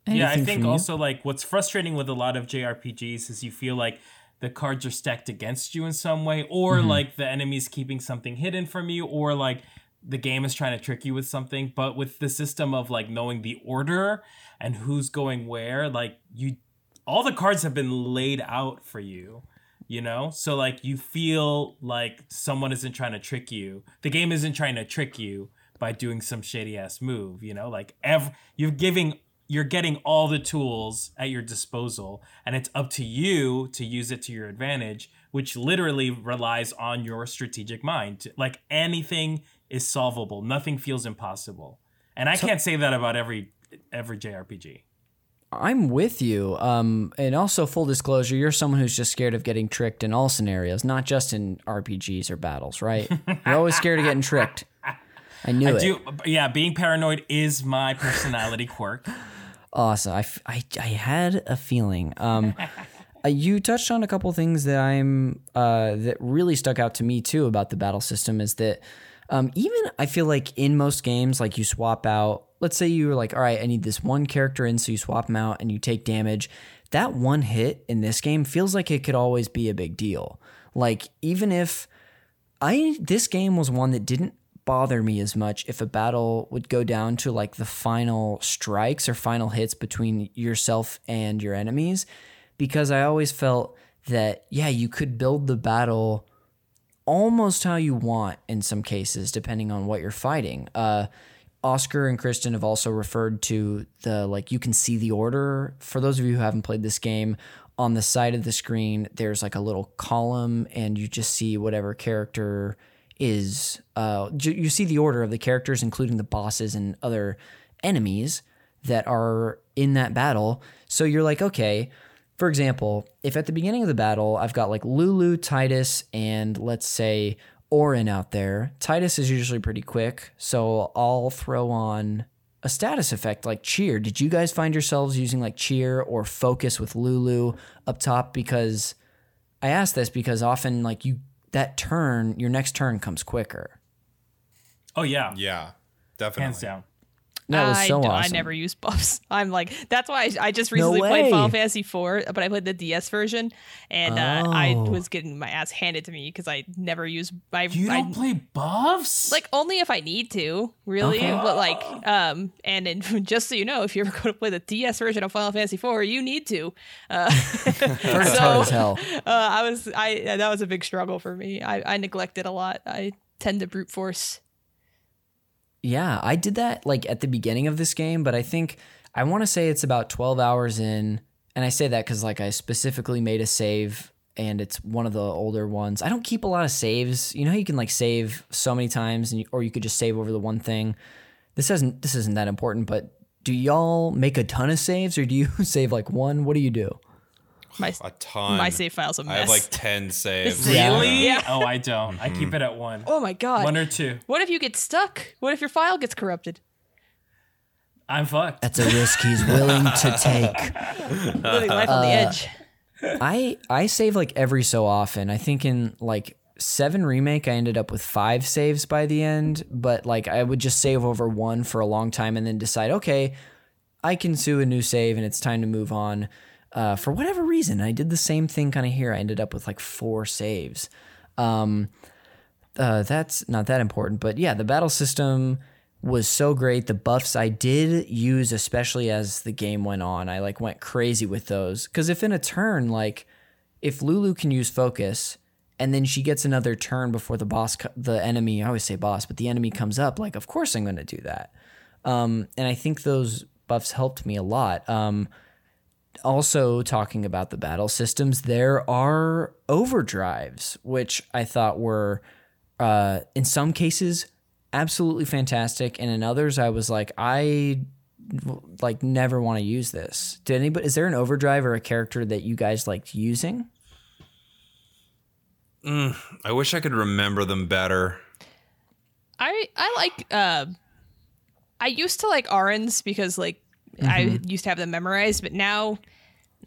Speaker 5: yeah, I think also like what's frustrating with a lot of JRPGs is you feel like the cards are stacked against you in some way, or
Speaker 2: Mm-hmm.
Speaker 5: like the enemy's keeping something hidden from you, or like the game is trying to trick you with something. But with the system of like knowing the order and who's going where, like you, all the cards have been laid out for you. You know, so like you feel like someone isn't trying to trick you. The game isn't trying to trick you by doing some shady ass move. You know, like ev- you're giving you're getting all the tools at your disposal and it's up to you to use it to your advantage which literally relies on your strategic mind like anything is solvable nothing feels impossible and i can't say that about every every jrpg
Speaker 2: I'm with you. Um, and also, full disclosure, you're someone who's just scared of getting tricked in all scenarios, not just in RPGs or battles, right? You're always scared of getting tricked. I knew it.
Speaker 5: do yeah being paranoid is my personality quirk
Speaker 2: Awesome. I, f- I, I had a feeling. Um, uh, you touched on a couple things that I'm uh, that really stuck out to me too about the battle system is that um, even I feel like in most games, like you swap out. Let's say you were like, all right, I need this one character in, so you swap them out and you take damage. That one hit in this game feels like it could always be a big deal. Like even if I this game was one that didn't bother me as much if a battle would go down to like the final strikes or final hits between yourself and your enemies because I always felt that yeah, you could build the battle almost how you want in some cases depending on what you're fighting. Uh Oscar and Kristin have also referred to the like you can see the order. For those of you who haven't played this game, on the side of the screen there's like a little column and you just see whatever character is uh you see the order of the characters including the bosses and other enemies that are in that battle. So you're like, okay, for example, if at the beginning of the battle I've got like Lulu, Tidus, and let's say Orin out there, Tidus is usually pretty quick, so I'll throw on a status effect like cheer. Did you guys find yourselves using like cheer or focus with Lulu up top? Because I ask this because often like you that turn, your next turn comes quicker.
Speaker 5: oh yeah
Speaker 4: Yeah, definitely.
Speaker 5: hands down
Speaker 2: That was
Speaker 3: I,
Speaker 2: so awesome.
Speaker 3: I never use buffs. I'm like that's why I, I just recently played. Final Fantasy IV, but I played the DS version, and uh, I
Speaker 2: Oh.
Speaker 3: was getting my ass handed to me because I never use. I,
Speaker 5: you don't play buffs
Speaker 3: like only if I need to, really.
Speaker 2: Okay.
Speaker 3: But like, um, and then just so you know, if you ever go to play the DS version of Final Fantasy IV, you need to. Uh,
Speaker 2: It's
Speaker 3: so
Speaker 2: hard as
Speaker 3: uh, I was, I that was a big struggle for me. I, I neglected a lot. I tend to brute force.
Speaker 2: Yeah, I did that like at the beginning of this game, but I think I want to say it's about 12 hours in. And I say that because like I specifically made a save and it's one of the older ones. I don't keep a lot of saves. You know how you can like save so many times and you, or you could just save over the one thing. This isn't this isn't that important, but do y'all make a ton of saves or do you save like one? What do you do?
Speaker 3: My
Speaker 4: A ton.
Speaker 3: my save file's a mess.
Speaker 4: I have like 10 saves.
Speaker 5: really
Speaker 3: Yeah.
Speaker 5: oh i don't i
Speaker 4: Mm-hmm.
Speaker 5: keep it at one
Speaker 3: oh my god!
Speaker 5: one or two
Speaker 3: What if you get stuck? What if your file gets corrupted?
Speaker 5: I'm fucked.
Speaker 2: That's a risk he's willing to take.
Speaker 3: Living life on the edge.
Speaker 2: I I save like every so often. I think in like seven remake, I ended up with five saves by the end, but like I would just save over one for a long time and then decide, okay, I can sue a new save and it's time to move on. Uh, for whatever reason, I did the same thing kind of here. I ended up with like four saves. Um, uh, that's not that important, but yeah, the battle system was so great. The buffs I did use, especially as the game went on, I like went crazy with those. Because if in a turn, like if Lulu can use focus, and then she gets another turn before the boss, the enemy. I always say boss, but the enemy comes up. Like, of course I'm going to do that. Um, and I think those buffs helped me a lot. Um, also, talking about the battle systems, there are overdrives, which I thought were, uh, in some cases, absolutely fantastic, and in others, I was like, I like never want to use this. Did anybody? Is there an overdrive or a character that you guys liked using?
Speaker 4: I wish I could remember them better.
Speaker 3: I I like uh, I used to like Arens because like I
Speaker 2: Mm-hmm.
Speaker 3: used to have them memorized, but now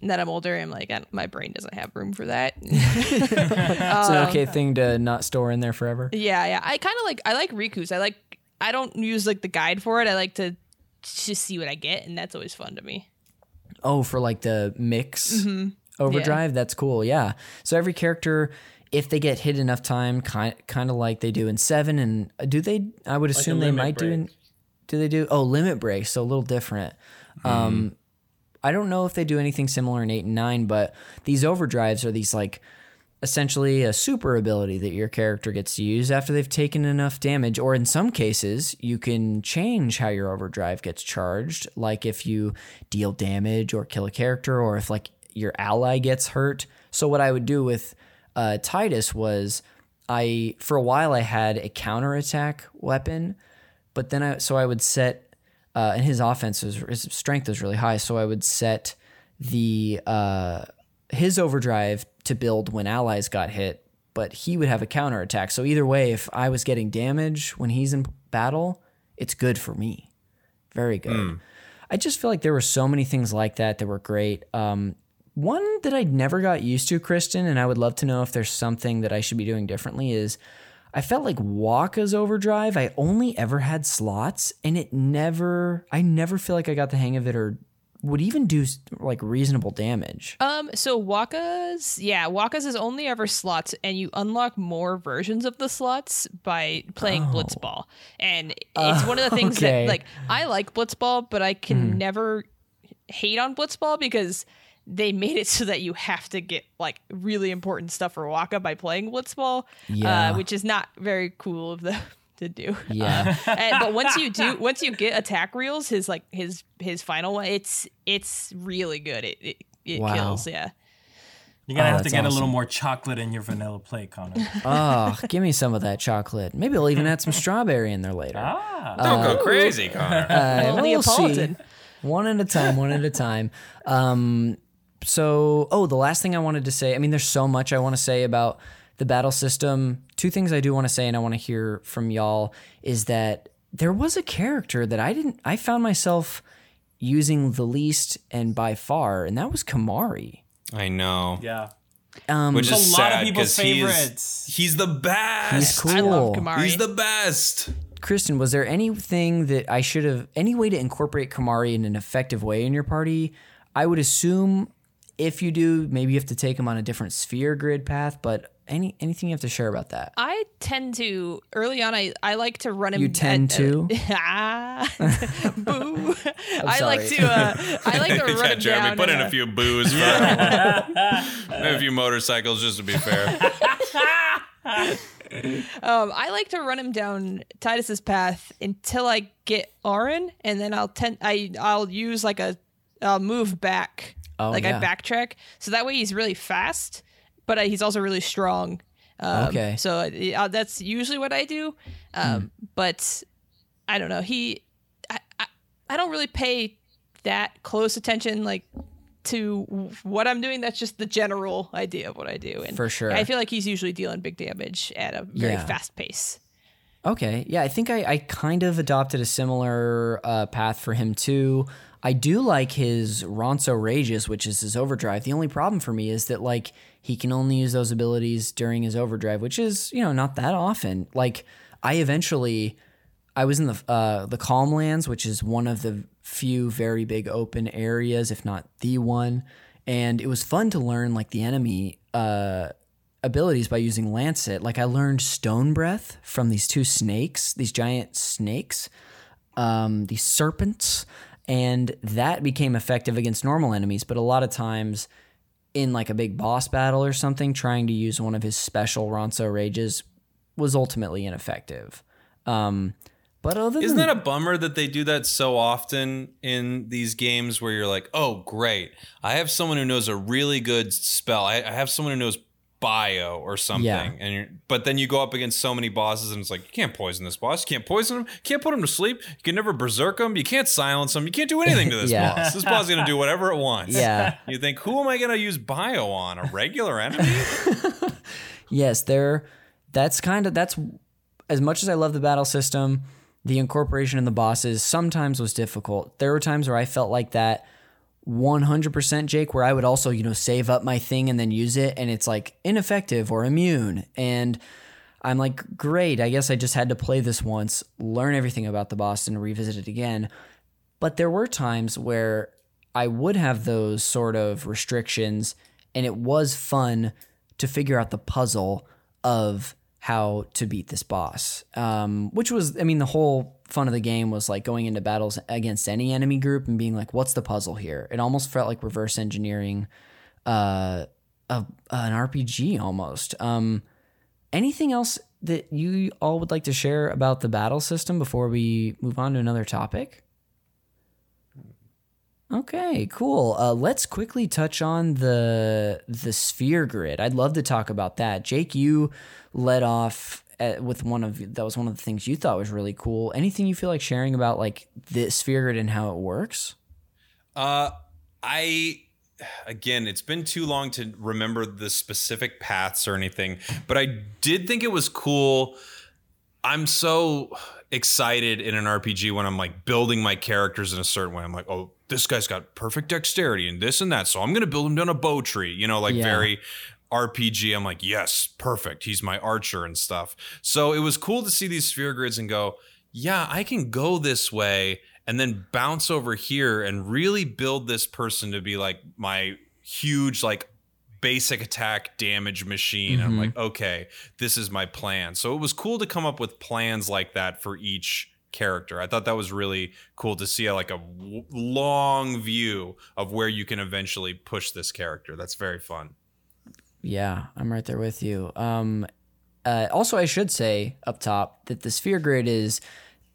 Speaker 3: that I'm older, I'm like I, my brain doesn't have room for that.
Speaker 2: It's
Speaker 3: Um,
Speaker 2: an okay thing to not store in there forever.
Speaker 3: yeah, yeah. I kind of like I like Rikku's. I like I don't use like the guide for it. I like to just see what I get, and that's always fun to me.
Speaker 2: Oh, for like the mix overdrive. That's cool. Yeah. So every character, if they get hit enough time, kind kind of like they do in seven, and uh, do they? I would assume they
Speaker 5: limit
Speaker 2: might do. In, do they do? Oh, limit break. So a little different. Um, I don't know if they do anything similar in eight and nine, but these overdrives are these like essentially a super ability that your character gets to use after they've taken enough damage. Or in some cases you can change how your overdrive gets charged. Like if you deal damage or kill a character or if like your ally gets hurt. So what i would do with uh, tidus was i for a while i had a counterattack weapon but then I so I would set uh, and his offense was his strength was really high, so I would set the uh, his overdrive to build when allies got hit, but he would have a counterattack. So either way, if I was getting damage when he's in battle, it's good for me. Very good. I just feel like there were so many things like that that were great. Um, one that I never got used to, Kristin, and I would love to know if there's something that I should be doing differently is I felt like Wakka's overdrive, I only ever had slots and it never I never feel like I got the hang of it or would even do like reasonable damage.
Speaker 3: Um, so Wakka's, yeah, Wakka's is only ever slots, and you unlock more versions of the slots by playing Blitzball. And it's one of the things
Speaker 2: Oh. okay.
Speaker 3: That, like, I like Blitzball, but I can never hate on Blitzball because they made it so that you have to get like really important stuff for Wakka by playing Blitzball,
Speaker 2: Yeah.
Speaker 3: uh, which is not very cool of them to do.
Speaker 2: Yeah.
Speaker 3: Uh, and, but once you do, once you get attack reels, his like his his final one, it's it's really good. It it, it
Speaker 2: Wow.
Speaker 3: kills. Yeah.
Speaker 5: You're gonna
Speaker 2: Oh,
Speaker 5: have to
Speaker 2: that's
Speaker 5: get a little more chocolate in your vanilla plate, Conner.
Speaker 2: oh, give me some of that chocolate. Maybe I'll even add some strawberry in there later.
Speaker 5: ah,
Speaker 4: Don't go crazy, Conner.
Speaker 2: Uh,
Speaker 3: Well,
Speaker 2: we'll see.
Speaker 3: Neapolitan.
Speaker 2: One at a time, one at a time. Um, so, oh, the last thing I wanted to say, I mean, there's so much I want to say about the battle system. Two things I do want to say, and I want to hear from y'all, is that there was a character that I didn't, I found myself using the least and by far, and that was Kimahri.
Speaker 4: I know.
Speaker 5: yeah.
Speaker 2: Um,
Speaker 4: Which is
Speaker 5: a lot of people's
Speaker 4: because he's,
Speaker 5: favorites.
Speaker 4: he's the best.
Speaker 2: he's cool.
Speaker 3: I love Kimahri.
Speaker 4: He's the best.
Speaker 2: Kristin, was there anything that I should have, any way to incorporate Kimahri in an effective way in your party? I would assume if you do, maybe you have to take him on a different sphere grid path, but any anything you have to share about that?
Speaker 3: I tend to early on. I, I like to run him.
Speaker 2: You tend
Speaker 3: at-
Speaker 2: to?
Speaker 3: ah, boo! I like
Speaker 2: sorry.
Speaker 3: to. Uh, I like to run
Speaker 4: yeah,
Speaker 3: him
Speaker 4: Jeremy,
Speaker 3: down.
Speaker 4: put in
Speaker 3: in
Speaker 4: a few boos. For Maybe a few motorcycles, just to be fair.
Speaker 3: Um, I like to run him down Tidus's path until I get Aaron, and then I'll tend. I I'll use like a. I'll move back.
Speaker 2: Oh,
Speaker 3: like
Speaker 2: yeah.
Speaker 3: I backtrack, so that way he's really fast, but uh, he's also really strong. Um,
Speaker 2: Okay.
Speaker 3: So uh, that's usually what I do. Um,
Speaker 2: Hmm.
Speaker 3: But I don't know. He, I, I, I don't really pay that close attention, like to what I'm doing. That's just the general idea of what I do. And
Speaker 2: For sure.
Speaker 3: I feel like he's usually dealing big damage at a very
Speaker 2: Yeah.
Speaker 3: fast pace.
Speaker 2: Okay. Yeah, I think I, I kind of adopted a similar uh, path for him too. I do like his Ronso Rages, which is his overdrive. The only problem for me is that like he can only use those abilities during his overdrive, which is, you know, not that often. Like I eventually I was in the uh, the Calm Lands, which is one of the few very big open areas, if not the one. And it was fun to learn like the enemy uh, abilities by using Lancet. Like I learned Stone Breath from these two snakes, these giant snakes, um, these serpents, and that became effective against normal enemies. But a lot of times, in like a big boss battle or something, trying to use one of his special Ronso rages was ultimately ineffective. Um, but other
Speaker 4: Isn't
Speaker 2: than
Speaker 4: that a bummer that they do that so often in these games where you're like, oh, great. I have someone who knows a really good spell. I, I have someone who knows bio or something.
Speaker 2: Yeah.
Speaker 4: And you're, but then you go up against so many bosses and it's like, you can't poison this boss. You can't poison him. You can't put him to sleep. You can never berserk him. You can't silence him. You can't do anything to this
Speaker 2: Yeah.
Speaker 4: boss. This boss is going to do whatever it wants.
Speaker 2: Yeah.
Speaker 4: You think, who am I going to use bio on? A regular enemy?
Speaker 2: Yes, there. That's kind of that's as much as I love the battle system, the incorporation in the bosses sometimes was difficult. There were times where I felt like that 100% Jake where I would also, you know, save up my thing and then use it and it's like ineffective or immune and I'm like, great, I guess I just had to play this once, learn everything about the boss and revisit it again. But there were times where I would have those sort of restrictions, and it was fun to figure out the puzzle of how to beat this boss. Um, which was, I mean, the whole fun of the game was like going into battles against any enemy group and being like, what's the puzzle here? It almost felt like reverse engineering uh, a, an RPG almost. Um, anything else that you all would like to share about the battle system before we move on to another topic? Okay, cool. Uh, let's quickly touch on the the sphere grid. I'd love to talk about that. Jake, you led off at, with one of that was one of the things you thought was really cool. Anything you feel like sharing about like the sphere and how it works?
Speaker 4: Uh, I again, it's been too long to remember the specific paths or anything, but I did think it was cool. I'm so excited in an RPG when I'm like building my characters in a certain way. I'm like, oh, this guy's got perfect dexterity and this and that, so I'm gonna build him down a bow tree. You know, like
Speaker 2: Yeah.
Speaker 4: very RPG. I'm like, yes, perfect. He's my archer and stuff. So it was cool to see these sphere grids and go, yeah, I can go this way and then bounce over here and really build this person to be like my huge, like, basic attack damage machine. I'm mm-hmm. like, okay, this is my plan. So it was cool to come up with plans like that for each character. I thought that was really cool to see like a w- long view of where you can eventually push this character. That's very fun.
Speaker 2: Yeah, I'm right there with you. Um, uh, also, I should say up top that the sphere grid is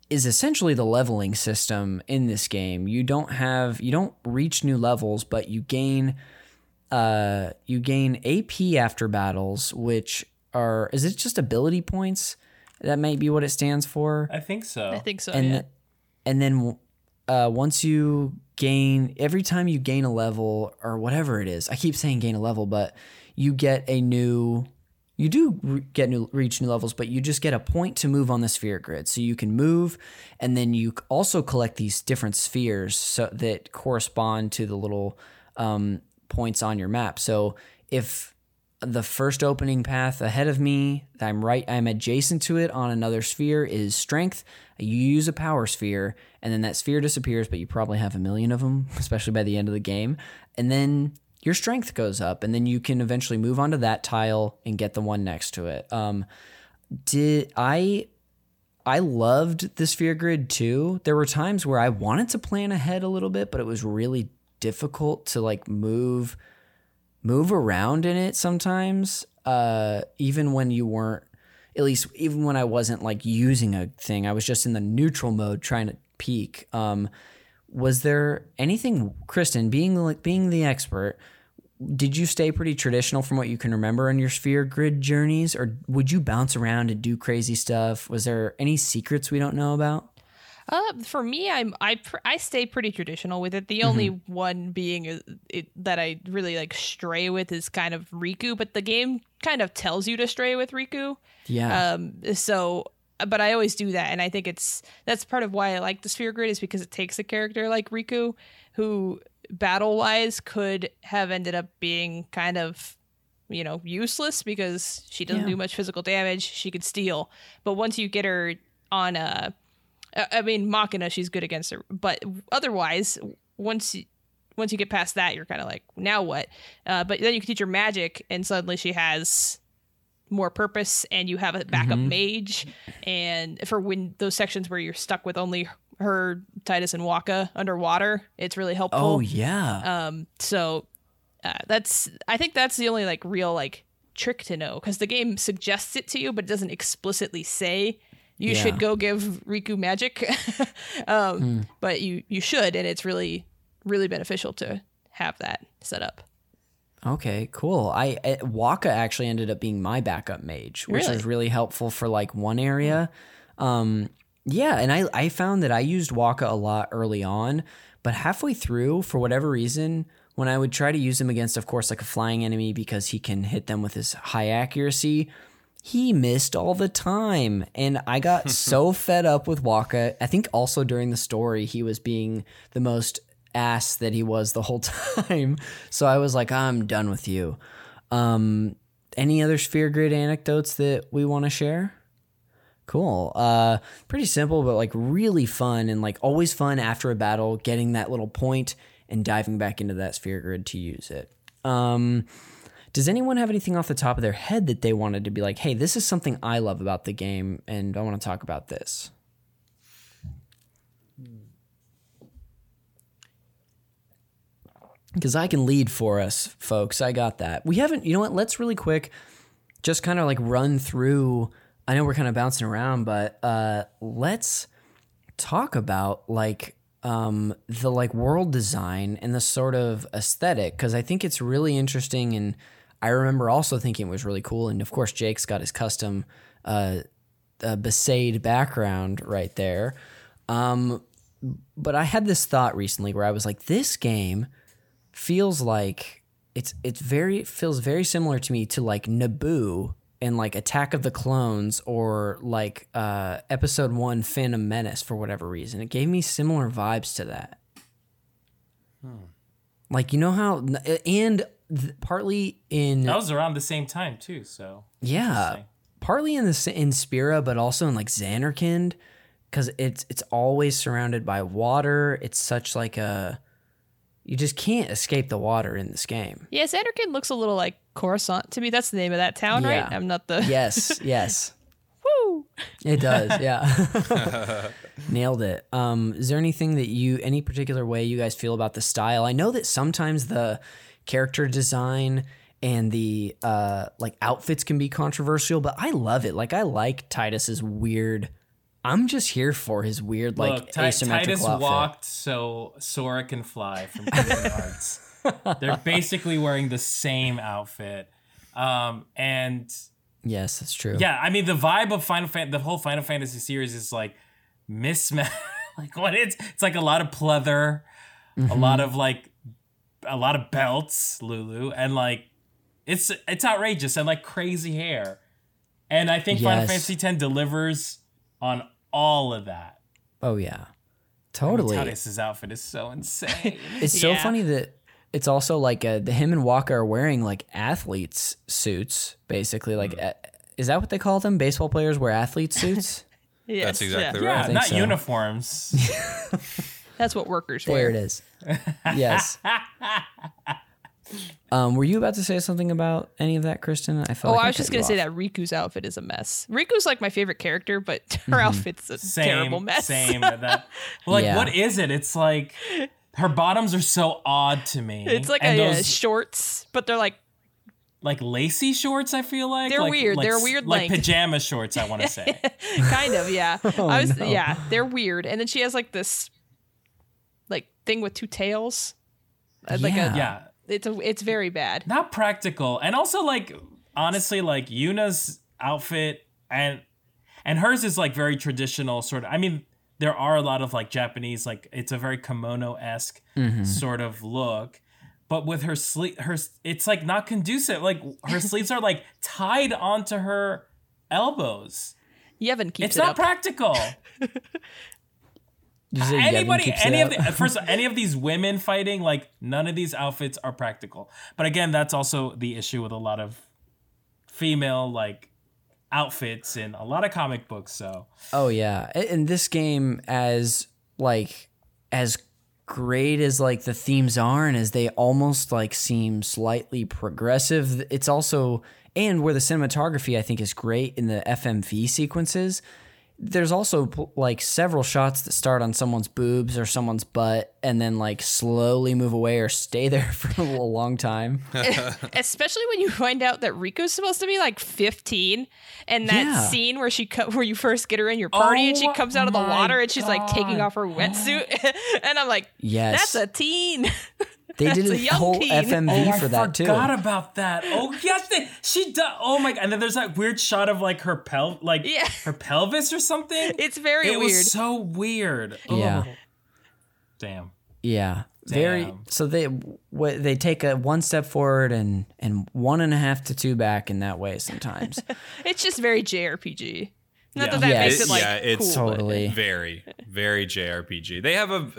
Speaker 2: is essentially the leveling system in this game. You don't have you don't reach new levels, but you gain uh, you gain AP after battles, which are is it just ability points? That might be what it stands for
Speaker 5: I think so.
Speaker 3: I think so.
Speaker 2: and
Speaker 3: yeah.
Speaker 2: and then uh, once you gain every time you gain a level or whatever it is, I keep saying gain a level, but you get a new. You do re- get new reach new levels, but you just get a point to move on the sphere grid. So you can move, and then you also collect these different spheres so that correspond to the little um, points on your map. So if the first opening path ahead of me, I'm right, I'm adjacent to it on another sphere is strength. You use a power sphere, and then that sphere disappears, but you probably have a million of them, especially by the end of the game. And then your strength goes up, and then you can eventually move onto that tile and get the one next to it. Um, did I? I loved the sphere grid too. There were times where I wanted to plan ahead a little bit, but it was really difficult to like move move around in it sometimes uh even when you weren't at least even when I wasn't like using a thing I was just in the neutral mode trying to peek um was there anything Kristin being like being the expert did you stay pretty traditional from what you can remember on your sphere grid journeys? Or would you bounce around and do crazy stuff? Was there any secrets we don't know about?
Speaker 3: Uh, for me, I'm I pr- I stay pretty traditional with it. The only one being it, that I really like stray with is kind of Rikku, but the game kind of tells you to stray with Rikku.
Speaker 2: yeah.
Speaker 3: Um, so but I always do that, and I think it's that's part of why I like the sphere grid is because it takes a character like Rikku, who battle wise could have ended up being kind of you know useless because she doesn't
Speaker 2: Yeah.
Speaker 3: do much physical damage. She could steal, but once you get her on a, I mean Machina, she's good against her, but otherwise once. You, once you get past that, you're kind of like, now what? Uh, but then you can teach her magic, and suddenly she has more purpose and you have a backup mage. And for when those sections where you're stuck with only her tidus and wakka underwater it's really helpful.
Speaker 2: Oh yeah.
Speaker 3: um so uh, that's i think that's the only like real like trick to know because the game suggests it to you but it doesn't explicitly say you
Speaker 2: Yeah.
Speaker 3: should go give rikku magic. Um but you you should and it's really really beneficial to have that set up
Speaker 2: Okay, cool. I uh, Wakka actually ended up being my backup mage, which
Speaker 3: Really?
Speaker 2: was really helpful for like one area. Um, yeah, and I I found that I used Wakka a lot early on, but halfway through, for whatever reason, when I would try to use him against, of course, like a flying enemy because he can hit them with his high accuracy, he missed all the time. And I got so fed up with Wakka. I think also during the story, he was being the most ass that he was the whole time. So I was like, I'm done with you. Um, any other sphere grid anecdotes that we want to share? Cool. Uh, pretty simple, but like really fun and like always fun after a battle, getting that little point and diving back into that sphere grid to use it. Um, does anyone have anything off the top of their head that they wanted to be like, hey, this is something I love about the game and I want to talk about this? Because I can lead for us, folks. I got that. We haven't, you know what? Let's really quick just kind of like run through. I know we're kind of bouncing around, but uh, let's talk about like um, the like world design and the sort of aesthetic because I think it's really interesting and I remember also thinking it was really cool. And of course, Jake's got his custom uh, uh, Besaid background right there. Um, but I had this thought recently where I was like, this game feels like it's it's very it feels very similar to me to like Naboo and like Attack of the Clones or like uh episode 1 Phantom Menace for whatever reason. It gave me similar vibes to that. Like you know how and th- partly in
Speaker 5: That was around the same time too. So
Speaker 2: yeah, partly in the in Spira, but also in like Zanarkand, because it's it's always surrounded by water. It's such like a you just can't escape the water in this game.
Speaker 3: yeah Zanarkand looks a little like coruscant to me that's the name of that town
Speaker 2: Yeah.
Speaker 3: right i'm not the
Speaker 2: Yes, yes,
Speaker 3: Woo!
Speaker 2: it does. Yeah, nailed it. Um, is there anything that you any particular way you guys feel about the style? I know that sometimes the character design and the uh like outfits can be controversial, but I love it. Like I like Tidus's weird. I'm just here for his weird like
Speaker 5: Look, Ti-
Speaker 2: asymmetrical
Speaker 5: Tidus
Speaker 2: outfit.
Speaker 5: walked so Sora can fly from Kingdom Hearts. They're basically wearing the same outfit. Um, and
Speaker 2: Yes, that's true.
Speaker 5: yeah, I mean the vibe of Final Fan, the whole Final Fantasy series is like mismatch. like what it's it's like a lot of pleather, a lot of like a lot of belts, Lulu, and like it's it's outrageous and like crazy hair. And I think Final Fantasy X delivers on all of that.
Speaker 2: Oh yeah, totally.
Speaker 5: Tidus's outfit is so insane.
Speaker 2: It's so
Speaker 3: Yeah.
Speaker 2: funny that it's also like uh, the him and Wakka are wearing like athletes suits, basically. Like,
Speaker 5: Mm.
Speaker 2: uh, is that what they call them? Baseball players wear athlete suits.
Speaker 3: Yes,
Speaker 4: That's exactly
Speaker 3: yeah.
Speaker 4: right.
Speaker 5: yeah, not
Speaker 2: so.
Speaker 5: uniforms.
Speaker 3: that's what workers
Speaker 2: there
Speaker 3: wear
Speaker 2: it is. Yes. Um, were you about to say something about any of that, Kristin? I felt.
Speaker 3: Oh,
Speaker 2: like
Speaker 3: I was just gonna say
Speaker 2: off.
Speaker 3: that Rikku's outfit is a mess. Rikku's like my favorite character, but her outfit's a
Speaker 5: same,
Speaker 3: terrible mess.
Speaker 5: Same. That, like,
Speaker 2: Yeah.
Speaker 5: what is it? It's like her bottoms are so odd to me.
Speaker 3: It's like
Speaker 5: and
Speaker 3: a, uh, shorts, but they're like
Speaker 5: like lacy shorts. I feel like
Speaker 3: They're
Speaker 5: Like-
Speaker 3: weird.
Speaker 5: like
Speaker 3: They're weird
Speaker 5: like
Speaker 3: length.
Speaker 5: pajama shorts. I want to say.
Speaker 3: kind of, yeah.
Speaker 2: Oh,
Speaker 3: I was yeah, they're weird. And then she has like this like thing with two tails. Uh, Like
Speaker 2: Yeah.
Speaker 3: a
Speaker 5: yeah,
Speaker 3: it's a it's very bad.
Speaker 5: not practical, and also like honestly, like Yuna's outfit and and hers is like very traditional sort of. I mean, there are a lot of like Japanese, like it's a very kimono esque
Speaker 2: Mm-hmm.
Speaker 5: sort of look. But with her sleeve, her it's like not conducive. Like her sleeves are like tied onto her elbows.
Speaker 3: Yevon keeps
Speaker 5: It's
Speaker 3: it off.
Speaker 5: It's not
Speaker 3: up.
Speaker 5: practical. Anybody, any of the uh, first, any of these women fighting, like none of these outfits are practical. But again, that's also the issue with a lot of female like outfits in a lot of comic books. So
Speaker 2: Oh yeah, and this game as like as great as like the themes are and as they almost like seem slightly progressive, it's also and where the cinematography I think is great in the FMV sequences. There's also like several shots that start on someone's boobs or someone's butt and then like slowly move away or stay there for a long time.
Speaker 3: Especially when you find out that Rikku's supposed to be like 15, and that
Speaker 2: Yeah.
Speaker 3: scene where she co- where you first get her in your party and she
Speaker 5: Oh
Speaker 3: comes out of the water and she's like taking off her wetsuit, and I'm like,
Speaker 2: Yes.
Speaker 3: that's a teen.
Speaker 2: They did
Speaker 3: That's a
Speaker 2: a whole
Speaker 3: teen.
Speaker 2: FMV
Speaker 5: oh,
Speaker 2: for
Speaker 5: I
Speaker 2: that too.
Speaker 5: forgot about that. Oh yes, they, she does. Oh my god! And then there's that weird shot of like her pel, like
Speaker 3: Yeah.
Speaker 5: her pelvis or something.
Speaker 3: it's very
Speaker 5: it
Speaker 3: weird.
Speaker 5: was so weird.
Speaker 2: Yeah.
Speaker 5: Oh. Damn.
Speaker 2: Yeah, very. So they what they take a one step forward and and one and a half to two back in that way sometimes.
Speaker 3: it's just very JRPG. Not
Speaker 4: Yeah.
Speaker 3: that that
Speaker 2: Yes.
Speaker 3: makes it like
Speaker 4: Yeah, it's
Speaker 3: cool, but-
Speaker 2: totally.
Speaker 4: Very, very JRPG. They have a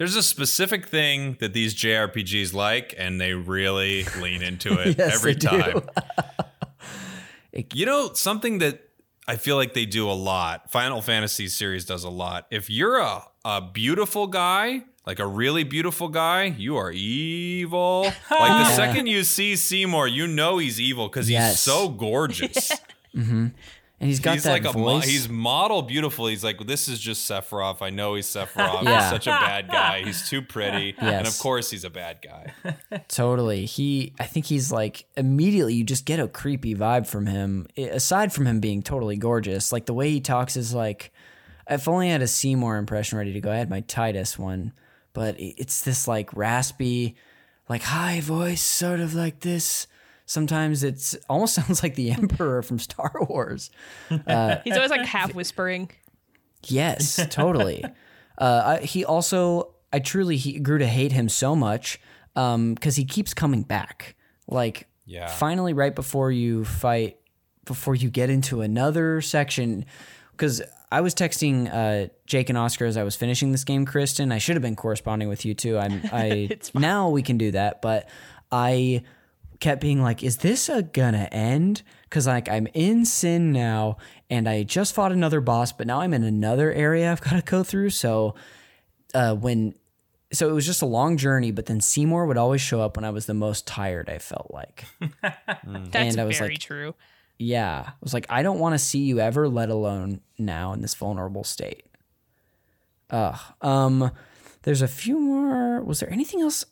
Speaker 4: there's a specific thing that these JRPGs like, and they really lean into it
Speaker 2: Yes,
Speaker 4: every time. you know, something that I feel like they do a lot, Final Fantasy series does a lot. If you're a, a beautiful guy, like a really beautiful guy, you are evil. Like the second you see Seymour, you know he's evil because he's
Speaker 2: Yes.
Speaker 4: so gorgeous. Mm-hmm.
Speaker 2: And he's got
Speaker 4: he's
Speaker 2: that
Speaker 4: like a mo- he's model beautiful. He's like this is just Sephiroth. I know he's Sephiroth.
Speaker 2: Yeah.
Speaker 4: He's such a bad guy. He's too pretty, and of course he's a bad guy.
Speaker 2: totally. He, I think he's like immediately you just get a creepy vibe from him. Aside from him being totally gorgeous, like the way he talks is like, if only I had a Seymour impression ready to go. I had my Tidus one, but it's this like raspy, like high voice, sort of like this. Sometimes it's almost sounds like the Emperor from Star Wars.
Speaker 3: He's always like half whispering.
Speaker 2: Yes, totally. uh, I, he also, I truly he grew to hate him so much because he keeps coming back. Like,
Speaker 4: Yeah.
Speaker 2: finally, right before you fight, before you get into another section, because I was texting uh, Jake and Oscar as I was finishing this game, Kristin. I should have been corresponding with you too. I'm, I now we can do that, but I kept being like, "Is this a gonna end?" Because like I'm in sin now, and I just fought another boss, but now I'm in another area I've got to go through. So uh, when so it was just a long journey, but then Seymour would always show up when I was the most tired. I felt like,
Speaker 3: That's
Speaker 2: And I was
Speaker 3: very
Speaker 2: like-
Speaker 3: true.
Speaker 2: yeah, I was like, I don't want to see you ever, let alone now in this vulnerable state. Ugh. Um, there's a few more. Was there anything else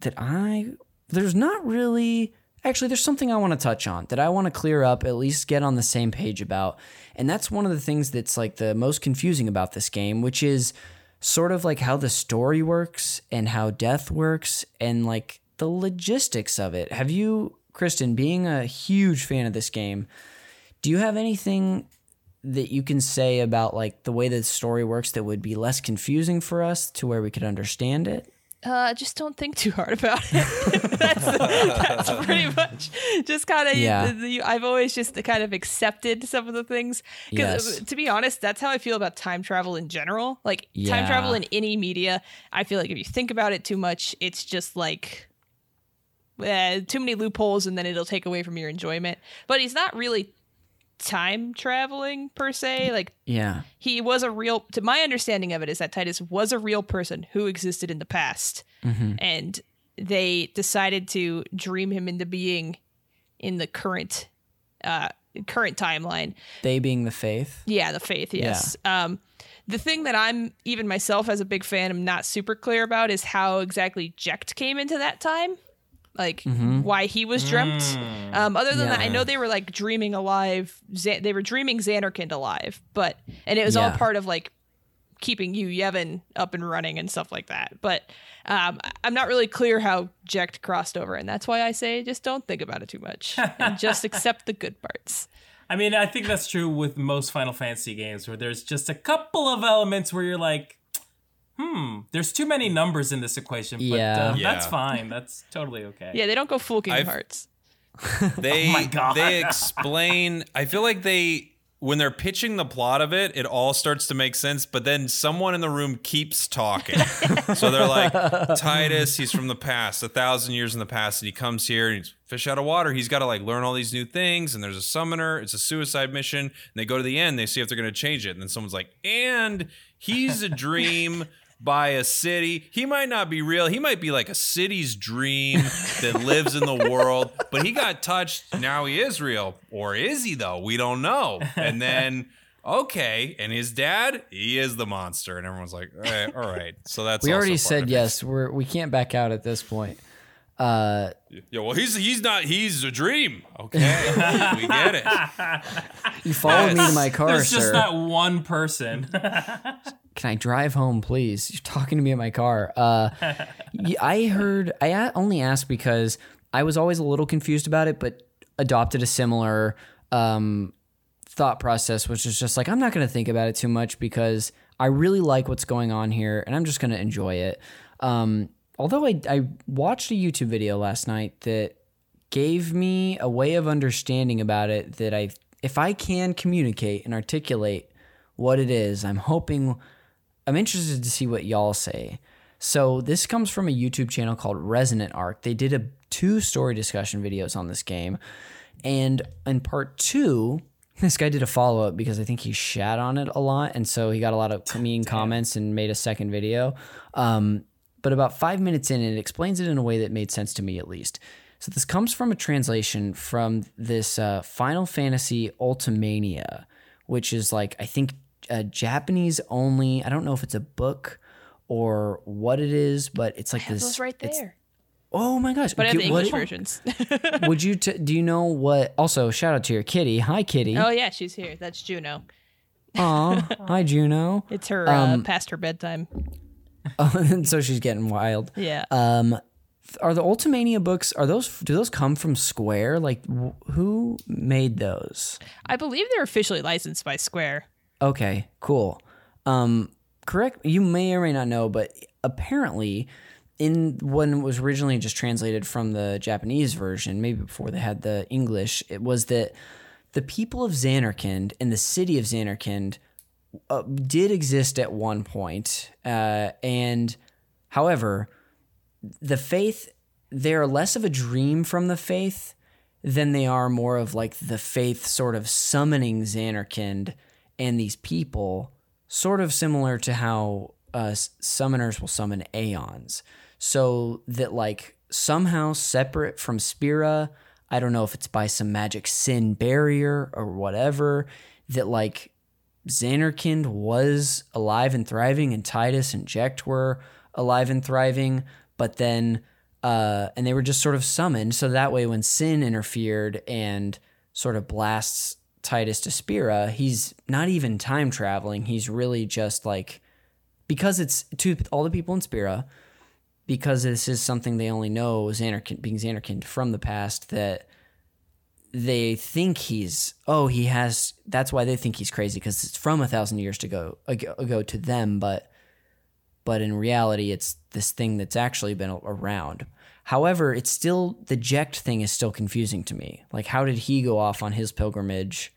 Speaker 2: that I? There's not really. Actually, there's something I want to touch on that I want to clear up, at least get on the same page about. And that's one of the things that's like the most confusing about this game, which is sort of like how the story works and how death works and like the logistics of it. Have you, Kristin, being a huge fan of this game, do you have anything that you can say about like the way the story works that would be less confusing for us to where we could understand it?
Speaker 3: Uh, just don't think too hard about it. that's, that's pretty much just kind of.
Speaker 2: Yeah.
Speaker 3: I've always just kind of accepted some of the things. 'Cause,
Speaker 2: Yes.
Speaker 3: uh, To be honest, that's how I feel about time travel in general. Like time travel in any media, I feel like if you think about it too much, it's just like uh, too many loopholes, and then it'll take away from your enjoyment. But he's not really time traveling per se. Like
Speaker 2: Yeah.
Speaker 3: he was a real to my understanding of it is that tidus was a real person who existed in the past and they decided to dream him into being in the current uh current timeline
Speaker 2: They being the Fayth.
Speaker 3: yeah the Fayth yes um the thing that i'm even myself as a big fan i'm not super clear about is how exactly jecht came into that time like why he was dreamt. Um other than that i know they were like dreaming alive Xan- they were dreaming zanarkand alive but and it was all part of like keeping you yevon up and running and stuff like that. But um i'm not really clear how jecht crossed over and that's why i say just don't think about it too much and just accept the good parts.
Speaker 5: I mean, I think that's true with most Final Fantasy games where there's just a couple of elements where you're like, hmm, there's too many numbers in this equation. But
Speaker 2: Yeah.
Speaker 5: uh,
Speaker 4: Yeah.
Speaker 5: that's fine. That's totally okay.
Speaker 3: yeah they don't go full kingdom
Speaker 4: I've-
Speaker 3: hearts
Speaker 4: They oh
Speaker 5: my God.
Speaker 4: they explain. I feel like they when they're pitching the plot of it, it all starts to make sense, but then someone in the room keeps talking. so they're like, Tidus, he's from the past, a thousand years in the past, and he comes here and he's fish out of water. He's got to like learn all these new things, and there's a summoner, it's a suicide mission, and they go to the end, they see if they're gonna change it, and then someone's like, and he's a dream. By a city. He might not be real. He might be like a city's dream that lives in the world, but he got touched. Now he is real. Or is he, though? We don't know. And then okay, and his dad, he is the monster, and everyone's like, all right, all right. So that's
Speaker 2: We already said yes. We're we can't back out at this point. Uh,
Speaker 4: Yeah, well, he's he's not. He's a dream. Okay, we get it.
Speaker 2: you followed me to my car,
Speaker 5: There's just
Speaker 2: sir.
Speaker 5: that one person.
Speaker 2: Can I drive home, please? You're talking to me in my car. Uh, y- I heard. I only asked because I was always a little confused about it, but adopted a similar um, thought process, which is just like I'm not going to think about it too much because I really like what's going on here, and I'm just going to enjoy it. Um, although I, I watched a YouTube video last night that gave me a way of understanding about it that I, if I can communicate and articulate what it is, I'm hoping, I'm interested to see what y'all say. So this comes from a YouTube channel called Resonant Arc. They did a two story discussion videos on this game, and in part two, this guy did a follow up because I think he shat on it a lot, and so he got a lot of mean comments and made a second video. Um, but about five minutes in, it explains it in a way that made sense to me at least. So this comes from a translation from this uh, Final Fantasy Ultimania, which is like I think a Japanese only. I don't know if it's a book or what it is, but it's like
Speaker 3: have
Speaker 2: this.
Speaker 3: those right
Speaker 2: it's-
Speaker 3: there.
Speaker 2: oh my gosh!
Speaker 3: But I have
Speaker 2: Okay,
Speaker 3: the
Speaker 2: what-
Speaker 3: English versions.
Speaker 2: would you? T- do you know what? Also, shout out to your kitty. Hi, kitty.
Speaker 3: oh yeah, she's here. That's Juno.
Speaker 2: Aw, hi, Juno.
Speaker 3: It's her uh, past her bedtime.
Speaker 2: Oh, and so she's getting wild.
Speaker 3: Yeah.
Speaker 2: Um, are the Ultimania books? Are those? Do those come from Square? Like, wh- who made those?
Speaker 3: I believe they're officially licensed by Square.
Speaker 2: Okay, cool. Um, correct. You may or may not know, but apparently, in when it was originally just translated from the Japanese version, maybe before they had the English, it was that the people of Zanarkand and the city of Zanarkand uh, did exist at one point, uh, and however, the Fayth they are less of a dream from the Fayth than they are more of like the Fayth sort of summoning Zanarkand and these people, sort of similar to how uh, summoners will summon aeons. So that like somehow separate from Spira, I don't know if it's by some magic sin barrier or whatever, that like Zanarkand was alive and thriving, and Tidus and Jecht were alive and thriving, but then, uh, and they were just sort of summoned. So that way, when Sin interfered and sort of blasts Tidus to Spira, he's not even time traveling. He's really just like, because it's to all the people in Spira, because this is something they only know Zanarkand, being Zanarkand from the past, that they think he's oh he has that's why they think he's crazy because it's from a thousand years to go ago, to them but but in reality it's this thing that's actually been around. However it's still the Jecht thing is still confusing to me. Like how did he go off on his pilgrimage?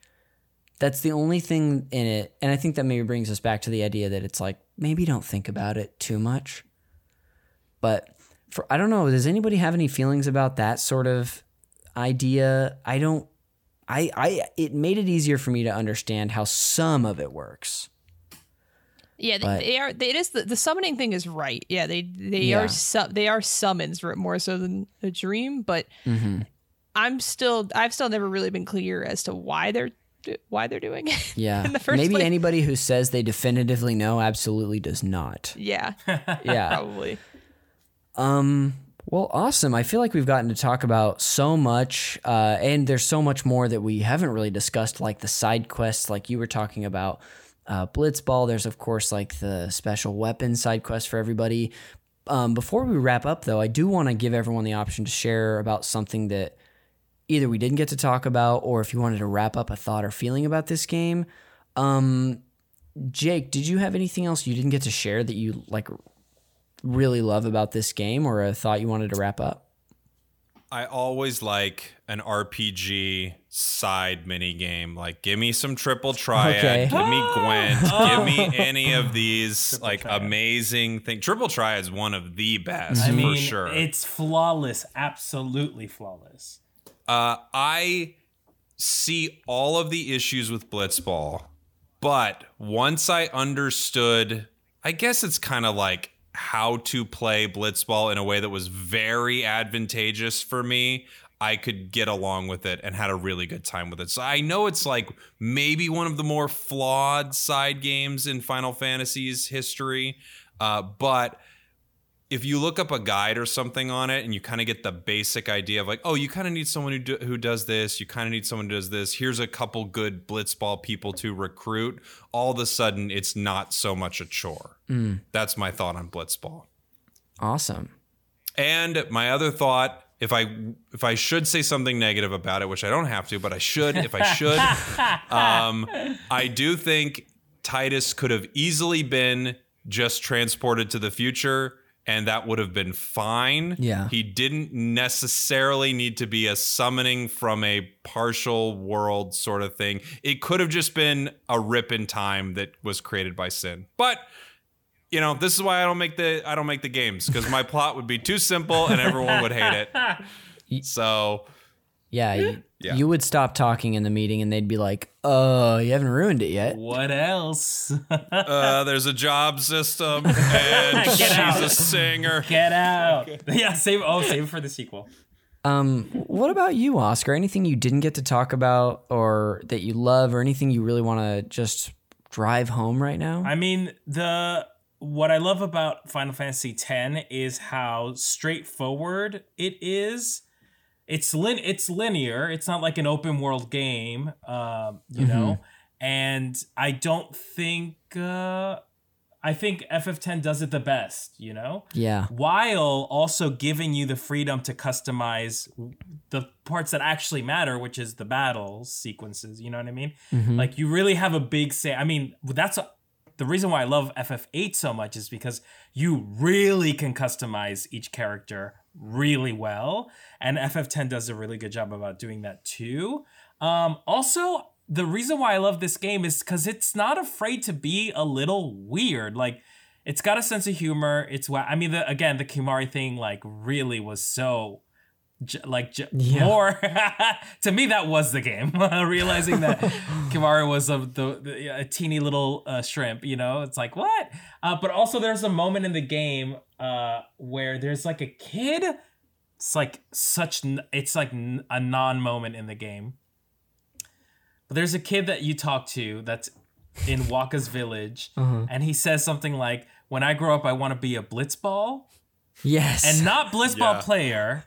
Speaker 2: That's the only thing in it and i think that maybe brings us back to the idea that it's like maybe don't think about it too much. But for i don't know does anybody have any feelings about that sort of idea i don't i i it made it easier for me to understand how some of it works
Speaker 3: Yeah, they, they are. They, it is the, the summoning thing is right. Yeah, they they
Speaker 2: Yeah.
Speaker 3: are su- they are summons more so than a dream. But
Speaker 2: mm-hmm.
Speaker 3: I'm still I've still never really been clear as to why they're why they're doing it.
Speaker 2: yeah
Speaker 3: In the first
Speaker 2: maybe
Speaker 3: place.
Speaker 2: anybody who says they definitively know absolutely does not
Speaker 3: yeah,
Speaker 2: yeah
Speaker 3: probably.
Speaker 2: Um. Well, awesome. I feel like we've gotten to talk about so much, uh, and there's so much more that we haven't really discussed, like the side quests, like you were talking about. Uh, Blitzball. There's of course like the special weapon side quest for everybody. Um, before we wrap up, though, I do want to give everyone the option to share about something that either we didn't get to talk about, or if you wanted to wrap up a thought or feeling about this game. Um, Jake, did you have anything else you didn't get to share that you like really love about this game or a thought you wanted to wrap up?
Speaker 4: I always like an RPG side mini game. Like, give me some triple triad,
Speaker 2: Okay.
Speaker 4: give me Gwent, give me any of these like amazing thing. Triple triad is one of the best
Speaker 5: I mean,
Speaker 4: sure.
Speaker 5: it's flawless, absolutely flawless.
Speaker 4: Uh, I see all of the issues with Blitzball, but once I understood, I guess it's kind of like how to play Blitzball in a way that was very advantageous for me. I could get along with it and had a really good time with it. So I know it's like maybe one of the more flawed side games in Final Fantasy's history, uh, but if you look up a guide or something on it and you kind of get the basic idea of like, oh, you kind of need someone who do, who does this, you kind of need someone who does this. Here's a couple good blitzball people to recruit. All of a sudden, it's not so much a chore. That's my thought on blitzball.
Speaker 2: Awesome.
Speaker 4: And my other thought, if I if I should say something negative about it, which I don't have to, but I should, if I should, um, I do think Tidus could have easily been just transported to the future, and that would have been fine.
Speaker 2: Yeah.
Speaker 4: he didn't necessarily need to be a summoning from a partial world sort of thing. It could have just been a rip in time that was created by sin, but you know, this is why I don't make the I don't make the games because my plot would be too simple and everyone would hate it. So
Speaker 2: Yeah, eh. you,
Speaker 4: Yeah.
Speaker 2: you would stop talking in the meeting and they'd be like, "Oh, you haven't ruined it yet."
Speaker 5: What else?
Speaker 4: uh, there's a job system and she's
Speaker 5: out.
Speaker 4: a singer.
Speaker 5: Get out. Yeah, save. Oh, save for the sequel.
Speaker 2: Um, what about you, Oscar? Anything you didn't get to talk about or that you love or anything you really want to just drive home right now?
Speaker 5: I mean, the what I love about Final Fantasy X is how straightforward it is. It's lin it's linear. It's not like an open world game, um, you know. And I don't think uh, I think FF10 does it the best, you know.
Speaker 2: yeah.
Speaker 5: while also giving you the freedom to customize the parts that actually matter, which is the battle sequences. You know what I mean? Like you really have a big say. I mean, that's a, the reason why I love FF8 so much is because you really can customize each character really well, and FF10 does a really good job about doing that too. Um, also, the reason why I love this game is because it's not afraid to be a little weird. Like, it's got a sense of humor. It's wa- I mean, the, again, the Kimahri thing like really was so. J- Like j-
Speaker 2: Yeah.
Speaker 5: more to me, that was the game. Realizing that Kimahri was a the, the, a teeny little uh, shrimp, you know, it's like what? Uh, but also, there's a moment in the game uh, where there's like a kid. It's like such. n- It's like n- a non moment in the game. But there's a kid that you talk to that's in Wakka's village, and he says something like, "When I grow up, I want to be a blitzball."
Speaker 2: Yes.
Speaker 5: and not blitzball
Speaker 4: Yeah.
Speaker 5: player.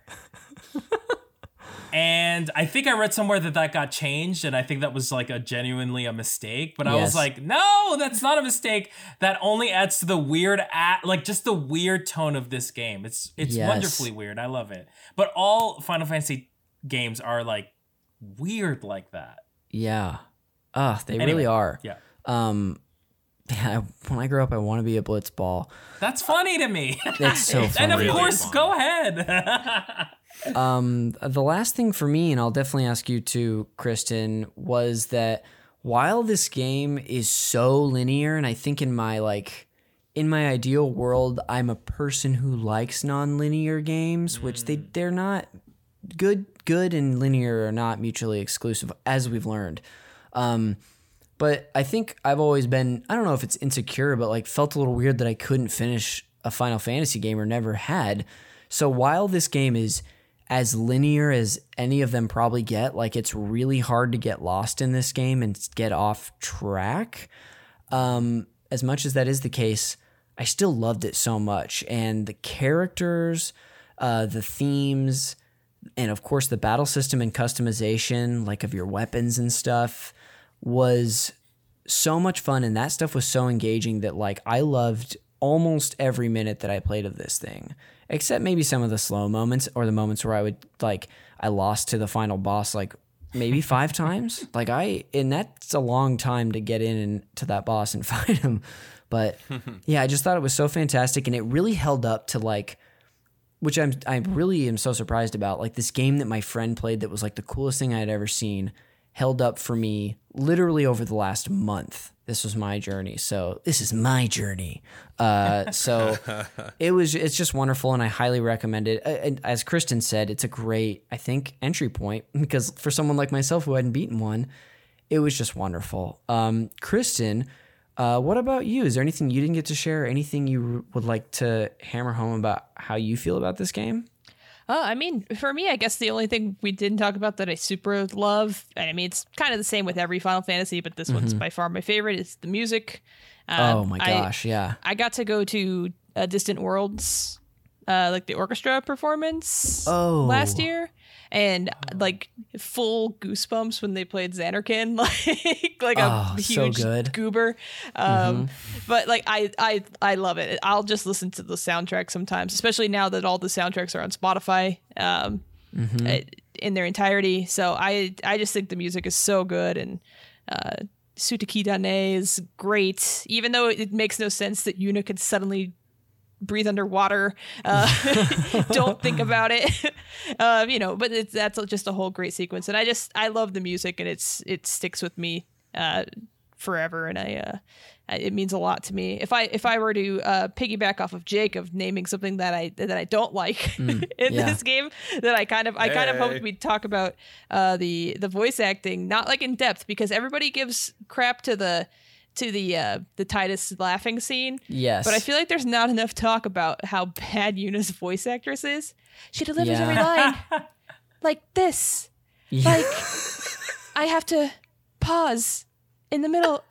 Speaker 5: And I think I read somewhere that that got changed, and I think that was like a genuinely a mistake. But I
Speaker 2: Yes.
Speaker 5: was like, no, that's not a mistake. That only adds to the weird, at like just the weird tone of this game. It's it's
Speaker 2: Yes.
Speaker 5: wonderfully weird. I love it. But all Final Fantasy games are like weird like that.
Speaker 2: yeah. Ah, they
Speaker 5: Anyway,
Speaker 2: really are.
Speaker 5: Yeah,
Speaker 2: Um, yeah, when I grow up, I want to be a blitzball.
Speaker 5: that's funny to me.
Speaker 2: That's so funny.
Speaker 5: and of
Speaker 4: Really
Speaker 5: course,
Speaker 4: fun.
Speaker 5: go ahead.
Speaker 2: Um, the last thing for me, and I'll definitely ask you too, Kristin, was that while this game is so linear, and I think in my like in my ideal world, I'm a person who likes non-linear games, which they they're not good. Good and linear are not mutually exclusive, as we've learned. Um, but I think I've always been I don't know if it's insecure, but like felt a little weird that I couldn't finish a Final Fantasy game or never had. So while this game is as linear as any of them probably get, like it's really hard to get lost in this game and get off track. Um, as much as that is the case, I still loved it so much, and the characters, uh, the themes, and of course the battle system and customization, like of your weapons and stuff, was so much fun and that stuff was so engaging that like I loved almost every minute that I played of this thing. Except maybe some of the slow moments or the moments where I would like I lost to the final boss like maybe 5 times. Like I and that's a long time to get in and to that boss and fight him. But yeah, I just thought it was so fantastic and it really held up to like which I'm I really am so surprised about. Like this game that my friend played that was like the coolest thing I had ever seen held up for me literally over the last month. This was my journey. So this is my journey. Uh, so it was it's just wonderful and I highly recommend it. And as Kristin said, it's a great I think entry point because for someone like myself who hadn't beaten one, it was just wonderful. Um, Kristin, uh, what about you? Is there anything you didn't get to share? Anything you would like to hammer home about how you feel about this game?
Speaker 3: Uh, I mean, for me, I guess the only thing we didn't talk about that I super love, I mean, it's kind of the same with every Final Fantasy, but this one's by far my favorite, is the music. Um,
Speaker 2: Mm-hmm. oh my
Speaker 3: I-
Speaker 2: gosh, yeah.
Speaker 3: I got to go to uh, Distant Worlds, uh, like the orchestra performance
Speaker 2: Oh.
Speaker 3: last year, and like full goosebumps when they played Zanarkand, like like a
Speaker 2: Oh, so
Speaker 3: huge
Speaker 2: good. Mm-hmm.
Speaker 3: goober. Um, But like I I I love it. I'll just listen to the soundtrack sometimes, especially now that all the soundtracks are on Spotify. Um,
Speaker 2: Mm-hmm.
Speaker 3: uh, in their entirety. So I I just think the music is so good and uh Suteki da ne is great, even though it makes no sense that Yuna could suddenly breathe underwater. Uh, don't think about it, uh, you know. But it's that's just a whole great sequence, and I just I love the music, and it's it sticks with me uh, forever, and I uh, it means a lot to me. If I if I were to uh, piggyback off of Jake of naming something that I that I don't like in
Speaker 2: yeah.
Speaker 3: this game, that I kind of I kind of
Speaker 4: Hey.
Speaker 3: hoped we'd talk about uh, the the voice acting, not like in depth, because everybody gives crap to the to the uh, the Tidus laughing scene.
Speaker 2: Yes.
Speaker 3: But I feel like there's not enough talk about how bad Yuna's voice actress is. She delivers
Speaker 2: Yeah.
Speaker 3: every line like this.
Speaker 2: Yeah.
Speaker 3: Like I have to pause in the middle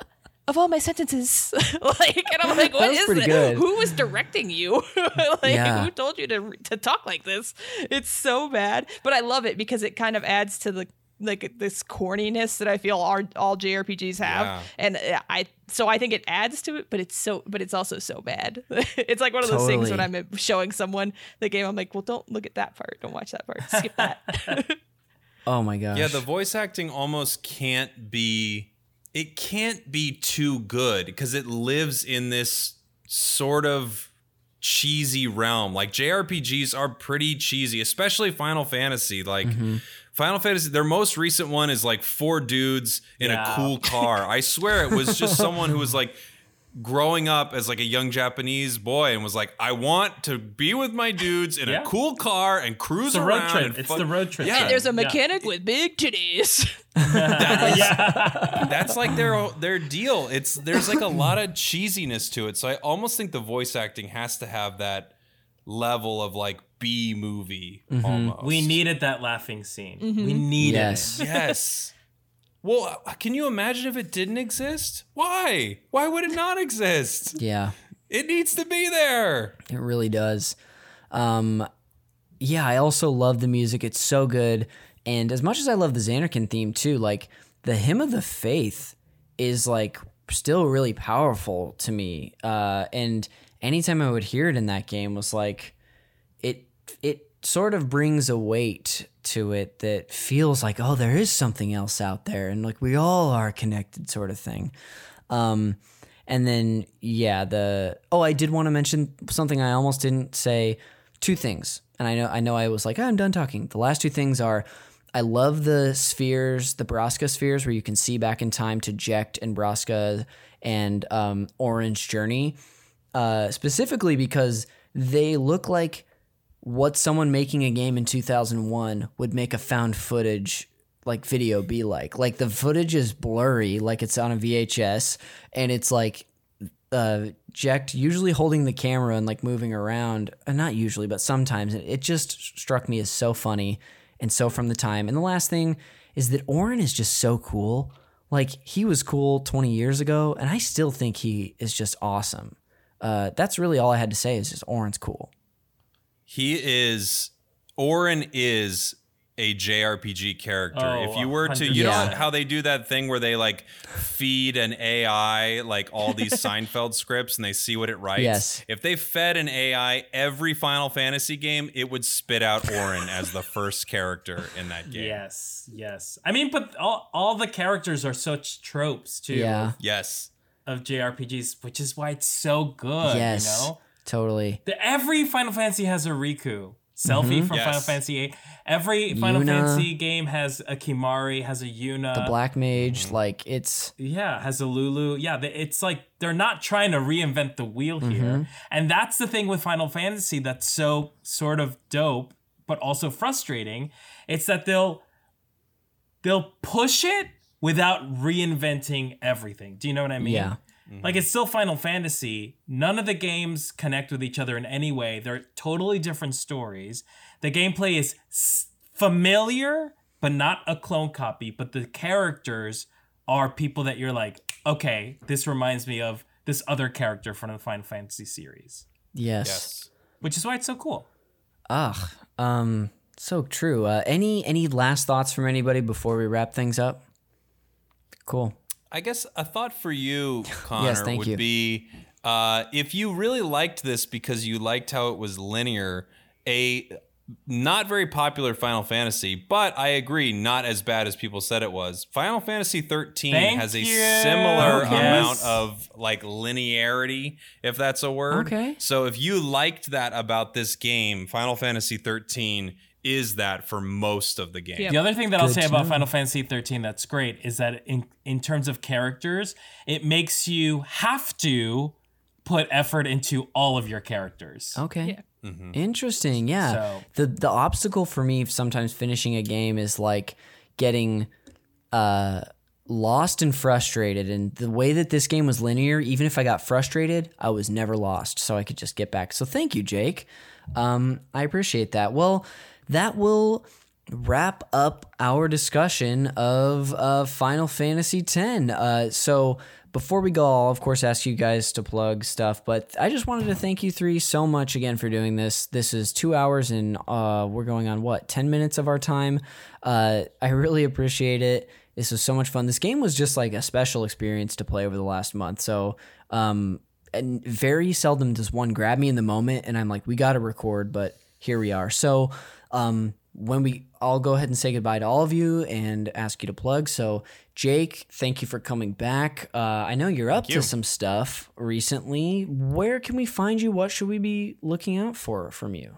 Speaker 3: of all my sentences. like and I'm like, what is
Speaker 2: was
Speaker 3: is
Speaker 2: pretty
Speaker 3: this? Who was directing you? like
Speaker 2: Yeah.
Speaker 3: who told you to to talk like this? It's so bad. But I love it because it kind of adds to the like this corniness that I feel our, all JRPGs have,
Speaker 4: Yeah.
Speaker 3: and uh, I so I think it adds to it, but it's so but it's also so bad. it's like one of those things when I'm showing someone the game, I'm like, well, don't look at that part, don't watch that part, skip that.
Speaker 2: oh my gosh.
Speaker 4: Yeah, the voice acting almost can't be it can't be too good because it lives in this sort of cheesy realm. Like JRPGs are pretty cheesy, especially Final Fantasy. Like Final Fantasy, their most recent one is like four dudes in
Speaker 5: Yeah.
Speaker 4: a cool car. I swear it was just someone who was like growing up as like a young Japanese boy and was like, I want to be with my dudes in
Speaker 5: Yeah.
Speaker 4: a cool car and cruise
Speaker 5: It's the road
Speaker 4: around.
Speaker 5: trip.
Speaker 4: and
Speaker 5: It's
Speaker 4: fuck-
Speaker 5: the road trip.
Speaker 4: Yeah.
Speaker 5: thing.
Speaker 3: There's a
Speaker 5: Yeah.
Speaker 3: mechanic with big titties.
Speaker 5: yeah.
Speaker 4: that's like their their deal. It's there's like a lot of cheesiness to it. So I almost think the voice acting has to have that level of like B movie almost.
Speaker 5: We needed that laughing scene.
Speaker 3: Mm-hmm.
Speaker 5: We needed
Speaker 2: Yes.
Speaker 5: it.
Speaker 4: yes. Well, uh, can you imagine if it didn't exist? Why? Why would it not exist?
Speaker 2: yeah.
Speaker 4: It needs to be there.
Speaker 2: It really does. Um, yeah, I also love the music. It's so good. And as much as I love the Zanarkand theme too, like the hymn of the Fayth is like still really powerful to me. Uh, and anytime I would hear it in that game was like it it sort of brings a weight to it that feels like oh there is something else out there and like we all are connected sort of thing. Um, and then yeah, the oh, I did want to mention something I almost didn't say. Two things, and I know I know I was like "Oh, I'm done talking. The last two things are. I love the spheres, the Braska spheres, where you can see back in time to Jecht and Braska and um, Auron's Journey, uh, specifically because they look like what someone making a game in 2001 would make a found footage like video be like. Like the footage is blurry, like it's on a VHS, and it's like uh Jecht usually holding the camera and like moving around. Uh, not usually, but sometimes. It, it just struck me as so funny and so from the time. And the last thing is that Auron is just so cool. Like he was cool 20 years ago, and I still think he is just awesome. Uh, that's really all I had to say. Is just Auron's cool.
Speaker 4: He is Auron is a JRPG character.
Speaker 5: Oh,
Speaker 4: if you oh, were to, you
Speaker 2: 100%.
Speaker 4: know how they do that thing where they like feed an AI like all these Seinfeld scripts and they see what it writes.
Speaker 2: Yes.
Speaker 4: If they fed an AI every Final Fantasy game, it would spit out Auron as the first character in that game.
Speaker 5: Yes, yes. I mean, but all, all the characters are such tropes too
Speaker 2: Yeah.
Speaker 4: Yes.
Speaker 5: of JRPGs, which is why it's so good.
Speaker 2: Yes.
Speaker 5: You know?
Speaker 2: Totally.
Speaker 5: The, every Final Fantasy has a Rikku. Selphie from
Speaker 4: Yes.
Speaker 5: Final Fantasy 8. Every Final
Speaker 2: Yuna.
Speaker 5: Fantasy game has a Kimahri, has a Yuna.
Speaker 2: The Black Mage,
Speaker 4: Mm-hmm.
Speaker 2: like it's
Speaker 5: Yeah, has a Lulu. Yeah, it's like they're not trying to reinvent the wheel
Speaker 2: Mm-hmm.
Speaker 5: here. And that's the thing with Final Fantasy that's so sort of dope, but also frustrating. It's that they'll they'll push it without reinventing everything. Do you know what I mean?
Speaker 2: yeah.
Speaker 5: Like it's still Final Fantasy. None of the games connect with each other in any way. They're totally different stories. The gameplay is familiar, but not a clone copy. But the characters are people that you're like, okay, this reminds me of this other character from the Final Fantasy series,
Speaker 2: Yes.
Speaker 4: Yes.
Speaker 5: which is why it's so cool.
Speaker 2: Ugh. Um. So true. Uh, any any last thoughts from anybody before we wrap things up? Cool.
Speaker 4: I guess a thought for you, Conner,
Speaker 2: thank
Speaker 4: would
Speaker 2: you.
Speaker 4: be uh, if you really liked this because you liked how it was linear, a not very popular Final Fantasy, but I agree, not as bad as people said it was. Final Fantasy 13
Speaker 5: Thank
Speaker 4: has a
Speaker 5: you.
Speaker 4: similar
Speaker 5: Okay.
Speaker 4: amount of like linearity, if that's a word.
Speaker 2: Okay.
Speaker 4: So if you liked that about this game, Final Fantasy 13 is that for most of the game.
Speaker 3: Yeah.
Speaker 5: The other thing that I'll
Speaker 2: Good
Speaker 5: say about
Speaker 2: know.
Speaker 5: Final Fantasy 13 that's great is that in in terms of characters, it makes you have to put effort into all of your characters.
Speaker 2: Okay.
Speaker 3: Yeah.
Speaker 2: Interesting. Yeah.
Speaker 5: So-
Speaker 2: The the obstacle for me sometimes finishing a game is like getting uh lost and frustrated and the way that this game was linear even if I got frustrated, I was never lost so I could just get back. So thank you, Jake. Um I appreciate that. Well, that will wrap up our discussion of uh, Final Fantasy X. Uh, so before we go, I'll of course ask you guys to plug stuff, but I just wanted to thank you three so much again for doing this. This is two hours and uh, we're going on what ten minutes of our time. Uh, I really appreciate it. This was so much fun. This game was just like a special experience to play over the last month. So um, and very seldom does one grab me in the moment and I'm like, we got to record, but here we are. So, um, when we, I'll go ahead and say goodbye to all of you and ask you to plug. So, Jake, thank you for coming back. Uh, I know you're up
Speaker 4: you.
Speaker 2: to some stuff recently. Where can we find you? What should we be looking out for from you?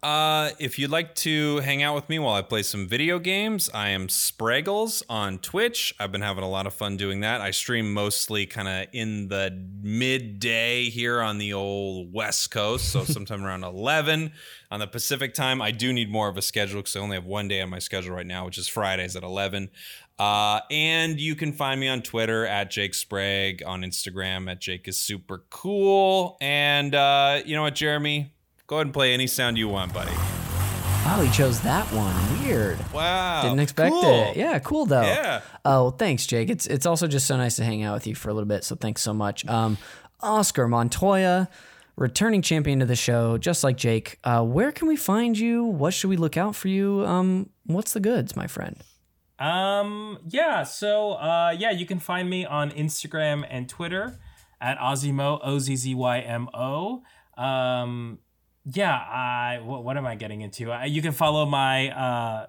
Speaker 4: Uh, if you'd like to hang out with me while I play some video games, I am Spraggles on Twitch. I've been having a lot of fun doing that. I stream mostly kind of in the midday here on the old West Coast, so sometime around 11 on the Pacific time. I do need more of a schedule because I only have one day on my schedule right now, which is Fridays at 11. Uh, and you can find me on Twitter at Jake Sprague, on Instagram at Jake is super cool. And uh, you know what, Jeremy? Go ahead and play any sound you want, buddy.
Speaker 2: Oh, he chose that one. Weird.
Speaker 4: Wow.
Speaker 2: Didn't expect
Speaker 4: cool.
Speaker 2: it. Yeah, cool though.
Speaker 4: Yeah.
Speaker 2: Oh, well, thanks, Jake. It's it's also just so nice to hang out with you for a little bit. So thanks so much. Um, Oscar Montoya, returning champion of the show, just like Jake. Uh, where can we find you? What should we look out for you? Um, what's the goods, my friend?
Speaker 5: Um, yeah, so uh yeah, you can find me on Instagram and Twitter at Ozzymo, O Z Z Y M O. Um yeah, I what, what am I getting into? I, you can follow my uh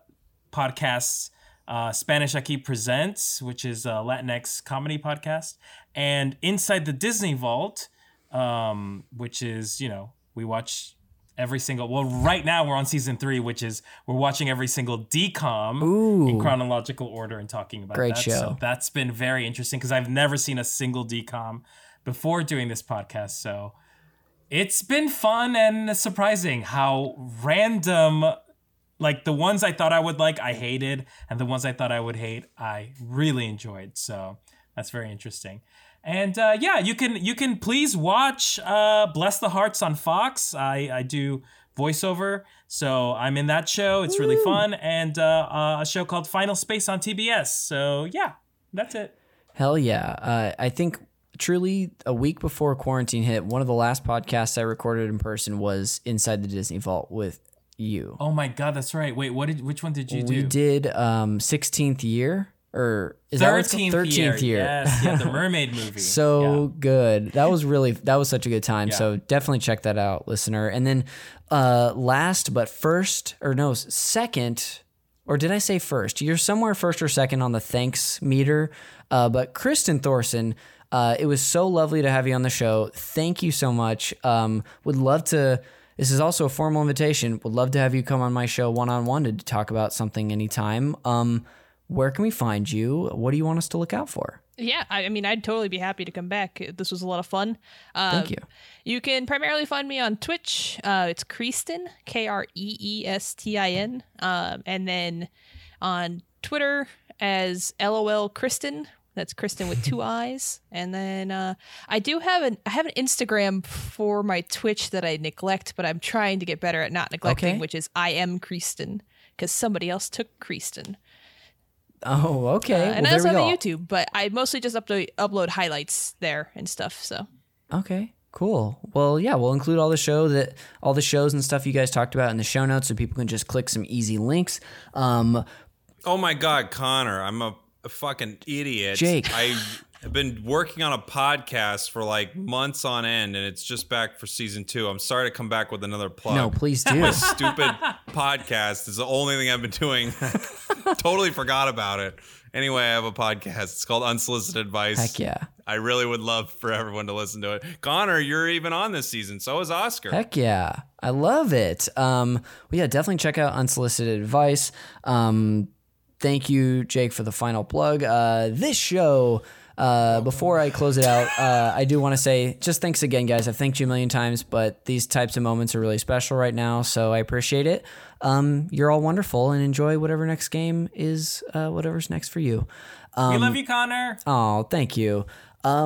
Speaker 5: podcasts uh, Spanish Aquí Presents, which is a Latinx comedy podcast, and Inside the Disney Vault, um, which is, you know, we watch every single, well, right now we're on season three, which is we're watching every single DCOM in chronological order and talking about
Speaker 2: Great
Speaker 5: that.
Speaker 2: show.
Speaker 5: So that's been very interesting because I've never seen a single DCOM before doing this podcast. So it's been fun and surprising how random like the ones I thought I would like, I hated, and the ones I thought I would hate, I really enjoyed. So that's very interesting. And uh, yeah, you can you can please watch uh, Bless the Harts on Fox. I I do voiceover, so I'm in that show. It's really fun, and uh, uh, a show called Final Space on TBS. So yeah, that's it.
Speaker 2: Hell yeah. Uh, I think truly a week before quarantine hit, one of the last podcasts I recorded in person was Inside the Disney Vault with you.
Speaker 5: Oh my god, that's right. Wait, what did which one did you do?
Speaker 2: we did um 16th year or is that what it's called?
Speaker 5: Thirteenth year. Yes, yeah, the Mermaid movie.
Speaker 2: so
Speaker 5: Yeah.
Speaker 2: good. That was really that was such a good time.
Speaker 5: Yeah.
Speaker 2: So definitely check that out, listener. And then uh last but first or no, second or did I say first? You're somewhere first or second on the thanks meter. Uh, but Kristin Thorson, Uh, it was so lovely to have you on the show. Thank you so much. Um, would love to. This is also a formal invitation. Would love to have you come on my show one on one to talk about something anytime. Um, where can we find you? What do you want us to look out for?
Speaker 3: Yeah, I, mean, I'd totally be happy to come back. This was a lot of fun. Um,
Speaker 2: Thank you.
Speaker 3: You can primarily find me on Twitch. Uh, it's Kreestin, K R E E S T I N, um, and then on Twitter as LOL Kristin. That's Kristin with two eyes. And then uh, I do have an I have an Instagram for my Twitch that I neglect, but I'm trying to get better at not neglecting,
Speaker 2: Okay.
Speaker 3: which is I am Kristin because somebody else took Kristin.
Speaker 2: Oh, okay.
Speaker 3: Uh,
Speaker 2: well,
Speaker 3: and I also have a YouTube, but I mostly just upload upload highlights there and stuff. So
Speaker 2: Okay, cool. Well, yeah, we'll include all the show that all the shows and stuff you guys talked about in the show notes, so people can just click some easy links. Um,
Speaker 4: Oh my God, Conner, I'm a, a fucking idiot.
Speaker 2: Jake.
Speaker 4: I have been working on a podcast for like months on end, and it's just back for season two. I'm sorry to come back with another plug.
Speaker 2: no, please do.
Speaker 4: My stupid podcast is the only thing I've been doing. totally forgot about it. Anyway, I have a podcast. It's called Unsolicited Advice.
Speaker 2: Heck yeah.
Speaker 4: I really would love for everyone to listen to it. Conner, you're even on this season. So is Oscar.
Speaker 2: Heck yeah. I love it. Um, well, yeah, definitely check out Unsolicited Advice. Um, thank you, Jake, for the final plug. Uh, this show, uh, before I close it out, uh, I do want to say just thanks again, guys. I've thanked you a million times, but these types of moments are really special right now, so I appreciate it. Um, you're all wonderful and enjoy whatever next game is, uh, whatever's next for you.
Speaker 5: we
Speaker 2: Um,
Speaker 5: love you, Conner.
Speaker 2: Oh, thank you.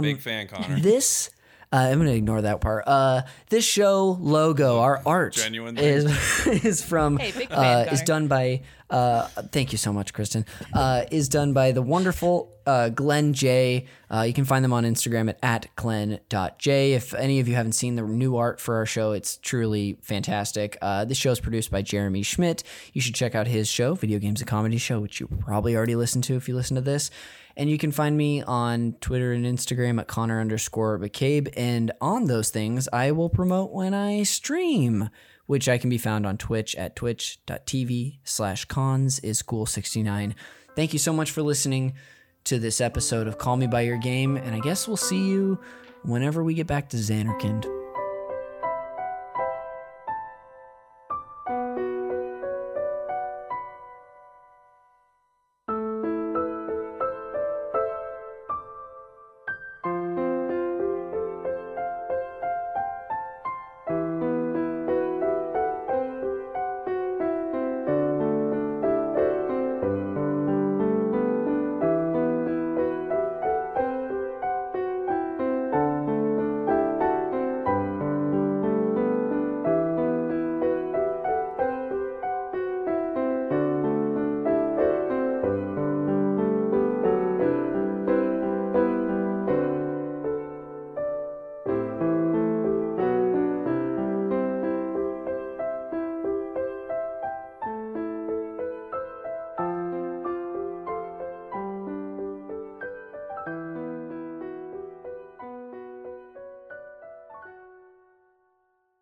Speaker 4: Big fan, Conner.
Speaker 2: This uh, I'm gonna ignore that part. Uh, this show logo, our art
Speaker 4: Genuinely.
Speaker 2: is is from
Speaker 3: Hey, fan,
Speaker 2: uh, is done by. Uh, thank you so much, Kristin. Uh, is done by the wonderful uh, Glenn J. Uh, you can find them on Instagram at, at glenn.j. If any of you haven't seen the new art for our show, it's truly fantastic. Uh, this show is produced by Jeremy Schmidt. You should check out his show, Video Games a Comedy Show, which you probably already listened to if you listen to this. And you can find me on Twitter and Instagram at Conner underscore McCabe. And on those things, I will promote when I stream, which I can be found on Twitch at twitch.tv slash conziscool69. Thank you so much for listening to this episode of Call Me By Your Game. And I guess we'll see you whenever we get back to Zanarkand.